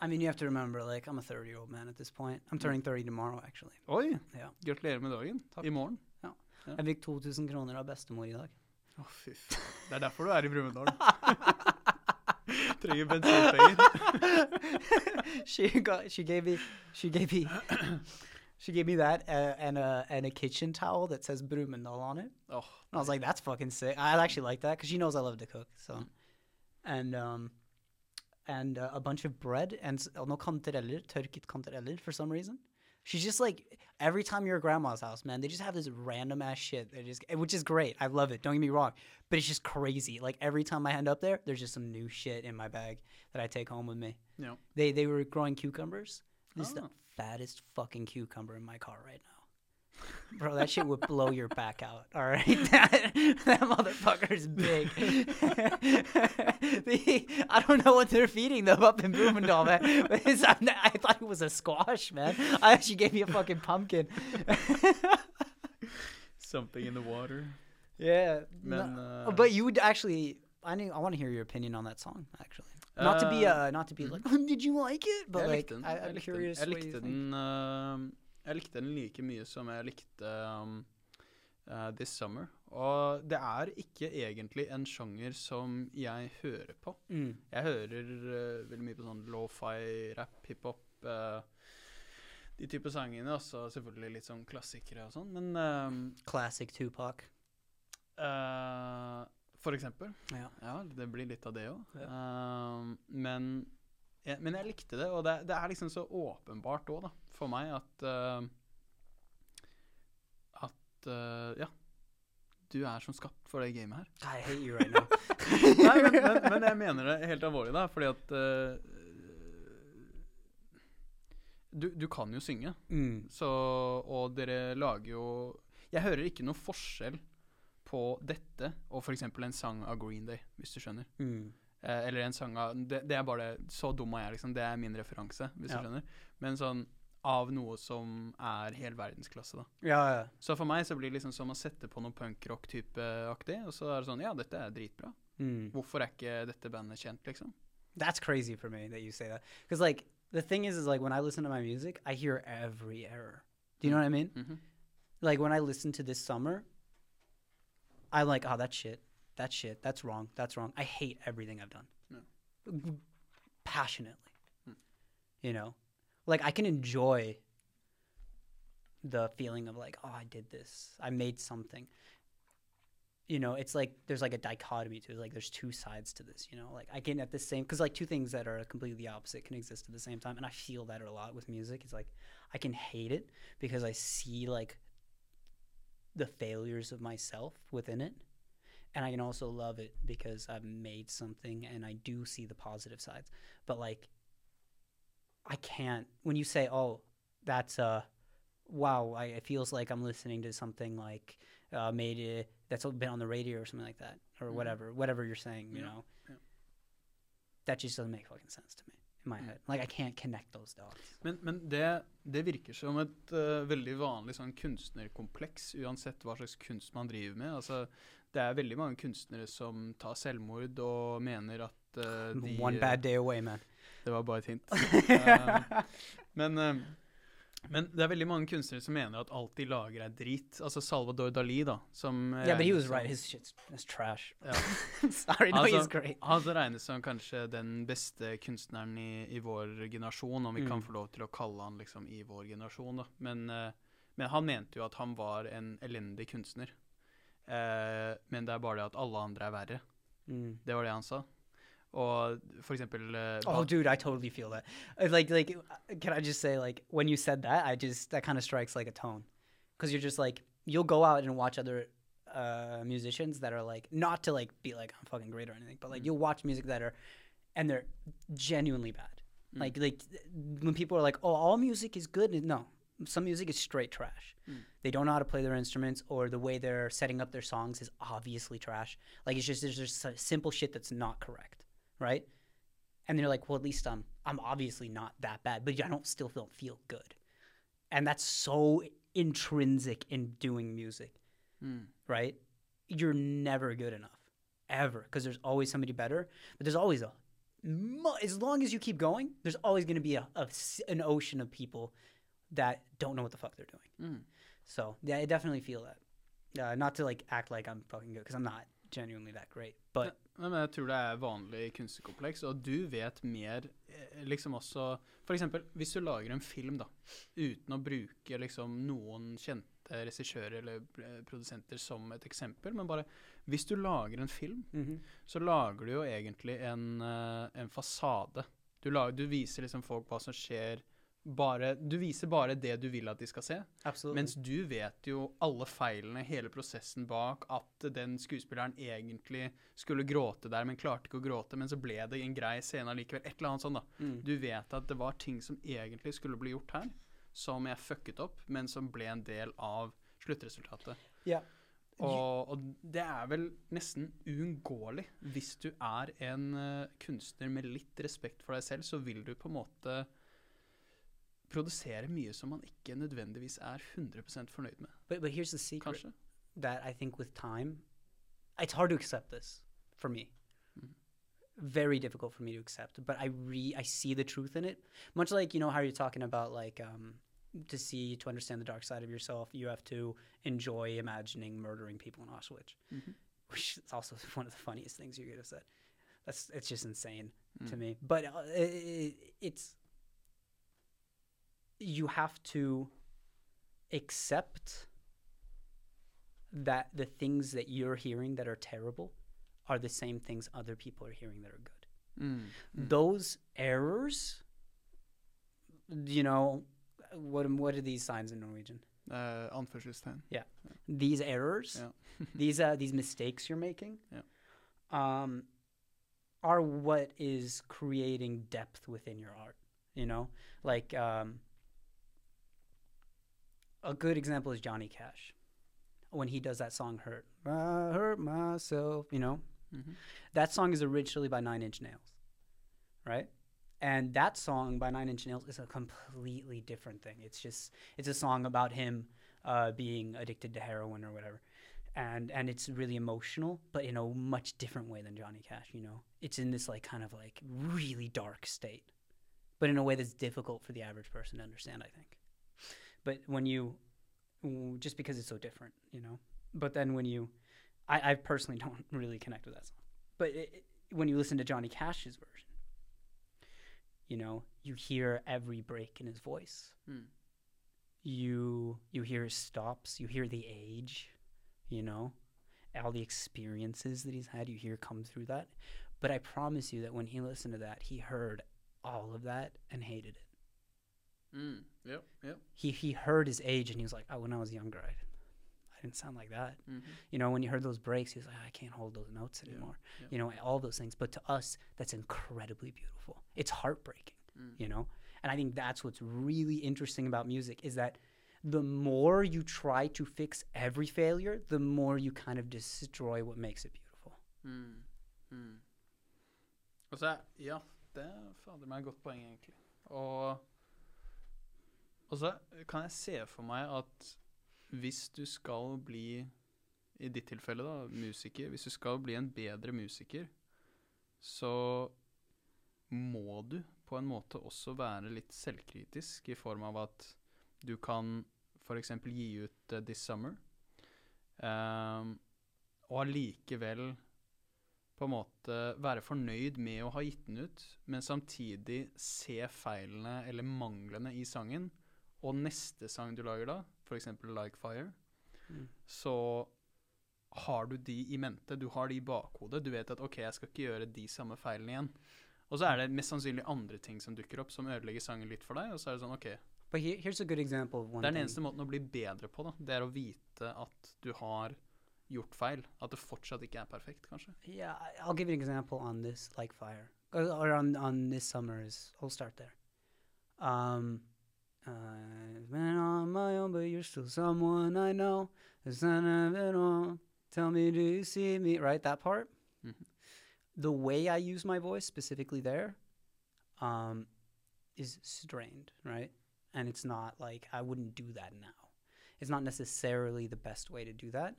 I mean, you have to remember, like, I'm a 30 year old man at this point. I'm turning 30 tomorrow, actually. Oi! Ja. Gratulerer med dagen. I morgen. Ja. Jeg fikk 2000 kroner av bestemor i dag. Å, fy faen. Det er derfor du er i Brumunddal. Trenger bensinpenger. she got, she gave me, she gave me, she gave me that uh, and a and a kitchen towel that says Brumunddal on it. Oh, And I was like, that's fucking sick. I actually like that because she knows I love to cook. So, and um, and uh, a bunch of bread and no kantareller, tørket kantareller for some reason. She's just like every time you're at grandma's house, man, they just have this random ass shit. They just, which is great. I love it. Don't get me wrong, but it's just crazy. Like every time I end up there, there's just some new shit in my bag that I take home with me. Ja. They they were growing cucumbers. This is the Oh. fattest fucking cucumber in my car right now. Bro, that shit would blow your back out. All right, that, that motherfucker's big. The- I don't know what they're feeding them up in Bloomingdale, man. But it's, I'm not- I thought it was a squash, man. I actually gave me a fucking pumpkin. Something in the water. yeah, Men, no- uh, but you would actually. I knew, I want to hear your opinion on that song, actually. Not to be Uh, uh, not to be like, "Oh, did you like it? But jeg like. I, likte curious. Den. Jeg what uh, Jeg likte den like mye som jeg likte um, uh, This Summer. Og det er ikke egentlig en sjanger som jeg hører på. Mm. Jeg hører uh, veldig mye på sånn lofi, rap, hiphop. Uh, de type sangene. Og så selvfølgelig litt sånn klassikere og sånn. Men um, Classic Tupac. uh, For eksempel. Ja. Ja, det blir litt av det òg. Ja. men, jeg, men jeg likte det, og det, det er liksom så åpenbart òg, da, for meg, at uh, At uh, Ja. Du er som skapt for det gamet her. I hate you right now. Nei, men, men, men jeg mener det helt alvorlig, da, fordi at uh, du, du kan jo synge, mm. så Og dere lager jo Jeg hører ikke noe forskjell på dette og f.eks. en sang av Green Day, hvis du skjønner. Mm. Eh, eller en sang av det, det er bare Så dum er jeg, liksom. Det er min referanse, hvis Ja. du skjønner. Men sånn av noe som er hel verdensklasse, da. Ja, ja. Så for meg så blir det liksom som å sette på noe punkrock-type-aktig, og så er det sånn Ja, dette er dritbra. Mm. Hvorfor er ikke dette bandet kjent, liksom? That's crazy for me that you say that. Because like the thing is, is like when I listen to my music, I hear every error. Do you know what I mean? Mm -hmm. Like when I listen to this summer, I'm like, oh, that shit, that shit, that's wrong, that's wrong. I hate everything I've done. G- Passionately. Hmm. You know, like I can enjoy the feeling of like, oh, I did this, I made something. You know, it's like there's like a dichotomy to it. Like there's two sides to this. You know, like I can at the same because like two things that are completely opposite can exist at the same time, and I feel that a lot with music. It's like I can hate it because I see like the failures of myself within it. And I can also love it because I've made something and I do see the positive sides. But like I can't when you say, "Oh, that's uh wow, I, it feels like I'm listening to something like uh made it that's been on the radio or something like that or Mhm. whatever, whatever you're saying, you Yeah, know." yeah. That just doesn't make fucking sense to me my Mm. head. Like I can't connect those dots. Men, men det, det virker som et uh, veldig vanlig sånn kunstnerkompleks, uansett hva slags kunst man driver med. Altså, det er veldig mange kunstnere som tar selvmord og mener at uh, de One bad day away, man. Det var bare et hint. uh, men, men det er veldig mange kunstnere som mener at alt de lager, er drit. Altså Salvador Dali, da. Som yeah, but he regnes was right. His shit's that's trash. Ja. Sorry, no, he's Altså, great. Han altså regnes som kanskje den beste kunstneren i, i vår generasjon, om vi kan Mm. få lov til å kalle han liksom i vår generasjon, da. Men, uh, men han mente jo at han var en elendig kunstner. Uh, men det er bare det at alle andre er verre. Mm. Det var det han sa. Og for eksempel eh, Oh, dude, I totally feel that. Uh, Like, like, uh, can I just say, like, when you said that, I just that kind of strikes like a tone, because you're just like you'll go out and watch other uh, musicians that are like not to like be like I'm fucking great or anything, but like Mm. you'll watch music that are, and they're genuinely bad. Mm. Like like when people are like, oh, all music is good. No, some music is straight trash. Mm. They don't know how to play their instruments, or the way they're setting up their songs is obviously trash. Like it's just there's just simple shit that's not correct, right? And they're like, well, at least I'm I'm obviously not that bad, but I don't still don't feel good, and that's so intrinsic in doing music, Mm. right? You're never good enough, ever, because there's always somebody better. But there's always a as long as you keep going, there's always going to be a, a an ocean of people that don't know what the fuck they're doing. Mm. So yeah, I definitely feel that. Uh, not to like act like I'm fucking good, because I'm not genuinely that great. But men jeg tror det er vanlig kunstnerkompleks, og du vet mer eh, liksom også eksempel, hvis du lager en film, da, uten å bruke liksom noen kjente regissører eller eh, produsenter som et eksempel, men bare Hvis du lager en film, så lager du jo egentlig en, eh, en fasade. Du, lager, du viser liksom folk hva som skjer bare, Du viser bare det du vil at de skal se. absolutely. Mens du vet jo alle feilene, hele prosessen bak, at den skuespilleren egentlig skulle gråte der, men klarte ikke å gråte, men så ble det en grei scene allikevel. Et eller annet sånt, da. Mm. Du vet at det var ting som egentlig skulle bli gjort her, som jeg fucket opp, men som ble en del av sluttresultatet. Ja. Og, og det er vel nesten uunngåelig. Hvis du er en eh, kunstner med litt respekt for deg selv, så vil du på en måte produsere mye som man ikke nødvendigvis er 100 fornøyd med, But but here's the secret kanskje. that I think with time, it's hard to accept this for me. Mhm. Very difficult for me to accept, but I re I see the truth in it. Much like you know how you're talking about like um, to see to understand the dark side of yourself, you have to enjoy imagining murdering people in Auschwitz, Mhm. which is also one of the funniest things you could have said. That's it's just insane to Mm. me. But uh, i it's you have to accept that the things that you're hearing that are terrible are the same things other people are hearing that are good. Mm. Mm. Those errors, you know, what what are these signs in Norwegian? Eh, anførselstegn. These errors, Yeah. these uh, these mistakes you're making, Yeah. um, are what is creating depth within your art. You know, like um, a good example is Johnny Cash when he does that song "Hurt." I hurt myself. You know, Mhm. that song is originally by Nine Inch Nails, right? And that song by Nine Inch Nails is a completely different thing. It's just it's a song about him uh, being addicted to heroin or whatever, and and it's really emotional, but in a much different way than Johnny Cash. You know, it's in this like kind of like really dark state, but in a way that's difficult for the average person to understand. I think, but when you just because it's so different, you know. But then when you, I, I personally don't really connect with that song. But it, it- when you listen to Johnny Cash's version, you know, you hear every break in his voice. Mm. You you hear his stops. You hear the age. You know, all the experiences that he's had. You hear come through that. But I promise you that when he listened to that, he heard all of that and hated it. Mm. Yep, yep. He he heard his age and he was like, oh, when I was younger, I didn't, I didn't sound like that. Mhm. You know, when you heard those breaks, he was like, I can't hold those notes anymore. yeah. You know, all those things. But to us, that's incredibly beautiful. It's heartbreaking, Mm. you know? And I think that's what's really interesting about music is that the more you try to fix every failure, the more you kind of destroy what makes it beautiful. Mm. Mm. Og så er, Ja, det er fader meg et godt poeng, egentlig. Og, og så kan jeg se for meg at hvis du skal bli, i ditt tilfelle da, musiker Hvis du skal bli en bedre musiker, så må du på en måte også være litt selvkritisk, i form av at du kan f.eks. gi ut uh, 'This Summer', um, og allikevel på en måte være fornøyd med å ha gitt den ut, men samtidig se feilene eller manglene i sangen. Og neste sang du lager da, f.eks. 'Like Fire', Mm. så har du de i mente. Du har de i bakhodet. Du vet at 'OK, jeg skal ikke gjøre de samme feilene igjen'. Og så er det mest sannsynlig andre ting som dukker opp, som ødelegger sangen litt for deg. Og så er det sånn OK. But here, here's a good example of one Det er den eneste måten å bli bedre på, da. Det er å vite at du har gjort feil? At det fortsatt ikke er perfekt, kanskje? Yeah, I'll give you an example on this, like fire, or, or on on this summer's. I'll start there. Um, uh, been on my own, but you're still someone I know. It's son of it all. Tell me, do you see me? Right, that part. Mhm. The way I use my voice specifically there, um, is strained, right? And it's not like I wouldn't do that now. It's not necessarily the best way to do that,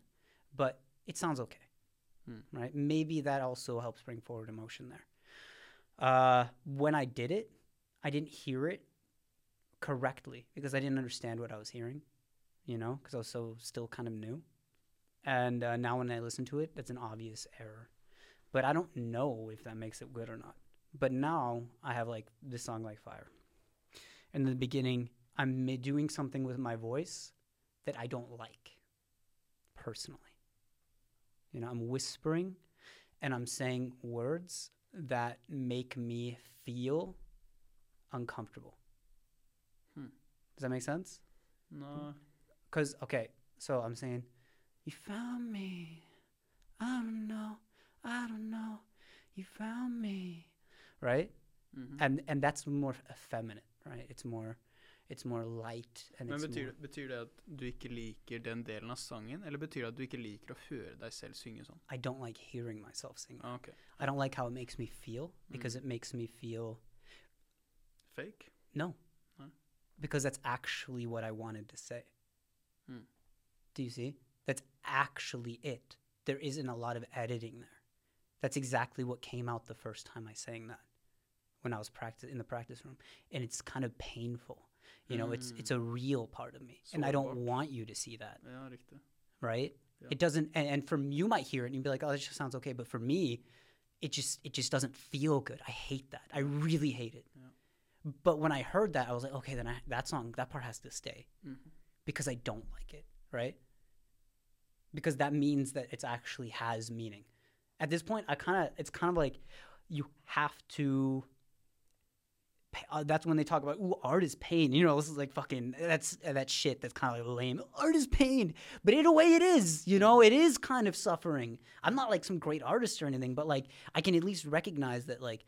but it sounds okay Hmm. right? Maybe that also helps bring forward emotion there. Uh, when I did it, I didn't hear it correctly because I didn't understand what I was hearing, you know, because I was so still kind of new. And uh, now when I listen to it, that's an obvious error. But I don't know if that makes it good or not. But now I have like this song like fire. In the beginning, I'm doing something with my voice that I don't like personally. You know, I'm whispering and I'm saying words that make me feel uncomfortable. Does that make sense? No. Because, okay, so I'm saying, You found me. I don't know. I don't know. You found me. Right? Mhm. And and that's more effeminate, right? It's more it's more light and Men betyr det, betyr det at du ikke liker den delen av sangen, eller betyr det at du ikke liker å høre deg selv synge sånn? I don't like hearing myself sing. Ah, ok. I don't like how it makes me feel because it makes me feel Fake? No. Because that's actually what I wanted to say. Hmm. Do you see? That's actually it. There isn't a lot of editing there. That's exactly what came out the first time I sang that when I was practice in the practice room. And it's kind of painful. You know, it's it's a real part of me. And I don't want you to see that, Ja, right? Yeah. It doesn't and, and from you might hear it and you'd be like, "Oh, that just sounds okay." But for me, it just it just doesn't feel good. I hate that. I really hate it. Yeah. But when I heard that, I was like, okay, then I, that song, that part has to stay Mhm. because I don't like it, right? Because that means that it actually has meaning. At this point, I kind of, it's kind of like you have to. Uh, that's when they talk about, ooh, art is pain. You know, this is like fucking, that's uh, that shit that's kind of like lame. Art is pain. But in a way, it is, you know, it is kind of suffering. I'm not like some great artist or anything, but like, I can at least recognize that, like,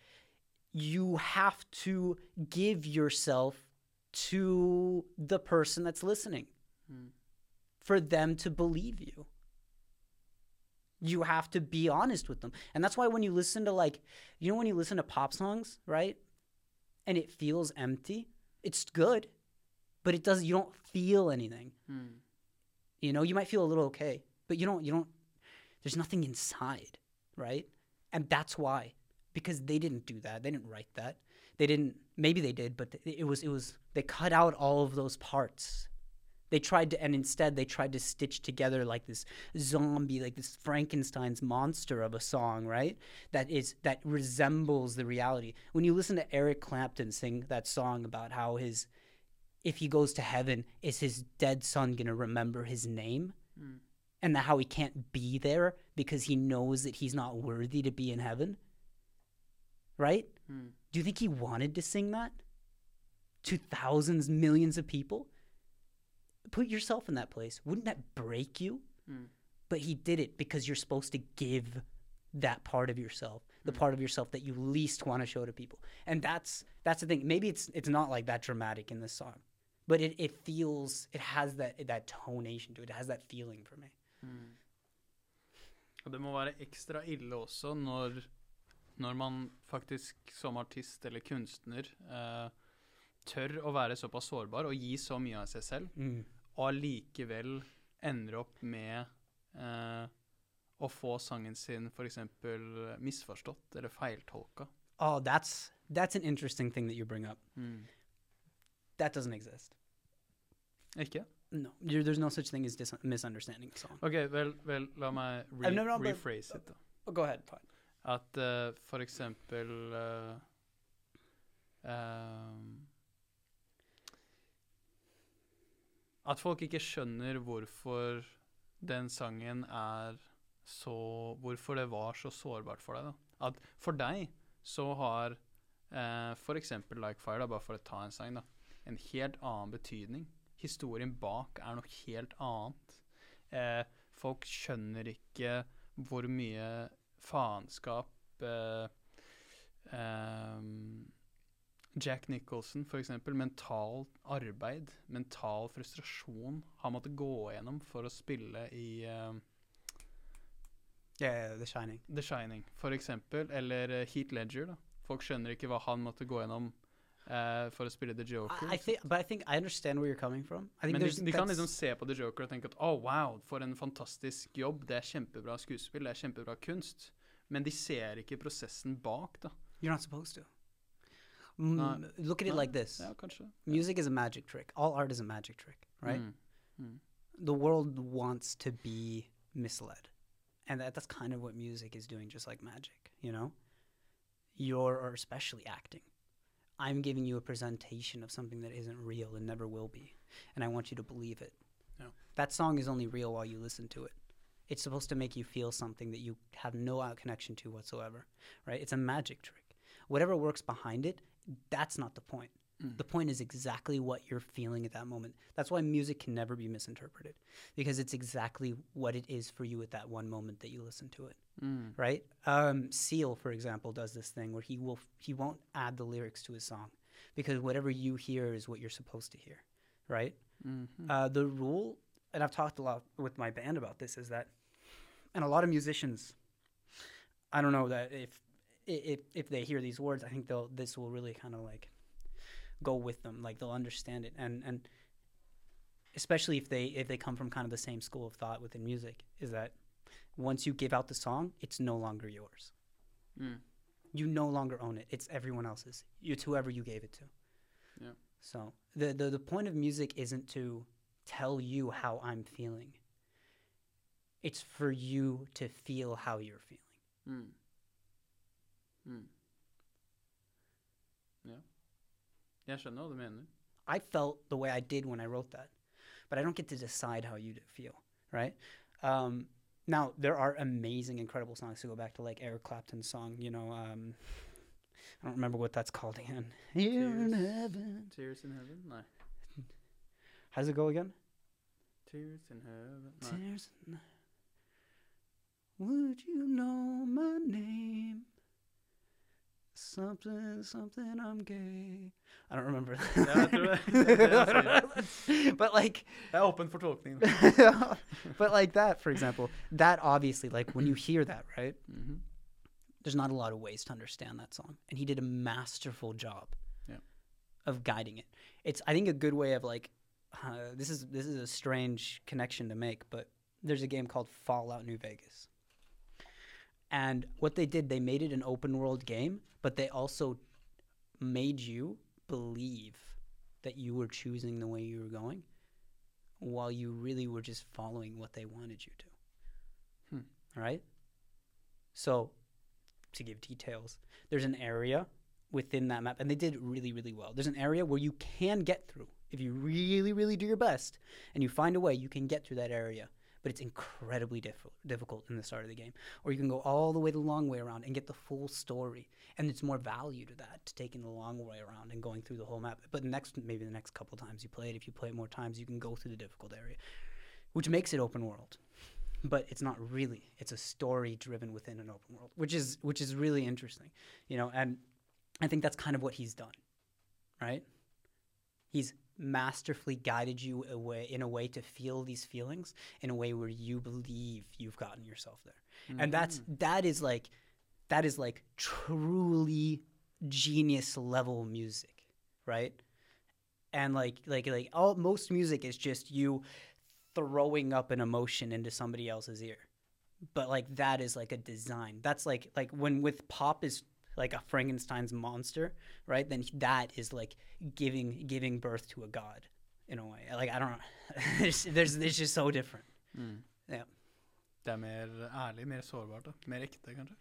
you have to give yourself to the person that's listening Mm. for them to believe you. You have to be honest with them. And that's why when you listen to like, you know, when you listen to pop songs, right? And it feels empty, it's good, but it does, you don't feel anything. Mm. You know, you might feel a little okay, but you don't, you don't, there's nothing inside, right? And that's why, because they didn't do that. They didn't write that. They didn't, maybe they did, but it was, it was, they cut out all of those parts. They tried to, and instead they tried to stitch together like this zombie, like this Frankenstein's monster of a song, right? That is, that resembles the reality. When you listen to Eric Clapton sing that song about how his, if he goes to heaven, is his dead son going to remember his name? Mm. And that how he can't be there because he knows that he's not worthy to be in heaven? Right? Mm. Do you think he wanted to sing that to thousands, millions of people? Put yourself in that place. Wouldn't that break you? Mm. But he did it because you're supposed to give that part of yourself, the part of yourself that you least want to show to people. And that's that's the thing. Maybe it's it's not like that dramatic in this song, but it, it feels it has that that tonation to it. It has that feeling for me. Mm. Og det må være ekstra ille også når, når man faktisk som artist eller kunstner eh, tør å være såpass sårbar og gi så mye av seg selv, og allikevel ender opp med eh, å få sangen sin f.eks. misforstått eller feiltolka. Oh, that's that's an interesting thing that you bring up. Mm. That doesn't exist. Ikke? No, there- there's no such thing as misunderstanding a song. OK, vel, vel la meg re no, no, but- rephrase it, da. Oh, go ahead. Fine. At uh, for eksempel uh, At folk ikke skjønner hvorfor den sangen er så Hvorfor det var så sårbart for deg. da. At for deg så har uh, eksempel Like Fire, da, bare for å ta en sang, da, en helt annen betydning. Historien bak er noe helt annet. Uh, folk skjønner ikke hvor mye faenskap eh, ehm, Jack Nicholson, for eksempel, mental arbeid, mental frustrasjon, han måtte gå gjennom for å spille i eh, Yeah, The Shining. The Shining, for eksempel, eller eh, Heat Ledger, da. Folk skjønner ikke hva han måtte gå gjennom eh, for å spille The Joker. I, I think, but I think I understand where you're coming from. I think Men de, de kan liksom se på The Joker og tenke at oh, wow, for en fantastisk jobb. Det er kjempebra skuespill, det er kjempebra kunst. Men de ser ikke prosessen bak, da. You're not supposed to. M No, look at it no, like this. Ja, kanskje. Music is a magic trick. All art is a magic trick, right? Mm. Mm. The world wants to be misled. And that, that's kind of what music is doing, just like magic, you know? You're, or especially acting. I'm giving you a presentation of something that isn't real and never will be. And I want you to believe it. Yeah. That song is only real while you listen to it. It's supposed to make you feel something that you have no out connection to whatsoever, right? It's a magic trick. Whatever works behind it, that's not the point. Mm. The point is exactly what you're feeling at that moment. That's why music can never be misinterpreted because it's exactly what it is for you at that one moment that you listen to it, Mm. right? Um, Seal, for example, does this thing where he will he won't add the lyrics to his song because whatever you hear is what you're supposed to hear, right? Mhm. Uh, the rule, and I've talked a lot with my band about this, is that, and a lot of musicians, I don't know that if if if they hear these words, I think they'll this will really kind of like go with them, like they'll understand it, and and especially if they if they come from kind of the same school of thought within music, is that once you give out the song, it's no longer yours. Mm. You no longer own it. It's everyone else's. It's whoever you gave it to. Yeah. So the, the the point of music isn't to tell you how I'm feeling. It's for you to feel how you're feeling. Mm. Mm. Ja. Jeg skjønner hva du mener. I felt the way I did when I wrote that, but I don't get to decide how you feel, right? Um, now there are amazing, incredible songs to go back to, like Eric Clapton's song. You know, um, I don't remember what that's called again. Here in heaven. Tears in heaven? Nei. How does it go again? Tears in heaven Nei. Tears in- Heaven. Would you know my name? Something, something, I'm gay. I don't remember. Ja, jeg tror det. Det er but like, Jeg er åpen for tolkning. but like that, for example, that obviously, like when you hear that, right? Mhm. There's not a lot of ways to understand that song, and he did a masterful job Yeah. of guiding it. It's, I think, a good way of like, uh, this is this is a strange connection to make, but there's a game called Fallout New Vegas, and what they did, they made it an open world game, but they also made you believe that you were choosing the way you were going while you really were just following what they wanted you to. Hmm. All right? So, to give details, there's an area within that map, and they did really, really well. There's an area where you can get through. If you really, really do your best and you find a way, you can get through that area. But it's incredibly diff- difficult in the start of the game. Or you can go all the way the long way around and get the full story. And it's more value to that, to taking the long way around and going through the whole map. But next, maybe the next couple times you play it, if you play it more times, you can go through the difficult area, which makes it open world. But it's not really. It's a story driven within an open world, which is which is really interesting, you know. And I think that's kind of what he's done, right? He's masterfully guided you away in a way to feel these feelings in a way where you believe you've gotten yourself there. And that's mm-hmm. that is like that is like truly genius level music right? And like like like all most music is just you throwing up an emotion into somebody else's ear. But like that is like a design. That's like like when with pop is like a frankenstein's monster right then that is like giving giving birth to a god in a way like i don't know there's, there's it's just so different Mm. Ja. Det er mer ærlig, mer sårbart. da. Mer ekte, kanskje.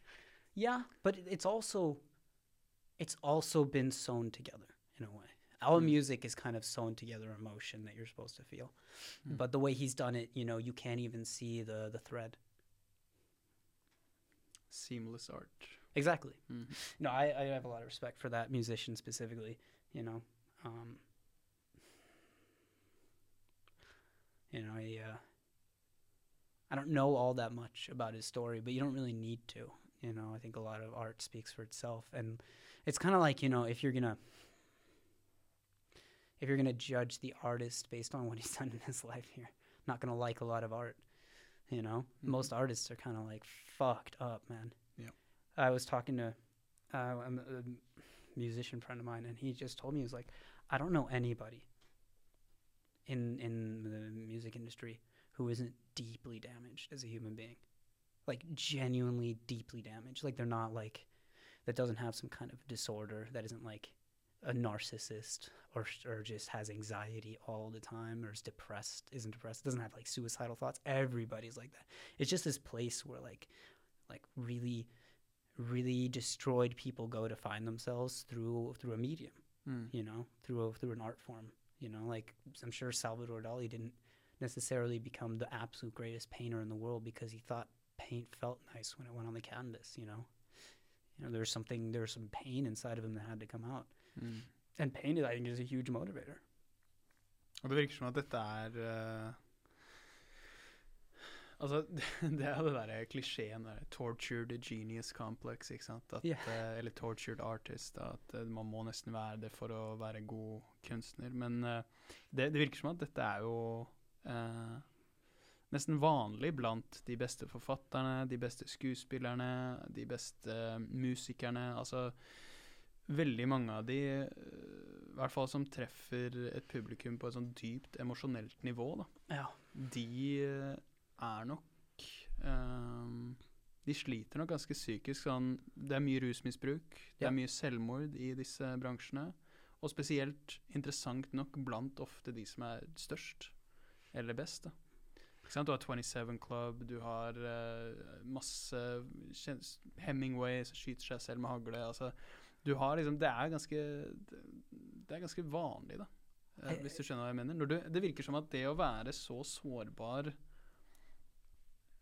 Yeah, but it's also it's also been sewn together in a way. Our Mm. music is kind of sewn together emotion that you're supposed to feel. Mm. But the way he's done it, you know, you can't even see the the thread. Seamless art. Exactly. Mhm. No, I, I have a lot of respect for that musician specifically, you know. Um you know, I uh I don't know all that much about his story, but you don't really need to. You know, I think a lot of art speaks for itself, and it's kind of like you know, if you're gonna if you're gonna judge the artist based on what he's done in his life, you're not gonna like a lot of art. You know, Mhm. most artists are kind of like fucked up, man. I was talking to uh, a, a musician friend of mine, and he just told me he was like, I don't know anybody in in the music industry who isn't deeply damaged as a human being, like genuinely deeply damaged. Like they're not like that doesn't have some kind of disorder that isn't like a narcissist or or just has anxiety all the time or is depressed isn't depressed doesn't have like suicidal thoughts. Everybody's like that. It's just this place where like like really really destroyed people go to find themselves through through a medium Mm. you know through a, through an art form you know like i'm sure salvador dali didn't necessarily become the absolute greatest painter in the world because he thought paint felt nice when it went on the canvas you know you know there's something there's some pain inside of him that had to come out Mm. and pain i think is a huge motivator Og det virker som at dette er Altså, det er jo det derre klisjeen der Tortured genius complex, ikke sant? At, yeah. eh, eller tortured artist. At eh, man må nesten være det for å være god kunstner. Men eh, det, det virker som at dette er jo eh, nesten vanlig blant de beste forfatterne, de beste skuespillerne, de beste musikerne. Altså veldig mange av de, eh, i hvert fall som treffer et publikum på et sånn dypt emosjonelt nivå, da, ja de eh, er nok um, De sliter nok ganske psykisk. Sånn, det er mye rusmisbruk, det Ja. er mye selvmord i disse bransjene. Og spesielt interessant nok blant ofte de som er størst, eller best. da. Du har 27 Club, du har uh, masse Hemingway som skyter seg selv med hagle. Altså, du har liksom Det er ganske Det, er ganske vanlig, da. eh, hvis du skjønner hva jeg mener. Når du, det virker som at det å være så sårbar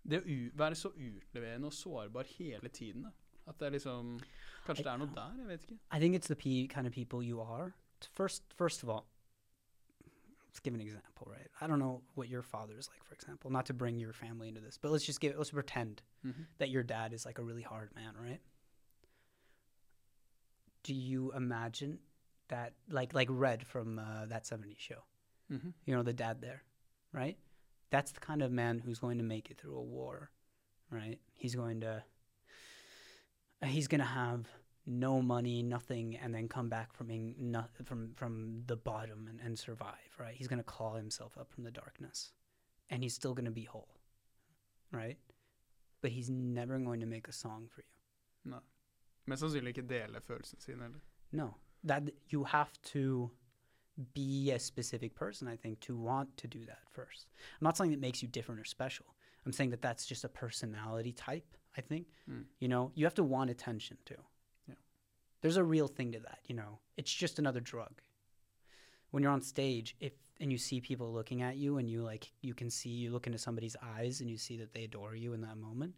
Det å være så utleverende og sårbar hele tiden. At det er liksom Kanskje det er noe der? Jeg vet ikke. I think it's the p- kind of people you are. First, first of all, let's give an example, right? I don't know what your father is like, for example. Not to bring your family into this, but let's just give let's pretend Mhm. that your dad is like a really hard man, right? Do you imagine that, like like Red from uh, that '70s show? Mhm. You know, the dad there, right? That's the kind of man who's going to make it through a war, right? He's going to he's going to have no money, nothing, and then come back from being no, from from the bottom and, and survive, right? He's going to claw himself up from the darkness, and he's still going to be whole, right? But he's never going to make a song for you. Nei. Mest sannsynlig ikke dele følelsene sine heller. No, that you have to be a specific person, I think, to want to do that first. I'm not saying that makes you different or special. I'm saying that that's just a personality type. I think Mm. you know you have to want attention too. Yeah. There's a real thing to that. You know, it's just another drug. When you're on stage, if and you see people looking at you, and you like you can see you look into somebody's eyes, and you see that they adore you in that moment.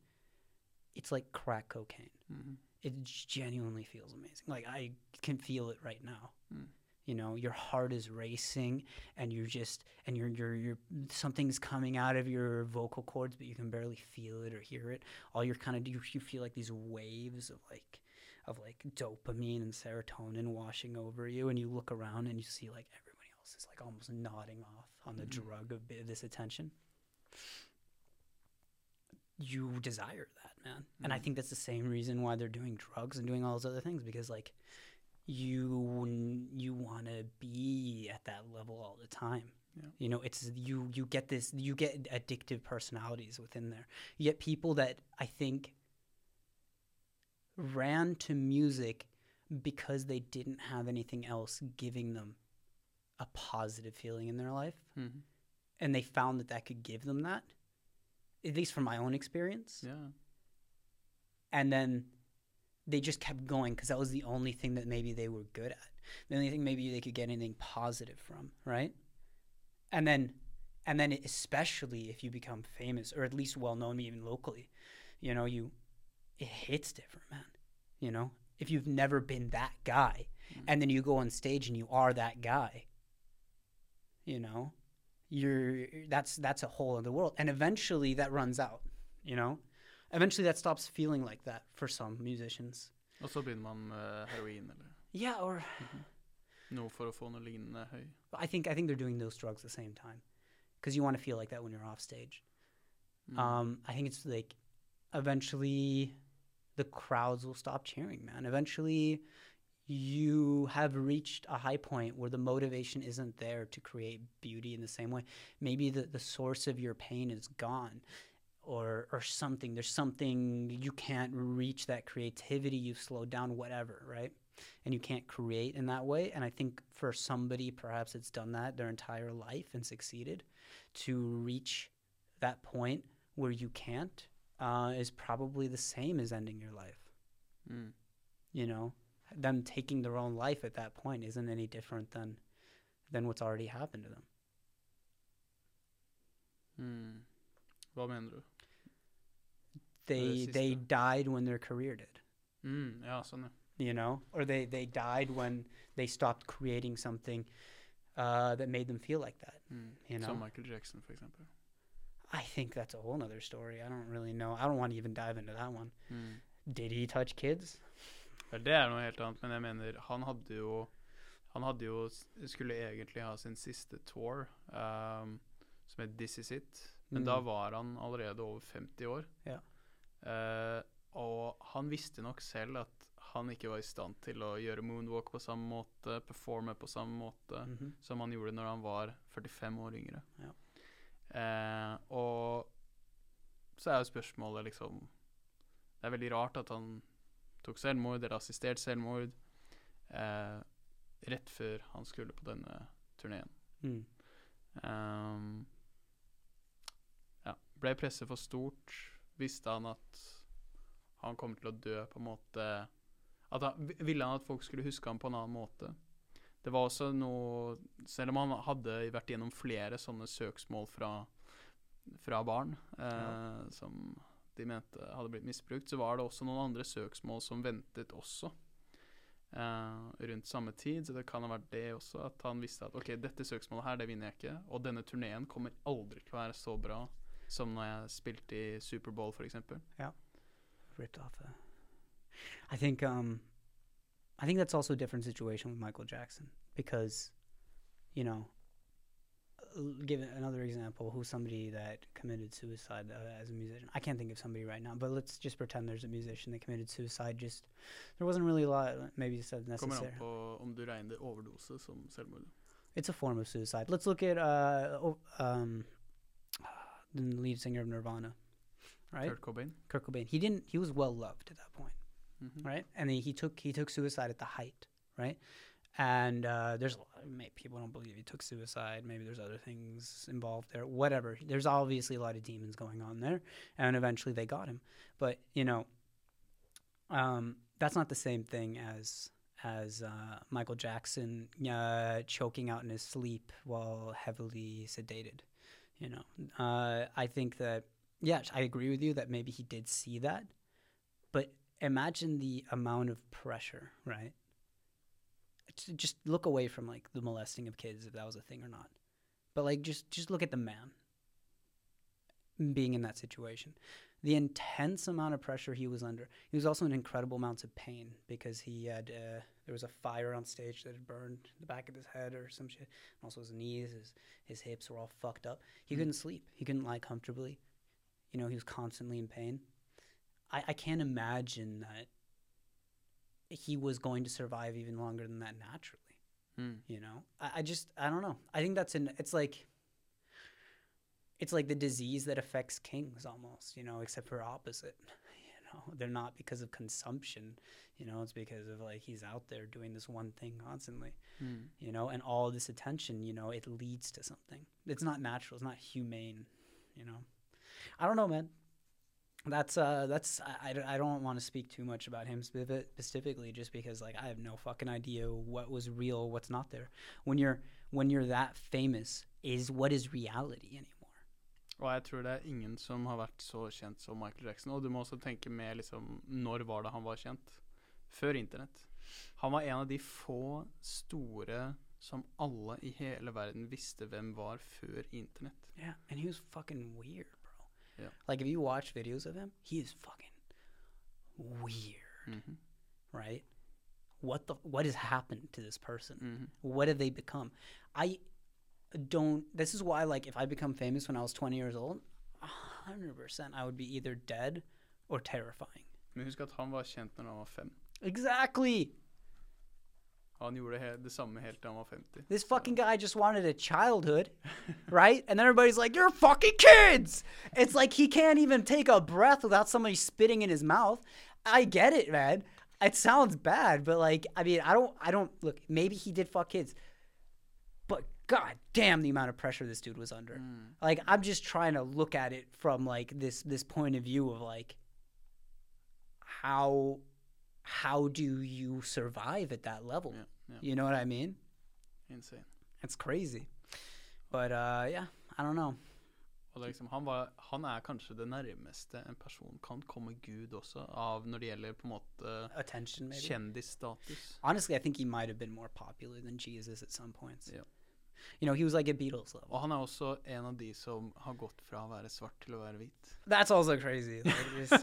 It's like crack cocaine Mhm. it genuinely feels amazing. Like I can feel it right now. Mm. You know, your heart is racing, and you're just, and you're, you're, you're, something's coming out of your vocal cords, but you can barely feel it or hear it. All you're kind of, you, you feel like these waves of like, of like dopamine and serotonin washing over you, and you look around and you see like everybody else is like almost nodding off on the Mhm. drug of this attention. You desire that, man. And I Mhm. think that's the same reason why they're doing drugs and doing all those other things because like you you want to be at that level all the time. Yeah. You know, it's you you get this you get addictive personalities within there. You get people that I think ran to music because they didn't have anything else giving them a positive feeling in their life Mhm. and they found that that could give them that at least from my own experience Ja. and then they just kept going because that was the only thing that maybe they were good at. The only thing maybe they could get anything positive from right? And then and then especially if you become famous or at least well known even locally you know you it hits different man you know? If you've never been that guy Mm. and then you go on stage and you are that guy you know you're that's that's a whole other world. And eventually that runs out you know eventually that stops feeling like that for some musicians. Og så begynner man med heroin eller? Yeah or noe for å få noe lignende høy. i think i think they're doing those drugs at the same time because you want to feel like that when you're off stage. Mm. um i think it's like eventually the crowds will stop cheering man. Eventually you have reached a high point where the motivation isn't there to create beauty in the same way. Maybe the, the source of your pain is gone or or something there's something you can't reach that creativity you've slowed down whatever right and you can't create in that way and i think for somebody perhaps it's done that their entire life and succeeded to reach that point where you can't uh, is probably the same as ending your life Mm. you know them taking their own life at that point isn't any different than than what's already happened to them Mm. Hva mener du? They they died when their career did Mm, ja, sånn, ja. you know or they they died when they stopped creating something uh, that made them feel like that Mm. You know? Som Michael Jackson, for example. i think that's a whole other story i don't really know i don't want to even dive into that one Mm. did he touch kids det er noe helt annet, men jeg mener Han hadde jo Han hadde jo skulle egentlig ha sin siste tour, um, som het This Is It. Men Mm. da var han allerede over 50 år. Ja. Eh, og han visste nok selv at han ikke var i stand til å gjøre moonwalk på samme måte, performe på samme måte Mhm. som han gjorde når han var 45 år yngre. Ja. Uh, og så er jo spørsmålet liksom Det er veldig rart at han tok selvmord, eller assistert selvmord, uh, rett før han skulle på denne turneen. mm. Um, ja, ble presset for stort? Visste han at han kom til å dø på en måte at han, Ville han at folk skulle huske ham på en annen måte? Det var også noe Selv om han hadde vært gjennom flere sånne søksmål fra, fra barn eh, som de mente hadde blitt misbrukt, så var det også noen andre søksmål som ventet også. eh, rundt samme tid, så det kan ha vært det også, at han visste at ok, dette søksmålet her, det vinner jeg ikke, og denne turneen kommer aldri til å være så bra som når jeg spilte i Superbowl, eksempel. ripped off a I think um I think that's also a different situation with Michael Jackson because you know give another example who's somebody that committed suicide uh, as a musician? I can't think of somebody right now but let's just pretend there's a musician that committed suicide just there wasn't really a lot maybe said Kommer necessary an på om du regner overdose som it's a form of suicide. Let's look at uh um the lead singer of Nirvana right Kurt Cobain. Kurt Cobain he didn't he was well loved at that point Mhm. right? And he, he took he took suicide at the height, right? And uh, there's a lot, people don't believe he took suicide. Maybe there's other things involved there. Whatever. There's obviously a lot of demons going on there, and eventually they got him. But you know, um, that's not the same thing as as uh, Michael Jackson uh, choking out in his sleep while heavily sedated. You know, uh, I think that yes, I agree with you that maybe he did see that, but imagine the amount of pressure, right? Just look away from like the molesting of kids, if that was a thing or not. But like, just just look at the man being in that situation. The intense amount of pressure he was under. He was also in incredible amounts of pain because he had uh, there was a fire on stage that had burned the back of his head or some shit. And also his knees, his his hips were all fucked up. He Mm. couldn't sleep. He couldn't lie comfortably. You know, he was constantly in pain. I, I can't imagine that he was going to survive even longer than that naturally. Mm. You know, I, I just I don't know. I think that's an it's like it's like the disease that affects kings almost. You know, except for opposite. Know, they're not because of consumption. You know, it's because of like he's out there doing this one thing constantly. Mm. You know, and all this attention. You know, it leads to something. It's not natural. It's not humane. You know, I don't know, man that's uh that's I, I don't- I don't want to speak too much about him specifically just because like I have no fucking idea what was real what's not there when you're when you're that famous is what is reality anymore Og jeg tror det er ingen som har vært så kjent som Michael Jackson. Og du må også tenke med liksom Når var det han var kjent? Før internett. Han var en av de få store som alle i hele verden visste hvem var før internett. Yeah, and he was fucking weird, bro. Yeah. Like if you watch videos of him, he is fucking weird, Mhm. right? What the what has happened to this person? Mhm. What have they become? I don't. This is why, like, if I become famous when I was 20 years old, 100% I would be either dead or terrifying. Men husk at han var kjent når han var fem. Exactly. Han gjorde he det samme helt til han var 50. This fucking guy just wanted a childhood, right? And then everybody's like, "You're fucking kids." It's like he can't even take a breath without somebody spitting in his mouth. I get it, man. It sounds bad, but like, I mean, I don't, I don't look. Maybe he did fuck kids, god damn, the amount of pressure this dude was under. Like, I'm just trying to look at it from like this this point of view of like how how do you survive at that level? Ja, ja. You know what I mean? Insane. It's crazy. But uh, yeah, I don't know. Og er liksom, han, var, han er kanskje det nærmeste en person kan komme Gud også, av når det gjelder på en måte Attention, maybe. kjendisstatus. Honestly, I think he might have been more popular than Jesus at some points. Ja. You know, he was like a Beatles level. Og han er også en av de som har gått fra å være svart til å være hvit. That's also crazy. Like,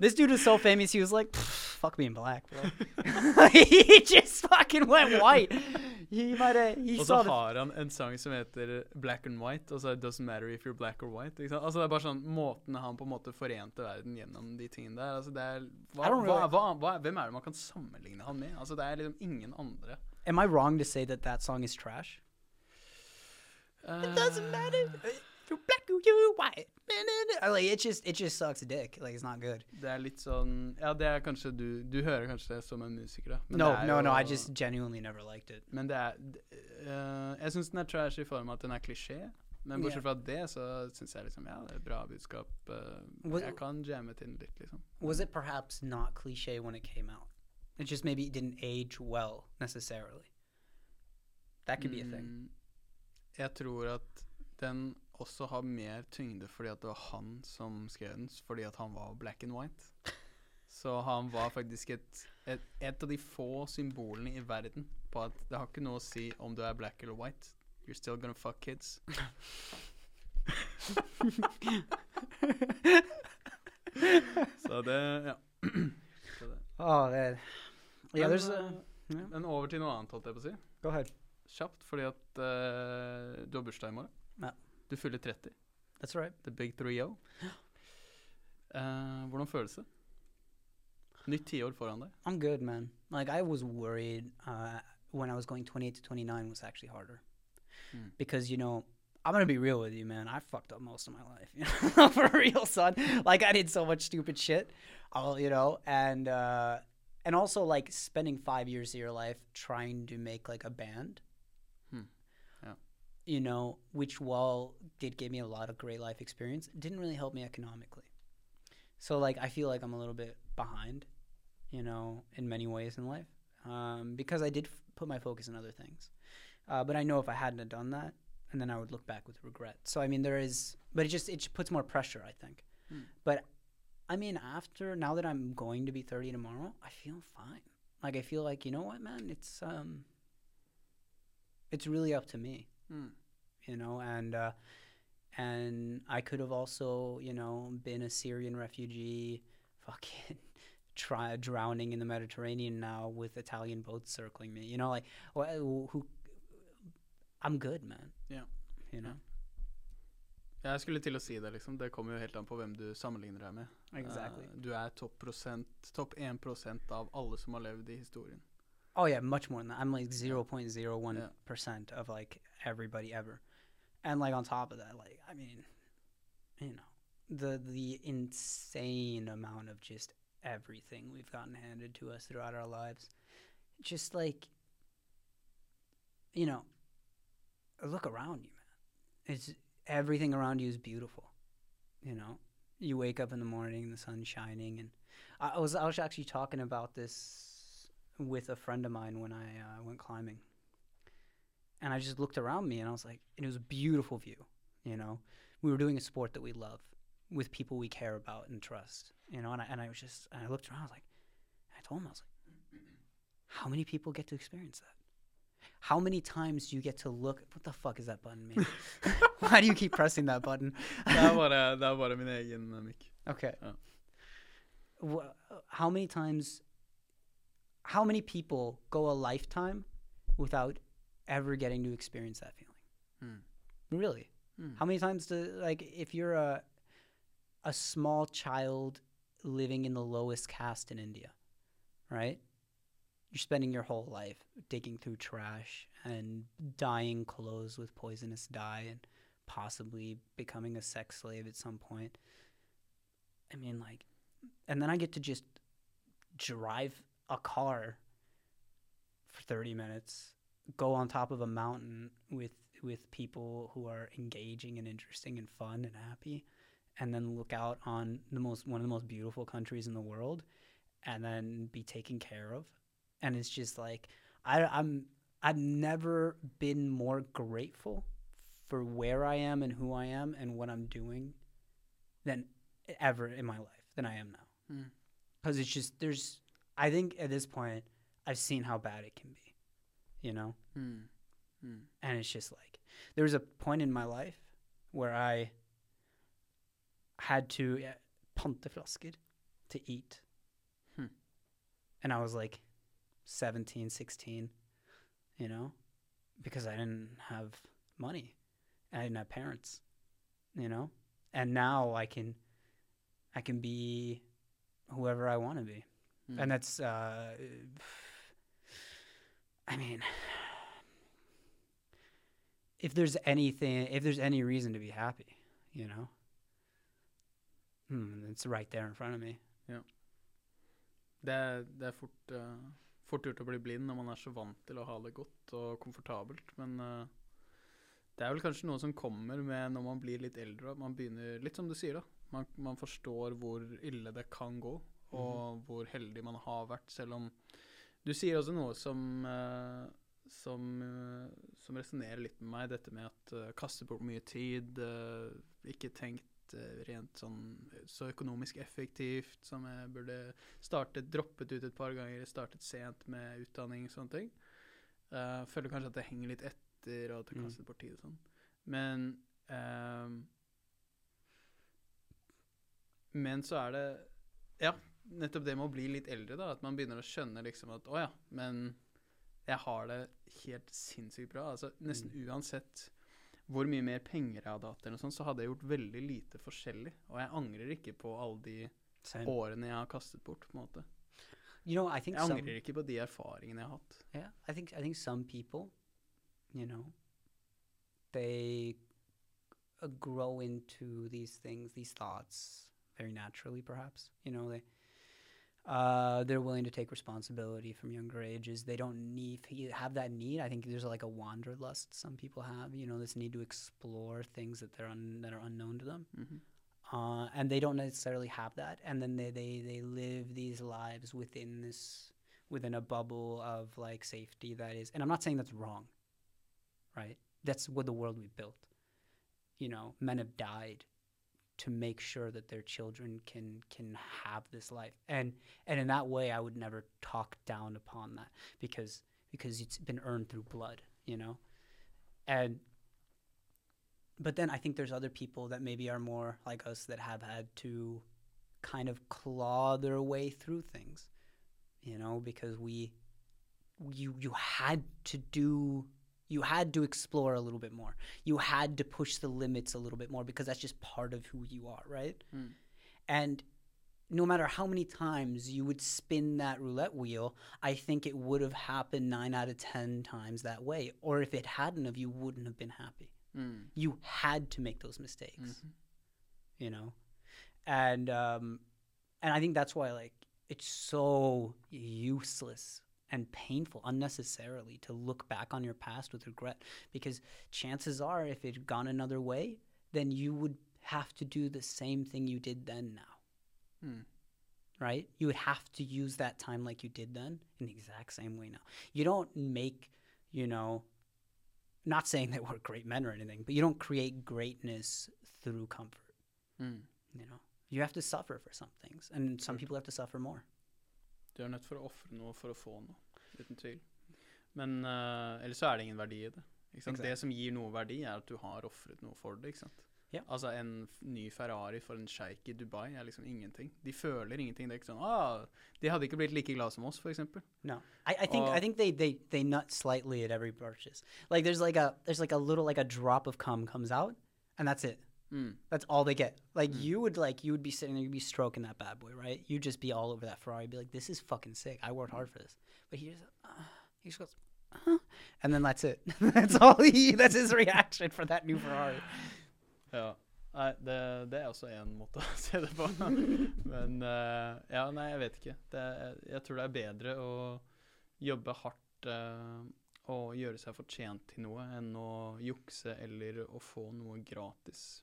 this dude was so famous. He was like, "Pff, "Fuck being black, bro." he just fucking went white. He might have. He Og så har han en sang som heter Black and White, og så It Doesn't Matter If You're Black or White. Altså Det er bare sånn måten han på en måte forente verden gjennom de tingene der. Altså det er hva, hva, hva, hva, Hvem er det man kan sammenligne han med? Altså Det er liksom ingen andre. Am I wrong to say that that song is trash? It doesn't matter if you're black or you're white. Like it just it just sucks dick. Like it's not good. Det er litt sånn Ja, det er kanskje du Du hører kanskje det som en musiker, da. Men no, det er no, no. I just genuinely never liked it. Men det er eh, Jeg syns den er trash i form av at den er klisjé. Men bortsett fra det, så syns jeg liksom Ja, det er et bra budskap. Uh, Was- jeg kan jamme til den litt, liksom. Was it perhaps not cliche when it came out? It just maybe didn't age well necessarily. That could be a thing. Jeg tror at den også har mer tyngde fordi at det var han som skrev den, fordi at han var black and white. Så han var faktisk et, et, et av de få symbolene i verden på at det har ikke noe å si om du er black eller white. You're still gonna fuck kids. Så det Ja. Så det. Ah, det er. Men, eh, yeah. Men over til noe annet, holdt jeg på å si. Go ahead. Kjapt, fordi at eh, du har bursdag i morgen. Ja. Du fyller 30. That's right. The big 3-0. Eh, hvordan føles det? Nytt tiår foran deg. I'm good, man. Like I was worried uh, when I was going 28 to 29 was actually harder Mm. because you know I'm gonna be real with you, man. I fucked up most of my life, you know, for real, son. Like I did so much stupid shit, all you know, and uh, and also like spending five years of your life trying to make like a band. You know, which while did give me a lot of great life experience, didn't really help me economically. So like I feel like I'm a little bit behind, you know, in many ways in life, um, because I did f- put my focus on other things. Uh, but I know if I hadn't have done that, and then I would look back with regret. So I mean, there is, but it just it just puts more pressure, I think. Hmm. But I mean, after now that I'm going to be 30 tomorrow, I feel fine. Like I feel like you know what, man, it's um, it's really up to me Mm. you know and uh and i could have also you know been a syrian refugee fucking try drowning in the mediterranean now with italian boats circling me you know like wh- who i'm good man Ja. you know Jeg skulle til å si det, liksom. Det kommer jo helt an på hvem du sammenligner deg med. exactly Eh, du er topp topp 1 av alle som har levd i historien. oh yeah much more than that i'm like 0.01 Yeah. percent of like everybody ever. And like on top of that like i mean you know the the insane amount of just everything we've gotten handed to us throughout our lives. Just like you know look around you man. It's everything around you is beautiful you know? You wake up in the morning the sun's shining and i, was i was actually talking about this with a friend of mine when i uh, went climbing and i just looked around me and i was like it was a beautiful view you know we were doing a sport that we love with people we care about and trust you know and i, and I was just and i looked around i was like i told him i was like how many people get to experience that how many times do you get to look? What the fuck is that button mean? Why do you keep pressing that button? Det er bare, det er bare min egen eh. Okay. Wha how many times, how many people go a lifetime without ever getting to experience that feeling? Hmm. Really? Hmm. How many times do like if you're a a small child living in the lowest caste in India, right? You're spending your whole life digging through trash and dyeing clothes with poisonous dye and possibly becoming a sex slave at some point. I mean like and then I get to just drive a car for 30 minutes, go on top of a mountain with with people who are engaging and interesting and fun and happy and then look out on the most one of the most beautiful countries in the world and then be taken care of. And it's just like I, i'm i've never been more grateful for where i am and who i am and what i'm doing than ever in my life than i am now. Mm. because it's just there's i think at this point i've seen how bad it can be you know Hmm. Hmm. and it's just like there was a point in my life where I had to eh, pante flasker to eat. Hmm. And I was like 17, 16, you know, because I didn't have money. And I didn't have parents, you know? And now I can I can be whoever I want to be. Hmm. And that's uh I mean if there's anything if there's any reason to be happy, you know. Hmm, it's right there in front of me. Det, er- det er fort, uh, fort gjort å bli blind når man er så vant til å ha det godt og komfortabelt. Men uh, det er vel kanskje noe som kommer med når man blir litt eldre. Man begynner, litt som du sier, da. Man, man forstår hvor ille det kan gå, og hvor heldig man har vært, selv om Du sier også noe som uh, som, uh, som resonnerer litt med meg, dette med at uh, kaste bort mye tid, ikke tenkt rent sånn så økonomisk effektivt som jeg burde startet, droppet ut et par ganger, startet sent med utdanning og sånne ting. Føler kanskje at det henger litt etter, og at jeg Mm. kaster bort tid og sånn. Men Men så er det Ja, nettopp det med å bli litt eldre, da. At man begynner å skjønne liksom at å ja, men jeg har det helt sinnssykt bra. Altså nesten uansett hvor mye mer penger jeg hadde hatt, eller noe sånt, så hadde jeg gjort veldig lite forskjellig. Og jeg angrer ikke på alle de Same. årene jeg har kastet bort, på en måte. You know, I think Jeg some angrer ikke på de erfaringene jeg har hatt. Yeah, I think I think some people, you know, they grow into these things, these thoughts, very naturally. Perhaps you know they uh, they're willing to take responsibility from younger ages. They don't need have that need. I think there's like a wanderlust some people have. You know, this need to explore things that they're un- that are unknown to them. Mhm. uh, and they don't necessarily have that and then they, they they live these lives within this within a bubble of like safety that is and i'm not saying that's wrong right that's what the world we built you know men have died to make sure that their children can can have this life. And and in that way i would never talk down upon that because because it's been earned through blood you know? And but then I think there's other people that maybe are more like us that have had to kind of claw their way through things, you know, because we, you you had to do, you had to explore a little bit more. You had to push the limits a little bit more because that's just part of who you are, right? Mm. And no matter how many times you would spin that roulette wheel, I think it would have happened nine out of ten times that way. Or if it hadn't of, you wouldn't have been happy Mm. you had to make those mistakes Mhm. you know and um and i think that's why like it's so useless and painful unnecessarily to look back on your past with regret. Because chances are if it had gone another way then you would have to do the same thing you did then now. Mm. right? You would have to use that time like you did then in the exact same way now. You don't make you know not saying that we're great men or anything but you don't create greatness through comfort. Mm. you know? You have to suffer for some things and some people have to suffer more Du er nødt for å ofre noe for å få noe, uten tvil. Men uh, ellers så er det ingen verdi i det. Det som gir noe verdi, er at du har ofret noe for det. Ja. Altså En ny Ferrari for en sjeik i Dubai er liksom ingenting. De føler ingenting. Det er ikke sånn ah, De hadde ikke blitt like glad som oss, f.eks. No, I, I think I Uh, think they, they they nut slightly at every purchase. Like there's like a there's like a little like a drop of cum comes out, and that's it. Mm. That's all they get. Like you would like you would be sitting there, you'd be stroking that bad boy, right? You'd just be all over that Ferrari, be like, "This is fucking sick. I worked hard for this." But he just uh, he just goes, uh, and then that's it. that's all he. That's his reaction for that new Ferrari. Ja. Nei, det, det er også én måte å se det på. Men uh, ja, nei, jeg vet ikke. Det, er- jeg tror det er bedre å jobbe hardt eh, og gjøre seg fortjent til noe, enn å jukse eller å få noe gratis.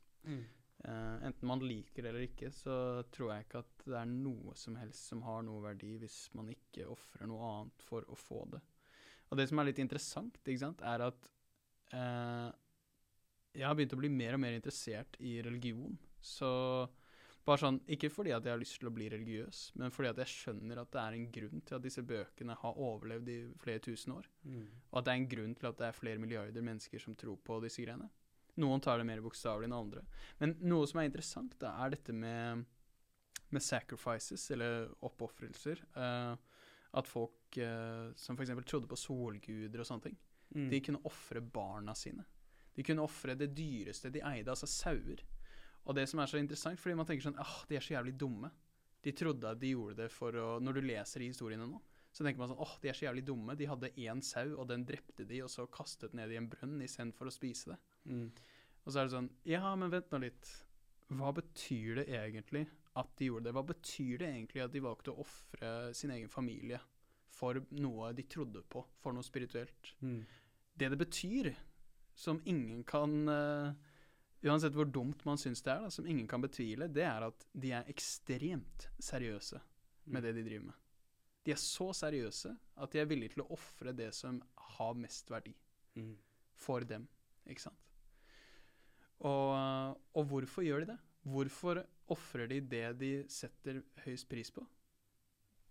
Eh, enten man liker det eller ikke, så tror jeg ikke at det er noe som helst som har noe verdi hvis man ikke ofrer noe annet for å få det. Og det som er litt interessant, ikke sant, er at uh, jeg har begynt å bli mer og mer interessert i religion. Så bare sånn, Ikke fordi at jeg har lyst til å bli religiøs, men fordi at jeg skjønner at det er en grunn til at disse bøkene har overlevd i flere tusen år. Og at det er en grunn til at det er flere milliarder mennesker som tror på disse greiene. Noen tar det mer bokstavelig enn andre. Men noe som er interessant, da, er dette med, med sacrifices, eller oppofrelser. Uh, at folk uh, som f.eks. trodde på solguder og sånne ting, Mm. de kunne ofre barna sine. De kunne ofre det dyreste de eide, altså sauer. Og det som er så interessant, fordi man tenker sånn ah, de er så jævlig dumme. De trodde at de gjorde det for å Når du leser i historiene nå, så tenker man sånn åh, de er så jævlig dumme. De hadde én sau, og den drepte de, og så kastet ned i en brønn istedenfor å spise det. Mm. Og så er det sånn Ja, men vent nå litt. Hva betyr det egentlig at de gjorde det? Hva betyr det egentlig at de valgte å ofre sin egen familie for noe de trodde på, for noe spirituelt? Mm. Det det betyr, som ingen kan uh, Uansett hvor dumt man syns det er, da, som ingen kan betvile, det er at de er ekstremt seriøse med det de driver med. De er så seriøse at de er villige til å ofre det som har mest verdi Mm. for dem, ikke sant? Og, og hvorfor gjør de det? Hvorfor ofrer de det de setter høyest pris på?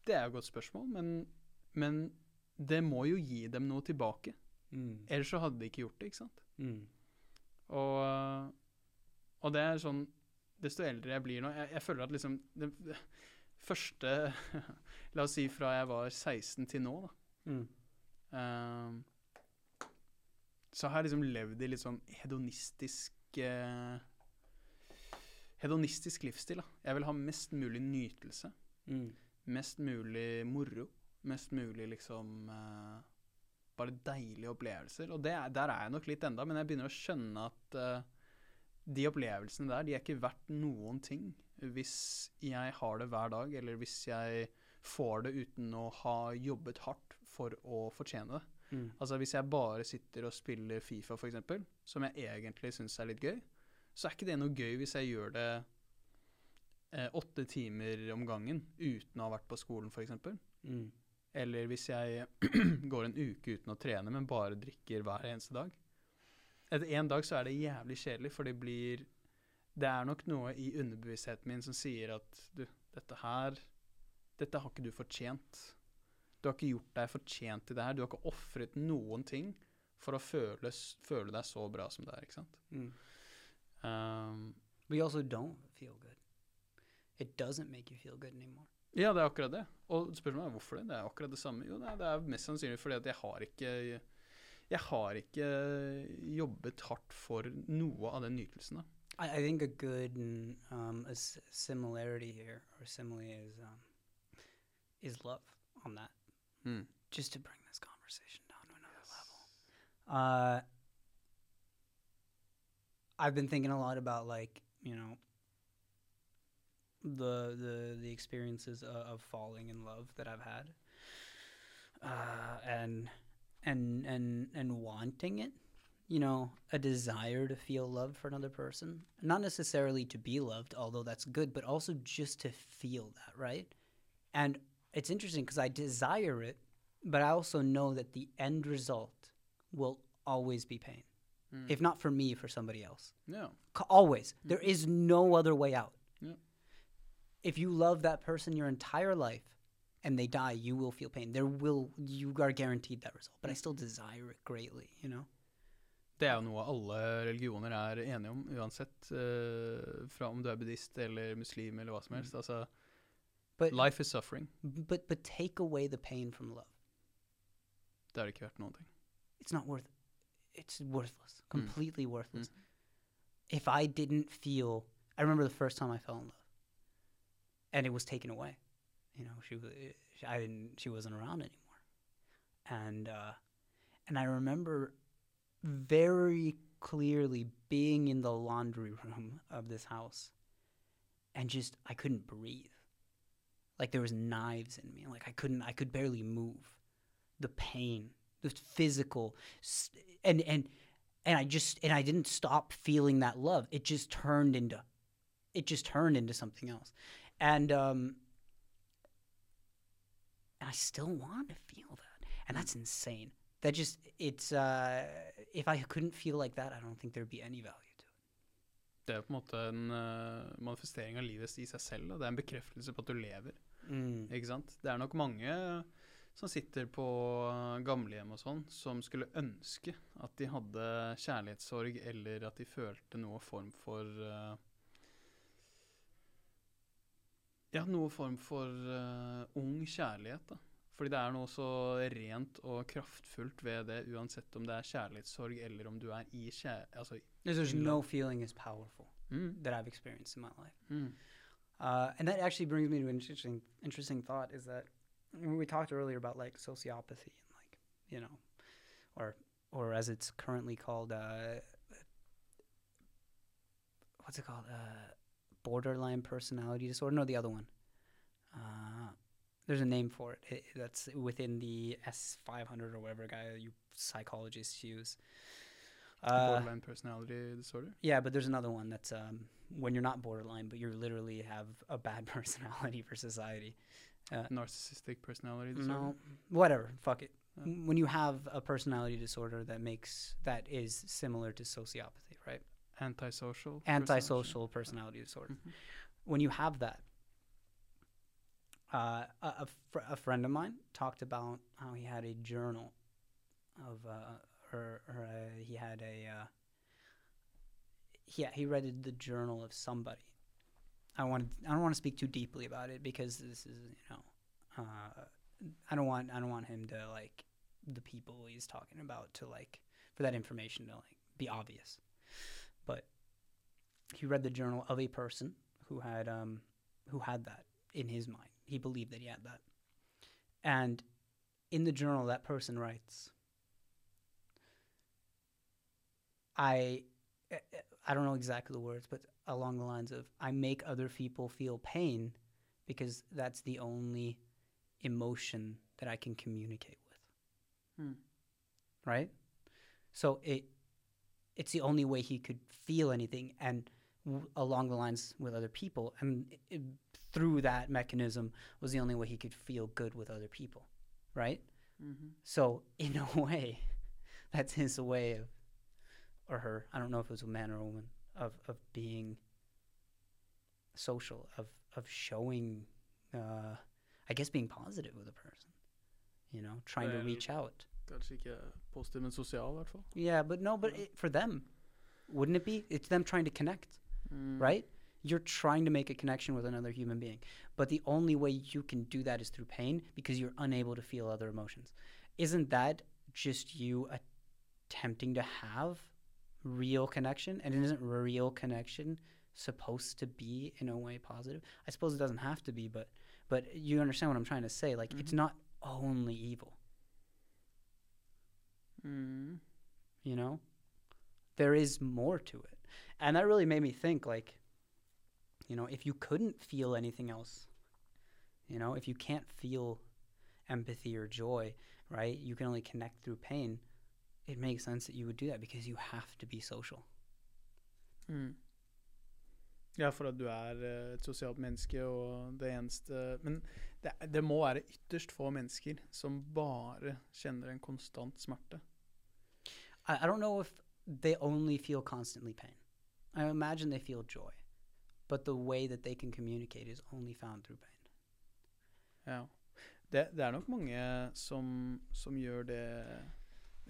Det er jo et godt spørsmål, men, men det må jo gi dem noe tilbake. Mm. Ellers så hadde de ikke gjort det, ikke sant? Mm. Og, og det er sånn Desto eldre jeg blir nå Jeg, jeg føler at liksom det, det første La oss si fra jeg var 16 til nå, da. Mm. Um, så har jeg liksom levd i litt sånn hedonistisk eh, Hedonistisk livsstil. da. Jeg vil ha mest mulig nytelse. Mm. Mest mulig moro. Mest mulig liksom uh, Bare deilige opplevelser. Og det, er- der er jeg nok litt enda, men jeg begynner å skjønne at uh, de opplevelsene der, de er ikke verdt noen ting hvis jeg har det hver dag, eller hvis jeg får det uten å ha jobbet hardt for å fortjene det. Mm. Altså Hvis jeg bare sitter og spiller Fifa, eksempel, som jeg egentlig syns er litt gøy, så er ikke det noe gøy hvis jeg gjør det eh, åtte timer om gangen uten å ha vært på skolen, f.eks. Mm. Eller hvis jeg går en uke uten å trene, men bare drikker hver eneste dag. Etter en dag så er det jævlig kjedelig, for det blir Det er nok noe i underbevisstheten min som sier at du, dette her Dette har ikke du fortjent. Du har ikke gjort deg fortjent til det her. Du har ikke ofret noen ting for å føle, føle deg så bra som det er, ikke sant? Mm. Um, But you also don't feel good. It doesn't make you feel good anymore. Ja, det er akkurat det. Og spørsmålet er hvorfor det. Det er akkurat det samme. Jo, det er, det er mest sannsynlig fordi at jeg har ikke Jeg har ikke jobbet hardt for noe av den nytelsen. da. I, I think a good mm, um, a similarity here or simile is um, is love on that. Just to bring this conversation Uh, I've been thinking a lot about like you know the the the experiences of, of falling in love that I've had, uh, and and and and wanting it you know, a desire to feel love for another person. Not necessarily to be loved, although that's good, but also just to feel that, right? And it's interesting because I desire it, but I also know that the end result will always be pain. If not for me, for somebody else. C- Always. There is no other way out. Yeah. If you love that person your entire life, and they die, you will feel pain. There will you are guaranteed that result. But I still desire it greatly, you know. Det er jo noe alle religioner er enige om, uansett. eh, fra om du er buddhist eller muslim eller hva som helst. Altså, But life is suffering. but but take away the pain from love. Det har det ikke vært noen ting. It's not worth it's worthless. Mm. Completely worthless. If I didn't feel I remember the first time I fell in love. And it was taken away. You know, she was I didn't she wasn't around anymore. And uh and I remember very clearly being in the laundry room of this house and just I couldn't breathe. Like there was knives in me. Like I couldn't I could barely move. The pain, the physical and and and I just and I didn't stop feeling that love. It just turned into it just turned into something else. And um and I still want to feel that. And that's insane. That just it's uh if I couldn't feel like that, I don't think there'd be any value to it. Det er på en måte en eh, manifestering av livet i seg selv. Da. Det er en bekreftelse på at du lever. Ikke sant? Det er nok mange som sitter på eh, gamlehjem og sånn, som skulle ønske at de hadde kjærlighetssorg, eller at de følte noe form for uh, Ja, noe form for uh, ung kjærlighet, da. Fordi det er noe så rent og kraftfullt ved det, uansett om det er kjærlighetssorg eller om du er i kjærlighet Altså, There's, no feeling as powerful mm, that I've experienced in my life. mm, Uh, and that actually brings me to an interesting interesting thought is that we talked earlier about like sociopathy and like you know or or as it's currently called uh, what's it called uh, borderline personality disorder no the other one uh, there's a name for it. it that's within the S500 or whatever guy you psychologists use uh, borderline personality disorder. yeah, but there's another one that's um, when you're not borderline, but you literally have a bad personality for society. Uh, Narcissistic personality disorder. no, whatever. Fuck it. M- When you have a personality disorder that makes that is similar to sociopathy, right? Antisocial. Antisocial personality disorder. Mhm. When you have that, uh, a, a, fr- a friend of mine talked about how he had a journal of, uh, or, or uh, he had a, uh, yeah, he read the journal of somebody. I want I don't want to speak too deeply about it because this is you know, uh, I don't want I don't want him to like the people he's talking about to like for that information to like be obvious, but he read the journal of a person who had um who had that in his mind. He believed that he had that, and in the journal that person writes, I I don't know exactly the words, but along the lines of I make other people feel pain because that's the only emotion that I can communicate with. Hmm. Right? So it it's the only way he could feel anything and w- along the lines with other people and i i- through that mechanism was the only way he could feel good with other people, right? Mhm. So in a way, that's his way of, or her. I don't know if it was a man or a woman of of being social, of of showing, uh, I guess being positive with a person. You know, trying to reach out. Kanskje ikke positiv, men sosial, i hvert fall. Yeah, but no, but Yeah. it, for them, wouldn't it be? It's them trying to connect, Mm. right? You're trying to make a connection with another human being, but the only way you can do that is through pain because you're unable to feel other emotions. Isn't that just you attempting to have real connection? And isn't real connection supposed to be in a way positive? I suppose it doesn't have to be, but but you understand what I'm trying to say. Like it's Mhm. not only evil. Mm. you know there is more to it and that really made me think like you know if you couldn't feel anything else you know if you can't feel empathy or joy right you can only connect through pain it makes sense that you would do that because you have to be social Mm. Ja, for at du er eh, et sosialt menneske, og det eneste Men det, det må være ytterst få mennesker som bare kjenner en konstant smerte. I, I don't know if they only feel constantly pain i imagine they feel joy but the way that they can communicate is only found through pain Ja. Det, det er nok mange som, som gjør det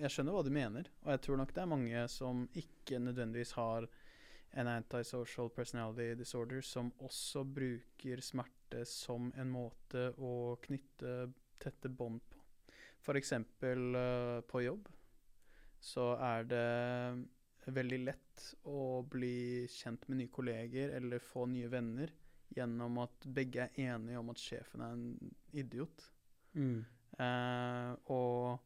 Jeg skjønner hva du mener, og jeg tror nok det er mange som ikke nødvendigvis har en antisocial personality disorder, som også bruker smerte som en måte å knytte tette bånd på. F.eks. Uh, på jobb så er det veldig lett å bli kjent med nye kolleger eller få nye venner gjennom at begge er enige om at sjefen er en idiot. Mm. Uh, og,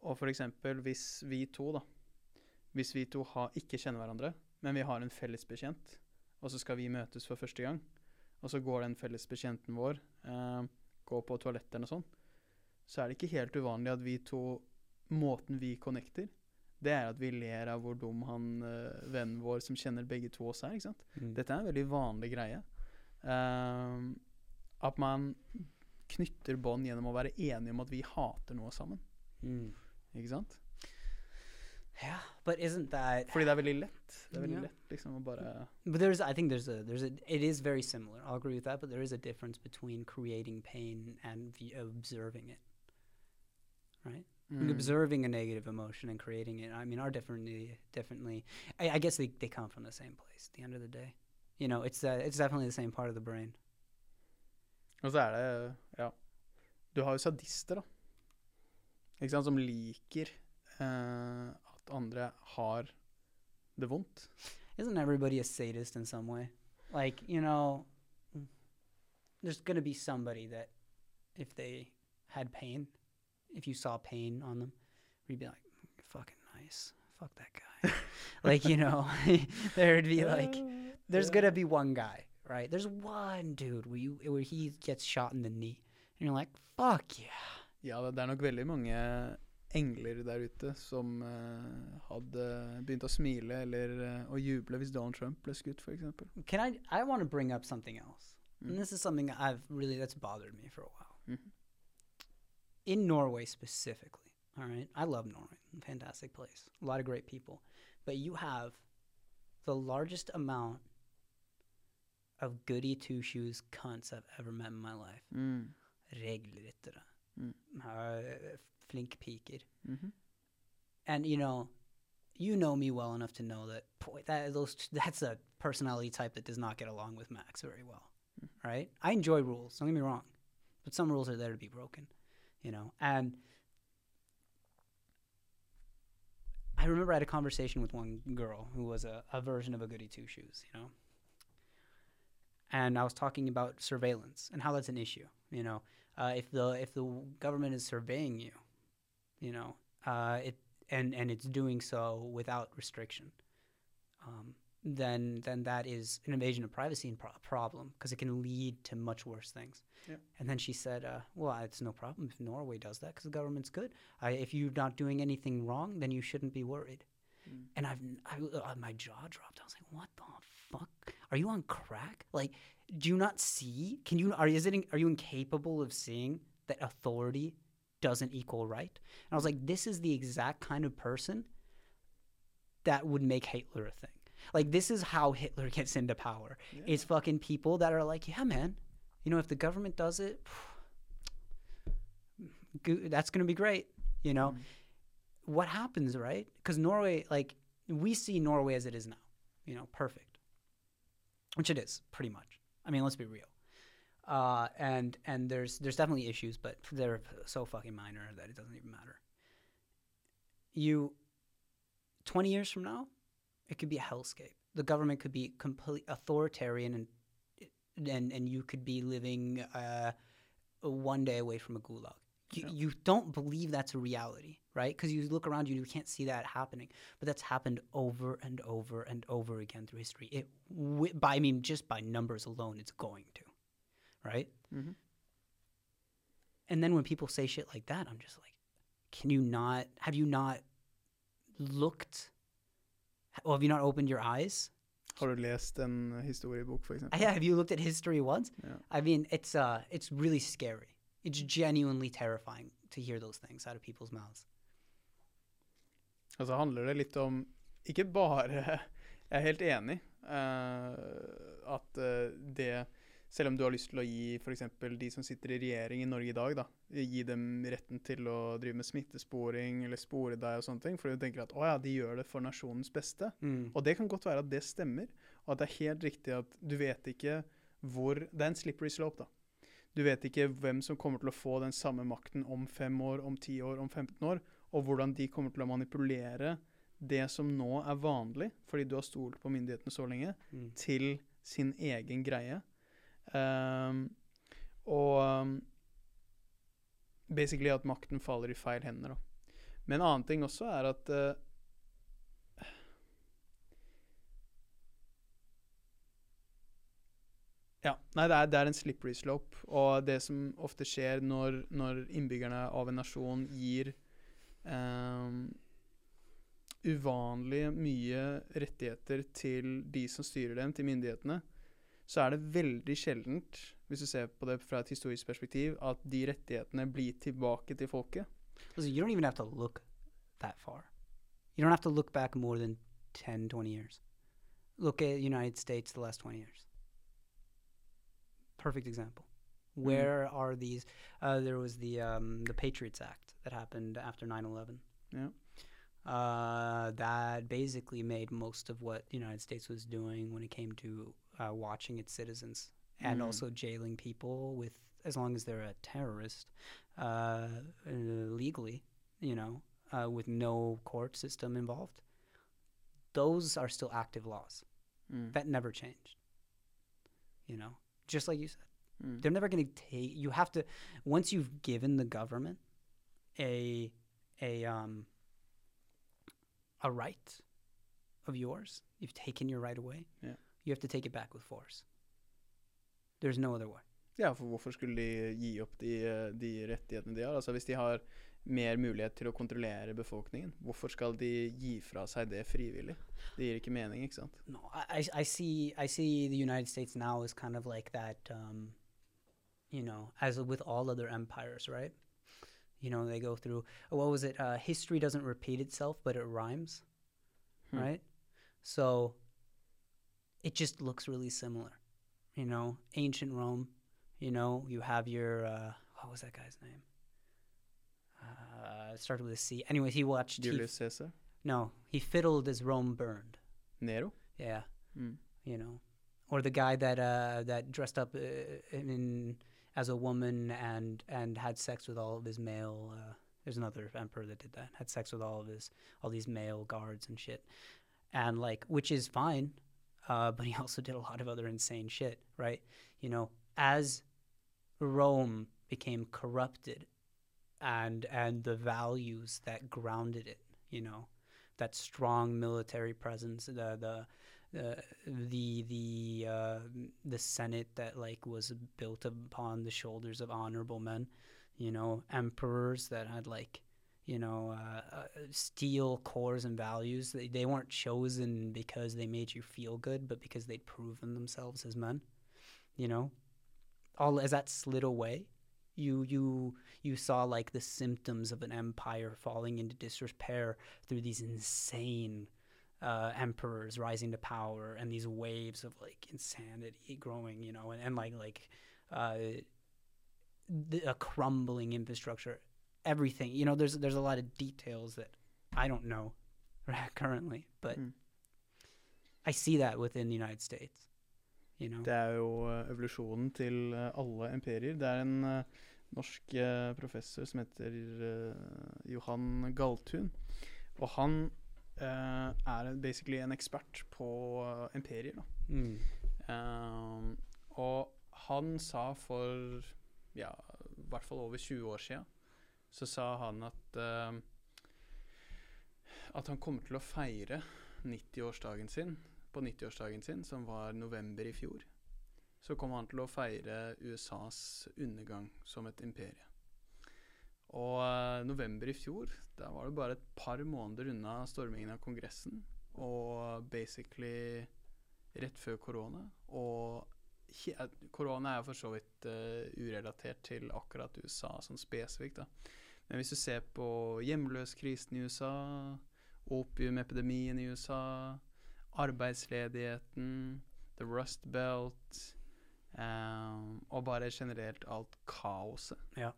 og for eksempel hvis vi to, da Hvis vi to har, ikke kjenner hverandre, men vi har en felles bekjent, og så skal vi møtes for første gang, og så går den felles bekjenten vår eh, går på toalettet eller noe sånt, så er det ikke helt uvanlig at vi to Måten vi connecter, det er at vi ler av hvor dum han eh, vennen vår som kjenner begge to oss, er. ikke sant? Mm. Dette er en veldig vanlig greie. Ehm, at man knytter bånd gjennom å være enige om at vi hater noe sammen. Mm. Ikke sant? Yeah, but isn't that Fordi det er veldig lett. Det er veldig yeah. lett liksom å bare But there's, I think there's a, there's a, it is very similar. I'll agree with that. But there is a difference between creating pain and observing it. Right? mm, Observing a negative emotion and creating it. I mean, are definitely definitely I, I guess they, they come from the same place. At the end of the day, you know, it's uh, it's definitely the same part of the brain. Og så er det Ja. Du har jo sadister, da. Ikke sant? Som liker eh, at andre har det vondt. Isn't everybody a sadist in some way? Like, you know, there's going to be somebody that if they had pain, if you saw pain on them, you'd be like, fucking nice. Fuck that guy. like, you know, there'd be like, there's Yeah. going to be one guy, right? There's one dude where, you, where he gets shot in the knee. And you're like, fuck yeah. Ja, det er nok veldig mange engler der ute som uh, hadde begynt å smile eller uh, å juble hvis Donald Trump ble skutt, f.eks. Can I, I want to bring up something else. Mm. And this is something I've really, that's bothered me for a while. Mhm. in Norway specifically, all right, I love Norway, fantastic place, a lot of great people, but you have the largest amount of goody two shoes cunts I've ever met in my life. Mm. Regelryttere, Mm. uh, flink piker, Mhm. and you know, you know me well enough to know that boy, that those that's a personality type that does not get along with Max very well, right? I enjoy rules. Don't get me wrong, but some rules are there to be broken, you know. And I remember I had a conversation with one girl who was a, a version of a goody two shoes, you know. And I was talking about surveillance and how that's an issue, you know. Uh, if the if the government is surveying you, you know, uh, it and and it's doing so without restriction, um, then then that is an invasion of privacy and pro- problem because it can lead to much worse things. Yeah. And then she said, uh, "Well, it's no problem if Norway does that because the government's good. I, if you're not doing anything wrong, then you shouldn't be worried." Mm. And I've I, uh, my jaw dropped. I was like, "What the fuck? Are you on crack? Like, do you not see? Can you are is it are you incapable of seeing that authority doesn't equal right?" And I was like, "This is the exact kind of person that would make Hitler a thing. Like, this is how Hitler gets into power. Yeah. It's fucking people that are like, yeah, man, you know, if the government does it, that's gonna be great. You know, mm-hmm. what happens, right? Because Norway, like, we see Norway as it is now. You know, perfect, which it is pretty much. I mean, let's be real. Uh, and and there's there's definitely issues, but they're so fucking minor that it doesn't even matter. You, twenty years from now, it could be a hellscape. The government could be complete authoritarian, and and and you could be living uh, one day away from a gulag. You, Yeah. you don't believe that's a reality, right? Because you look around you, and you can't see that happening. But that's happened over and over and over again through history. It, by I mean, just by numbers alone, it's going to, right? Mhm. And then when people say shit like that, I'm just like, can you not? Have you not looked? Or have you not opened your eyes? Har du lest en historiebok, f.eks.? Uh, Yeah, have you looked at history once? Ja. I mean, it's uh, it's really scary. It's genuinely terrifying to hear those things out of people's mouths. Og så handler det litt om Ikke bare Jeg er helt enig uh, at uh, det selv om du har lyst til å gi f.eks. de som sitter i regjering i Norge i dag, da, gi dem retten til å drive med smittesporing eller spore deg og sånne ting, fordi du tenker at å ja, de gjør det for nasjonens beste. Mm. Og det kan godt være at det stemmer, og at det er helt riktig at du vet ikke hvor Det er en slippery slope, da. Du vet ikke hvem som kommer til å få den samme makten om fem år, om ti år, om 15 år, og hvordan de kommer til å manipulere det som nå er vanlig, fordi du har stolt på myndighetene så lenge, Mm. til sin egen greie. Um, og um, basically at makten faller i feil hender. Da. Men en annen ting også er at uh, Ja. Nei, det er, det er en slippery slope. Og det som ofte skjer når, når innbyggerne av en nasjon gir ehm, uvanlig mye rettigheter til de som styrer dem, til myndighetene, så er det veldig sjeldent, hvis du ser på det fra et historisk perspektiv, at de rettighetene blir tilbake til folket. Altså, you don't even have to look that far. You don't have to look back more than 10, 20 years. Look at United States the last 20 years. Perfect example. Where are these? Uh, there was the um, the Patriots Act that happened after 9/11. Ja. Uh, that basically made most of what the United States was doing when it came to uh, watching its citizens and Mm. also jailing people with as long as they're a terrorist uh, uh, legally, you know, uh, with no court system involved. Those are still active laws. Mm. That never changed. You know, just like you said, Mm. they're never going to take. You have to once you've given the government a a um a right of yours, you've taken your right away. Yeah. You have to take it back with force. There's no other way. Ja, for hvorfor skulle de gi opp de, de rettighetene de har? Altså Hvis de har mer mulighet til å kontrollere befolkningen, hvorfor skal de gi fra seg det frivillig? Det gir ikke mening, ikke sant? No, I, I- see I see the United States now as kind of like that um, you know, as with all other empires, right? You know, they go through what was it? Uh, history doesn't repeat itself, but it rhymes, Hmm. right? So it just looks really similar. You know, ancient Rome, you know, you have your uh, what was that guy's name? Uh, started with a C. Anyway, he watched he, Julius Caesar? no, he fiddled as Rome burned. Nero? Yeah Mm. you know, or the guy that uh, that dressed up uh, in as a woman and and had sex with all of his male. Uh, there's another emperor that did that. Had sex with all of his all these male guards and shit, and like which is fine, uh, but he also did a lot of other insane shit, right? You know, as Rome became corrupted, and and the values that grounded it, you know, that strong military presence, the the uh, the the uh, the Senate that like was built upon the shoulders of honorable men, you know, emperors that had like you know uh, uh, steel cores and values. They they weren't chosen because they made you feel good, but because they'd proven themselves as men. You know, all as that slid away, you you you saw like the symptoms of an empire falling into disrepair through these insane uh, emperors rising to power and these waves of like insanity growing, you know, and, and like like uh, the, a crumbling infrastructure, everything. You know, there's there's a lot of details that I don't know currently, but Mm. I see that within the United States. You know, Det er jo eh, evolusjonen til eh, alle imperier. Det er en eh, norsk eh, professor som heter Johan Galtung. Og han eh, er basically en ekspert på uh, imperier. Da. mm. Ehm, og han sa for ja, i hvert fall over 20 år siden, så sa han at uh, at han kommer til å feire 90-årsdagen sin på 90-årsdagen sin, som var november i fjor. Så kommer han til å feire USAs undergang som et imperie. Og uh, november i fjor, da var det bare et par måneder unna stormingen av Kongressen. Og basically rett før korona. Og korona er jo for så vidt uh, urelatert til akkurat USA sånn spesifikt, da. Men hvis du ser på hjemløskrisen i USA, opiumepidemien i USA, arbeidsledigheten, the rust belt, um, og bare generelt alt kaoset, Ja.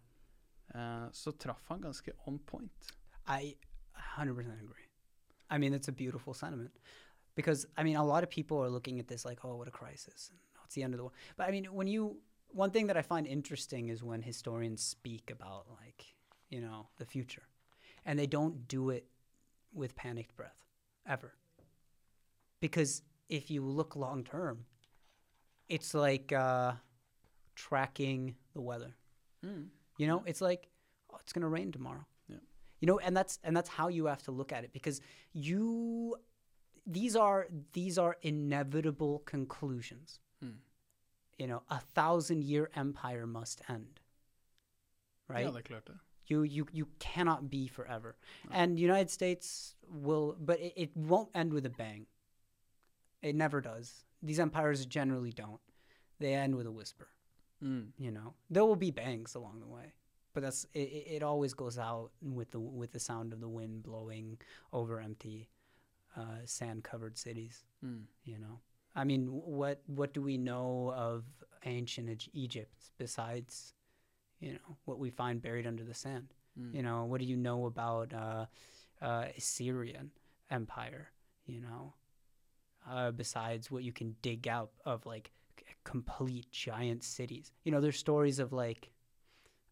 Eh, så traff han ganske on point. I 100% agree. I mean, it's a beautiful sentiment because I mean, a lot of people are looking at this like, oh, what a crisis, and oh, it's the end of the world. But I mean, when you one thing that I find interesting is when historians speak about like, you know, the future, and they don't do it with panicked breath ever, because if you look long term, it's like uh, tracking the weather. You know, it's like, oh, it's gonna rain tomorrow. Yeah. You know, and that's and that's how you have to look at it because you these are these are inevitable conclusions. Mm. You know, a thousand year empire must end. Right? Det er klart. You you you cannot be forever. And the United States will but it, it won't end with a bang. It never does. These empires generally don't. They end with a whisper Mm. you know there will be bangs along the way but that's it, it always goes out with the with the sound of the wind blowing over empty uh, sand covered cities Mm. you know i mean what what do we know of ancient egypt besides you know what we find buried under the sand Mm. you know what do you know about uh, uh, assyrian empire you know uh, besides what you can dig out of like complete giant cities. You know there's stories of like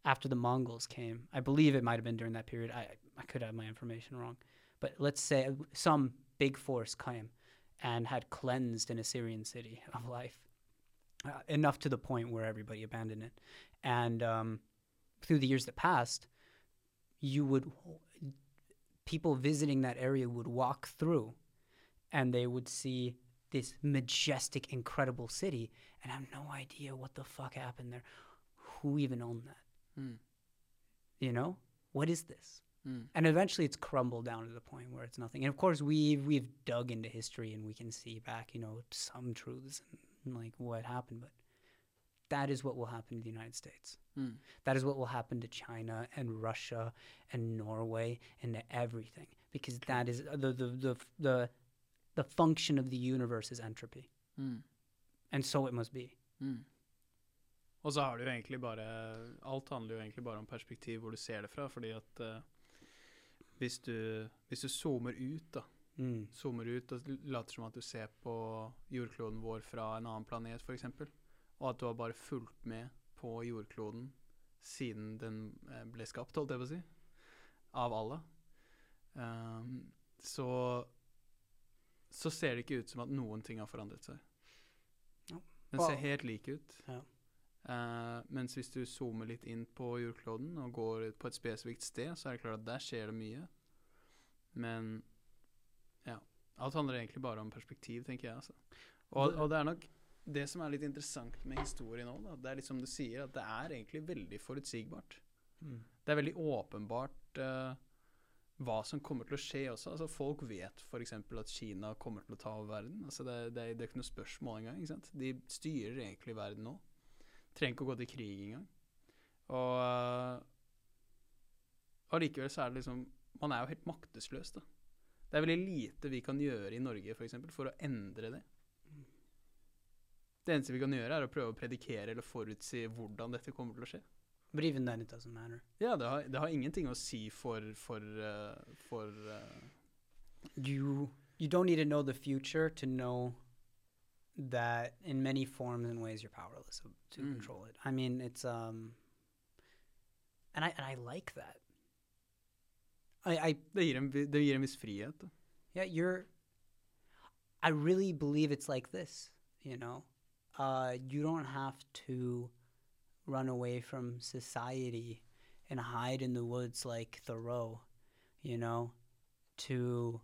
after the mongols came i believe it might have been during that period i i could have my information wrong but let's say some big force came and had cleansed an assyrian city of life uh, enough to the point where everybody abandoned it. And um, through the years that passed you would people visiting that area would walk through and they would see this majestic incredible city and I have no idea what the fuck happened there who even owned that Mm. you know what is this Mm. and eventually it's crumbled down to the point where it's nothing and of course we we've dug into history and we can see back you know some truths and like what happened but that is what will happen to the united states Mm. that is what will happen to China and Russia and Norway and to everything because that is uh, the the the the, the function of the universe is entropy Mm. And so it must be. Mm. Og så har du jo egentlig bare Alt handler jo egentlig bare om perspektiv hvor du ser det fra. Fordi at uh, hvis, du, hvis du zoomer ut, da Mm. Zoomer ut og later som at du ser på jordkloden vår fra en annen planet, f.eks. Og at du har bare fulgt med på jordkloden siden den eh, ble skapt, holdt jeg på å si. Av Allah. um, så så ser det ikke ut som at noen ting har forandret seg. Den ser helt lik ut. Ja. Uh, mens hvis du zoomer litt inn på jordkloden og går på et spesifikt sted, så er det klart at der skjer det mye. Men ja. Alt handler egentlig bare om perspektiv, tenker jeg. Altså. Og, og det er nok det som er litt interessant med historien nå, da. Det er litt som du sier, at det er egentlig veldig forutsigbart. Mm. Det er veldig åpenbart eh, hva som kommer til å skje også. Altså, folk vet f.eks. at Kina kommer til å ta over verden. Altså, det, det, det er ikke noe spørsmål engang. Ikke sant? De styrer egentlig verden nå. Trenger ikke å gå til krig engang. Og eh, allikevel så er det liksom Man er jo helt maktesløs, da. Det er veldig lite vi kan gjøre i Norge for, eksempel, for å endre det. Det eneste vi kan gjøre, er å prøve å predikere eller forutsi hvordan dette kommer til å skje. But even then, it doesn't matter. Ja, det har, det har ingenting å si for For, eh, for eh, You you don't need to know the future to know that in many forms and ways you're powerless to- Mm. control it. I mean, it's um, and I and I like that. I I det, gir en, det gir en viss frihet. Da. Yeah, you're. I really believe it's like this. You know, uh, you don't have to run away from society and hide in the woods like Thoreau. You know, to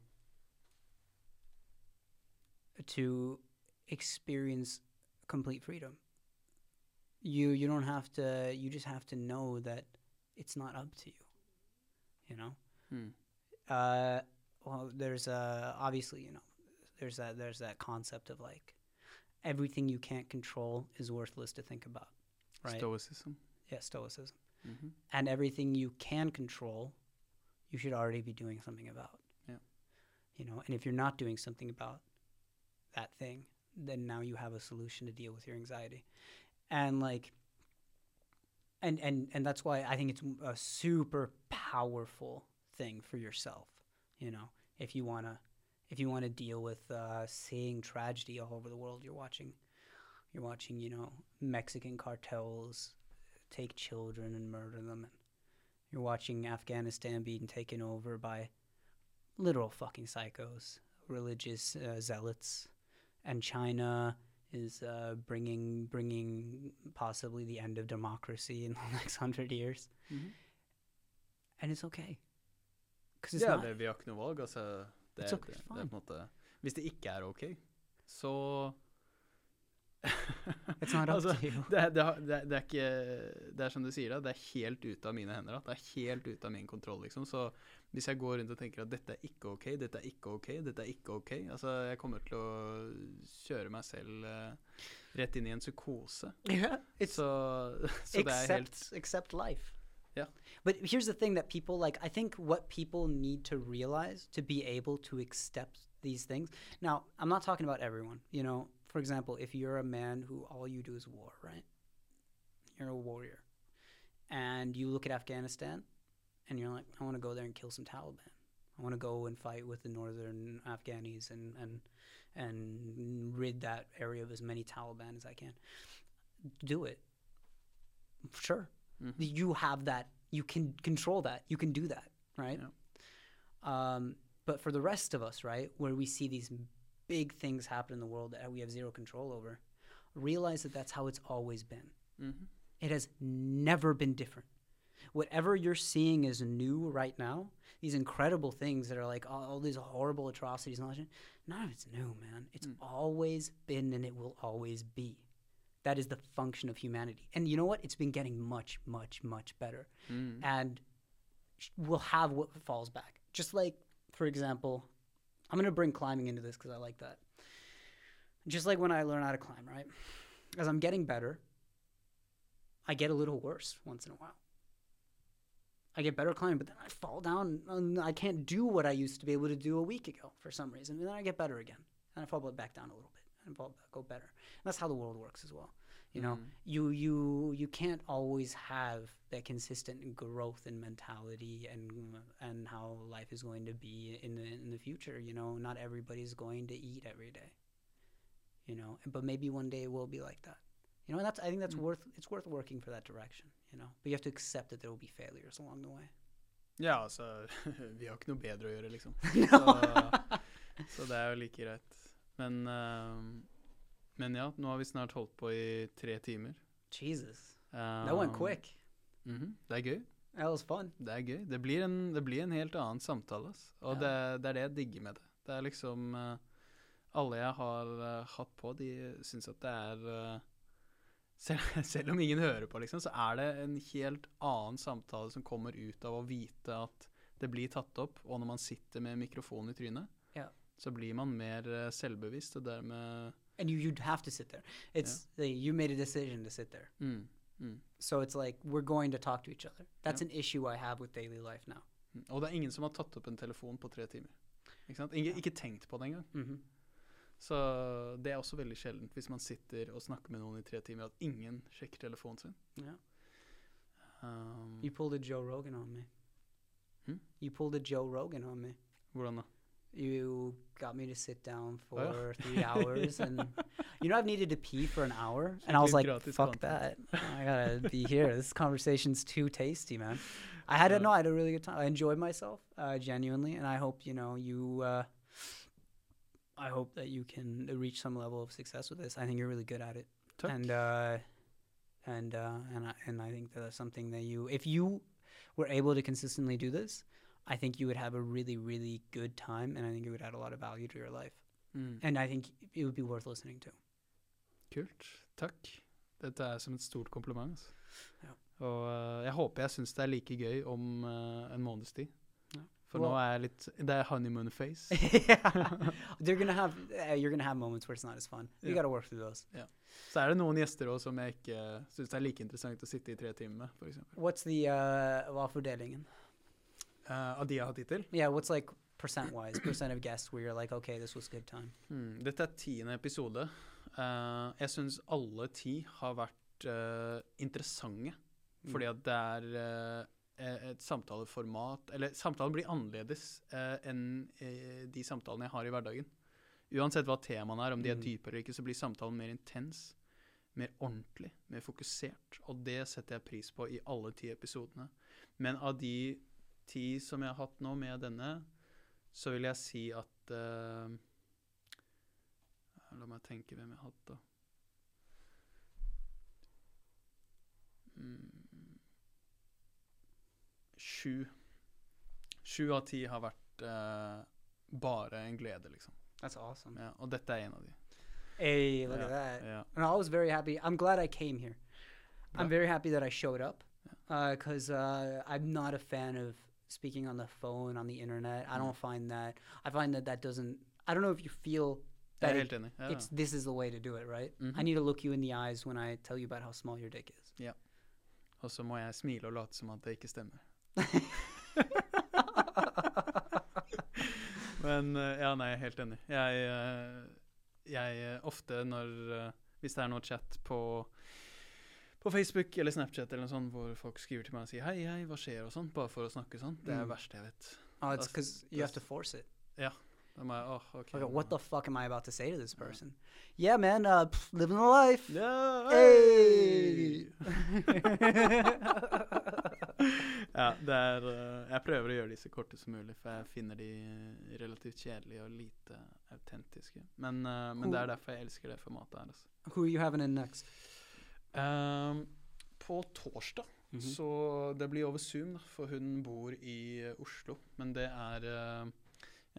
to experience complete freedom. You you don't have to. You just have to know that it's not up to you. You know Mm. uh, well, there's uh, obviously you know, there's that there's that concept of like everything you can't control is worthless to think about, right? Stoicism. yeah, stoicism. Mhm. And everything you can control, you should already be doing something about. Yeah. You know, and if you're not doing something about that thing, then now you have a solution to deal with your anxiety. and like and and and that's why i think it's a super powerful thing for yourself you know if you want to if you want to deal with uh, seeing tragedy all over the world you're watching you're watching you know mexican cartels take children and murder them and you're watching afghanistan being taken over by literal fucking psychos religious uh, zealots and china is uh, bringing bringing possibly the end of democracy in the next hundred years, Mhm. and it's okay. Because it's Ja, not. det, vi har ikke noe valg. Altså, det, It's okay, det, it's det fine. på en måte Hvis det ikke er OK, så Not up altså, det, er- det, det, er- det er ikke Det er som du sier, da. Det er helt ute av mine hender. Da. Det er helt ute av min kontroll, liksom. Så hvis jeg går rundt og tenker at dette er ikke OK, dette er ikke OK, dette er ikke OK Altså, jeg kommer til å kjøre meg selv uh, rett inn i en psykose. Yeah, it's Så, så det er helt accept life. Yeah. But here's the thing that people like. I think what people need to realize to be able to accept these things. Now, I'm not talking about everyone. You know, for example, if you're a man who all you do is war, right? You're a warrior, and you look at Afghanistan, and you're like, I want to go there and kill some Taliban. I want to go and fight with the northern Afghanis and and and rid that area of as many Taliban as I can. Do it. Sure. Mhm. You have that. You can control that. You can do that, right? Um, but for the rest of us, right, where we see these big things happen in the world that we have zero control over, realize that that's how it's always been. Mhm. It has never been different. Whatever you're seeing is new right now. These incredible things that are like all, all these horrible atrocities and all that shit, none of it's new, man. It's always been and it will always be. That is the function of humanity. And you know what? It's been getting much, much, much better. Mm. And we'll have what falls back. Just like, for example, I'm going to bring climbing into this because I like that. Just like when I learn how to climb, right? As I'm getting better, I get a little worse once in a while. I get better climbing, but then I fall down and I can't do what I used to be able to do a week ago for some reason. And then I get better again. And I fall back down a little bit and fall, go better. And that's how the world works as well. You know, you you you can't always have that consistent growth and mentality and and how life is going to be in the in the future. You know, not everybody's going to eat every day. You know, but maybe one day it will be like that. You know, and that's I think that's worth it's worth working for that direction. You know, but you have to accept that there will be failures along the way. Ja, altså Vi har ikke noe bedre å gjøre, liksom. Så, så det er jo like greit. Men, eh, men ja, nå har vi snart holdt på i tre timer. Jesus, that went quick. quick. -hmm. Det er gøy. That was fun. Det er gøy. Det blir en, det blir en helt annen samtale. ass. Og yeah. det, det er det jeg digger med det. Det er liksom uh, Alle jeg har uh, hatt på, de syns at det er uh, selv, selv om ingen hører på, liksom, så er det en helt annen samtale som kommer ut av å vite at det blir tatt opp. Og når man sitter med mikrofonen i trynet, Ja. så blir man mer selvbevisst, og dermed And you you'd have to sit there. It's the, you made a decision to sit there. mm, mm, So it's like we're going to talk to each other. That's Yeah. an issue I have with daily life now. mm. Og det er ingen som har tatt opp en telefon på tre timer. Ikke sant? Ingen, ikke tenkt på det engang. hmm Så det er også veldig sjeldent hvis man sitter og snakker med noen i tre timer, at ingen sjekker telefonen sin. Yeah. Um, You pulled a Joe Rogan on me. Hmm? You pulled a Joe Rogan on me. hvordan da? You got me to sit down for Oh, three hours, and you know I've needed to pee for an hour, and I was like, "Fuck that! I gotta be here. This conversation's too tasty, man." I had a no, I had a really good time. I enjoyed myself uh, genuinely, and I hope you know you. Uh, I hope that you can reach some level of success with this. I think you're really good at it. And uh, and uh, and I, and I think that that's something that you, if you were able to consistently do this, I think you would have a really really good time, and I think it would add a lot of value to your life, Mm. and I think it would be worth listening to. Kult. Takk. Dette er som et stort kompliment. Altså. Ja. Og uh, jeg håper jeg syns det er like gøy om uh, en måneds tid. Ja. For nå er jeg litt Det er honeymoon face. yeah, gonna have uh, you're gonna have moments where it's not as fun. You Yeah. gotta work through those. Så er det noen gjester òg som jeg ikke syns er like interessant å sitte i tre timer med, f.eks. Hva er fordelingen? Uh, av de jeg har hatt hittil. Yeah, what's like percent wise, percent of guests where you're like, okay, this was good time. Hmm, Dette er tiende episode. Uh, jeg syns alle ti har vært uh, interessante, interessante. Fordi at det er eh, et samtaleformat Eller samtalen blir annerledes enn de samtalene jeg har i hverdagen. Uansett hva temaene er, om de er Mm. dype eller ikke, så blir samtalen mer intens, mer ordentlig, mer fokusert. Og det setter jeg pris på i alle ti episodene. Men av de ti som jeg har hatt nå med denne, så vil jeg si at uh, La meg tenke hvem jeg har hatt, da. Mm. Sju. Sju av ti har vært uh, bare en glede, liksom. That's awesome. Ja, og dette er en av de. Hey, look yeah, at that. Yeah. And I was very happy. I'm glad I came here. I'm very happy that I showed up because uh, I'm not a fan of speaking on the phone on the internet. I Mm. don't find that. I find that that doesn't. I don't know if you feel that it- it's this is the way to do it, right? I Mhm. need to look you in the eyes when I tell you about how small your dick is. ja. Og så må jeg smile og late som at det ikke stemmer. Men eh, ja, nei, jeg er helt enig. Jeg, eh, jeg eh, ofte når Hvis det er noe chat på på Facebook eller Snapchat eller noe sånt, hvor folk skriver til meg og sier 'hei, hei, hva skjer?' og sånn, bare for å snakke sånn, det er det Mm. verste jeg vet. Oh, it's because you have to force it. Da må jeg åh, OK. Okay, what the fuck am I about to say to this Yeah. person? Yeah, man, uh, pff, living the life. Ja, Hey! ja, det er uh, Jeg prøver å gjøre de så korte som mulig, for jeg finner de relativt kjedelige og lite autentiske. Men, uh, men det er derfor jeg elsker det formatet her. Altså. Who are you having in next? Ehm, på torsdag Mhm. Så det blir over Zoom, da, for hun bor i Oslo. Men det er uh,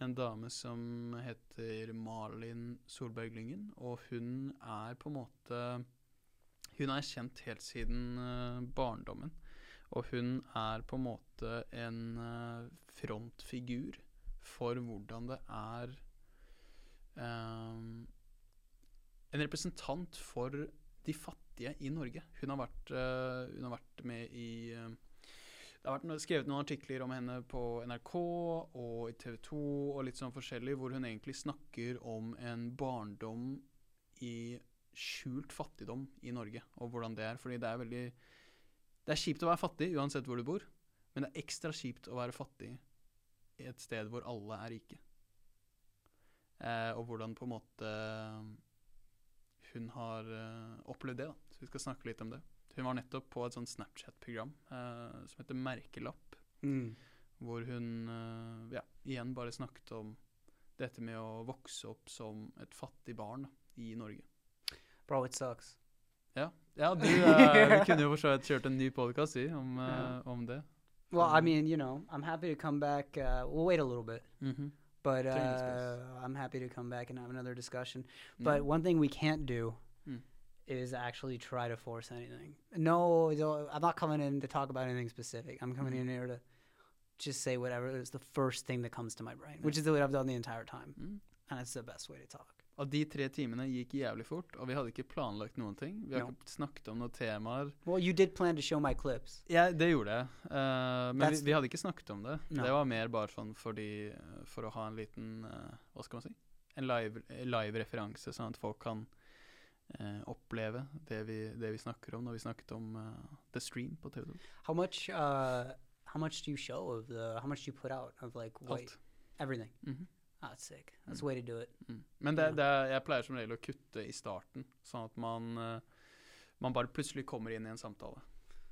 en dame som heter Malin Solberg Lyngen, og hun er på en måte Hun er kjent helt siden uh, barndommen. Og hun er på en måte en eh, frontfigur for hvordan det er ehm, En representant for de fattige i Norge. Hun har vært, eh, hun har vært med i eh, Det har vært skrevet noen artikler om henne på NRK og i TV 2 og litt sånn forskjellig, hvor hun egentlig snakker om en barndom i skjult fattigdom i Norge, og hvordan det er. Fordi det er veldig Det er kjipt å være fattig uansett hvor du bor, men det er ekstra kjipt å være fattig i et sted hvor alle er rike. Eh, og hvordan på en måte hun har eh, opplevd det. da. Så vi skal snakke litt om det. Hun var nettopp på et sånt Snapchat-program eh, som heter Merkelapp, Mm. hvor hun eh, ja, igjen bare snakket om dette med å vokse opp som et fattig barn da, i Norge. Bro, it sucks. Ja, ja du, eh, vi kunne jo for så vidt kjørt en ny podkast om, eh, om det. Well, I mean, you know, I'm happy to come back. Uh, we'll wait a little bit, but uh. I'm happy to come back and have another discussion. Mm. But one thing we can't do Mm. Is actually try to force anything. No, I'm not coming in to talk about anything specific. I'm coming Mhm. in here to just say whatever is the first thing that comes to my brain, which is what I've done the entire time, Mm. and it's the best way to talk. Og de tre timene gikk jævlig fort, og vi hadde ikke planlagt noen ting. Vi har No. ikke snakket om noen temaer. Well, you did plan to show my clips. Ja, det gjorde jeg. Eh, men vi, vi hadde ikke snakket om det. No. Det var mer bare sånn fordi eh, For å ha en liten eh, Hva skal man si? En live, live sånn at folk kan eh, oppleve det vi, det vi snakker om når vi snakket om uh, The Stream på TV2. How much? Uh, how much do you show of the? How much do you put out of like what, Alt. everything? Mhm. Ah, that's sick. That's Mm. the way to do it. Mm. Men det, det er, jeg pleier som regel å kutte i starten, sånn at man, uh, man bare plutselig kommer inn i en samtale.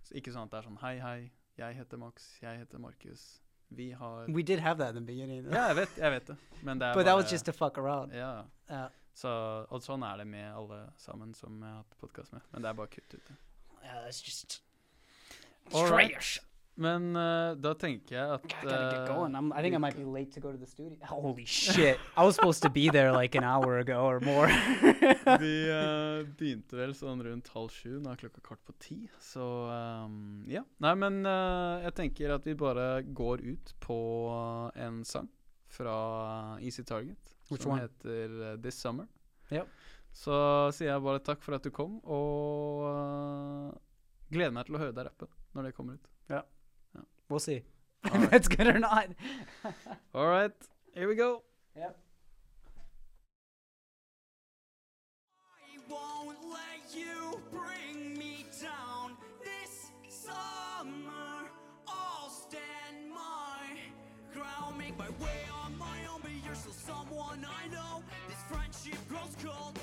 Så ikke sånn at det er sånn Hei, hei, jeg heter Max, jeg heter Markus. Vi har We did have that in the beginning. Ja, jeg vet, jeg vet det. Men det er but that was bare- just to fuck around. Ja. Uh, Så, og sånn er det med alle sammen som jeg har hatt podkast med. Men det er bare kutt ut det. yeah, just trash. Men uh, da tenker jeg at I gotta get going. I'm, I think I might be late to go to the studio. Holy shit! I was supposed to be there like an hour ago or more. Vi eh, begynte vel sånn rundt halv sju, nå er klokka kvart på ti. Så ehm, ja. Nei, men eh, jeg tenker at vi bare går ut på en sang fra Easy Target. Which som one? heter eh, This Summer. Ja. Så sier jeg bare takk for at du kom, og uh, gleder meg til å høre deg rappe når det kommer ut. Ja. ja. We'll see. All right. That's good or not. All right. Here we go. Yep. my way someone I know. This friendship grows cold.